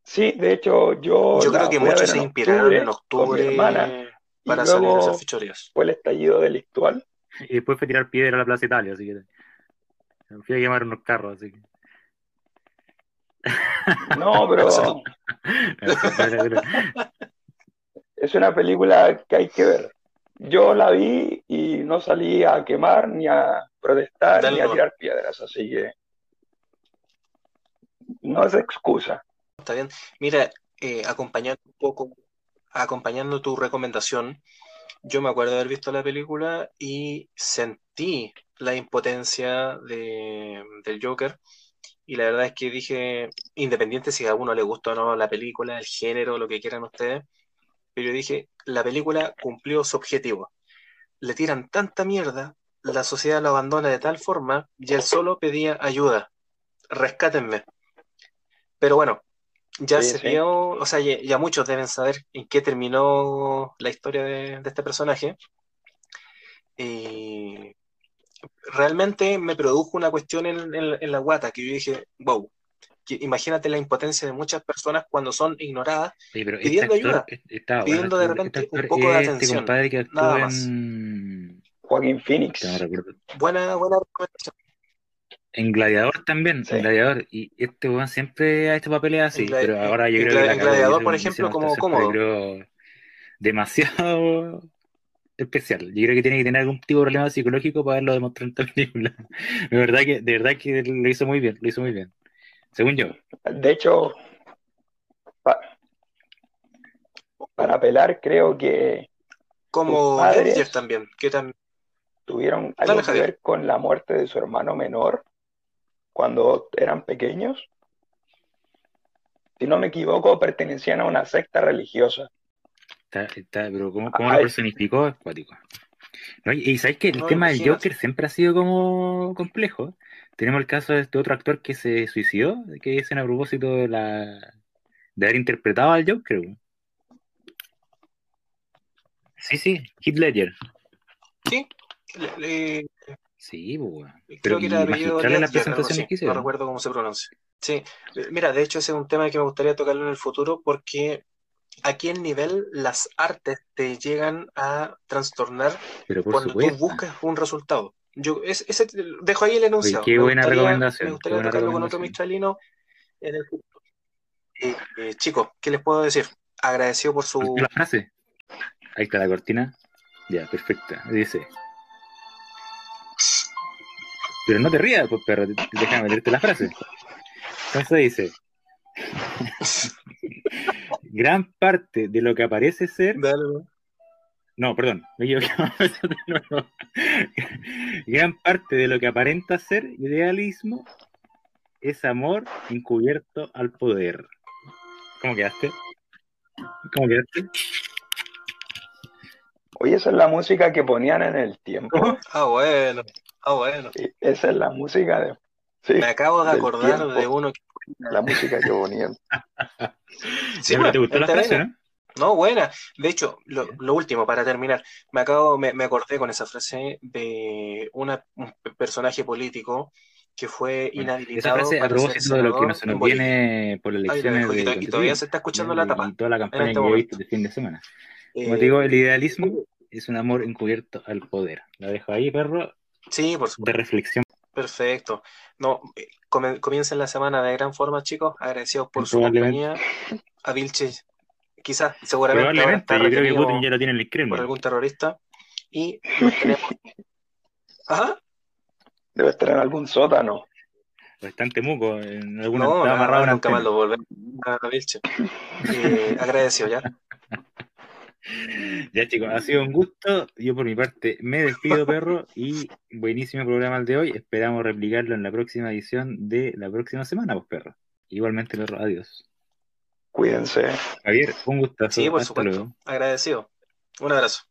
Sí, de hecho yo Yo creo que muchos se en inspiraron en octubre hermana y para salir hacer fechorías. fue el estallido delictual. Y después fue tirar piedra a la Plaza Italia, así que. Fui a quemar unos carros, así que. No, pero es una película que hay que ver. Yo la vi y no salí a quemar, ni a protestar, Dale ni a tirar piedras, así que no es excusa. Está bien. Mira, eh, acompañando un poco, acompañando tu recomendación, yo me acuerdo de haber visto la película y sentí la impotencia de, del Joker. Y la verdad es que dije, independiente si a alguno le gustó o no la película, el género, lo que quieran ustedes, pero yo dije, la película cumplió su objetivo. Le tiran tanta mierda, la sociedad lo abandona de tal forma y él solo pedía ayuda, rescátenme. Pero bueno, ya Sí, se sí. vio, o sea, ya, ya muchos deben saber en qué terminó la historia de, de este personaje. Y realmente me produjo una cuestión en, en- en la guata que yo dije, wow, que imagínate la impotencia de muchas personas cuando son ignoradas, pero Pidiendo este actor ayuda, eh, está pidiendo bueno, de este- repente este un poco de es atención, Este que nada más. en. Joaquín Phoenix. No. Buena, buena recomendación. En Gladiador también, en Gladiador. Y este weón siempre ha hecho papeles así, pero ahora yo creo que. En Gladiador, por ejemplo, como cómodo. demasiado especial. Yo creo que tiene que tener algún tipo de problema psicológico para verlo demostrar en esta película. De verdad que, de verdad que lo hizo muy bien, lo hizo muy bien. Según yo. De hecho, para apelar, creo que. Como Avengers también, que también. Tuvieron algo que ver con la muerte de su hermano menor cuando eran pequeños. Si no me equivoco, pertenecían a una secta religiosa. Está, pero ¿cómo, cómo lo personificó? Acuático. Y, sabes que el tema del Joker siempre ha sido como complejo. Tenemos el caso de este otro actor que se suicidó, que dicen a propósito de la de haber interpretado al Joker. Sí, sí, Heath Ledger. Sí, sí, pues, Creo que era apellido la presentación que No recuerdo cómo se pronuncia. Sí, mira, de hecho ese es un tema que me gustaría tocarlo en el futuro porque a qué nivel las artes te llegan a trastornar cuando tú buscas un resultado. Yo ese, dejo ahí el enunciado. qué buena recomendación. Me gustaría tocarlo con otro mistralino en el futuro. Eh, chicos, ¿qué les puedo decir? Agradecido por su. La frase. Ahí está la cortina. Ya, perfecta. Dice. Pero no te rías, pues perro, déjame meterte la frase. Entonces dice. gran parte de lo que aparece ser. No, perdón, gran parte de lo que aparenta ser idealismo es amor encubierto al poder. ¿Cómo quedaste? ¿Cómo quedaste? Oye, esa es la música que ponían en el tiempo. Ah, bueno. Ah, bueno. esa es la música de. Me acabo de acordar de uno que la música que ponían. Sí, ¿Te gustó la frase, no? No, buena. De hecho, lo, último, para terminar, me acabo, me, acordé con esa frase de un personaje político que fue inhabilitado. Esa frase, a propósito de lo que nos, nos viene por las elecciones de, y todavía se está escuchando la tapa. Y toda la campaña este que he visto de fin de semana. Como te digo, el idealismo es un amor encubierto al poder. La dejo ahí, perro. Sí, por supuesto. De reflexión. Perfecto. No, eh, comiencen la semana de gran forma, chicos. Agradecidos por su compañía. A Vilches, quizás, seguramente. Probablemente, yo creo que Putin ya lo tiene en el Kremlin. Por algún terrorista. Y tenemos. ¿Ajá? Debe estar en algún sótano. Bastante muco. En algún no, amarrado nunca más lo volvemos a Vilche. Eh, agradecido, ¿ya? Ya chicos, ha sido un gusto. Yo por mi parte me despido, perro, y buenísimo programa el de hoy. Esperamos replicarlo en la próxima edición de la próxima semana, pues perro. Igualmente, perro, adiós. Cuídense. Javier, un gustazo. Sí, por supuesto. Agradecido. Un abrazo.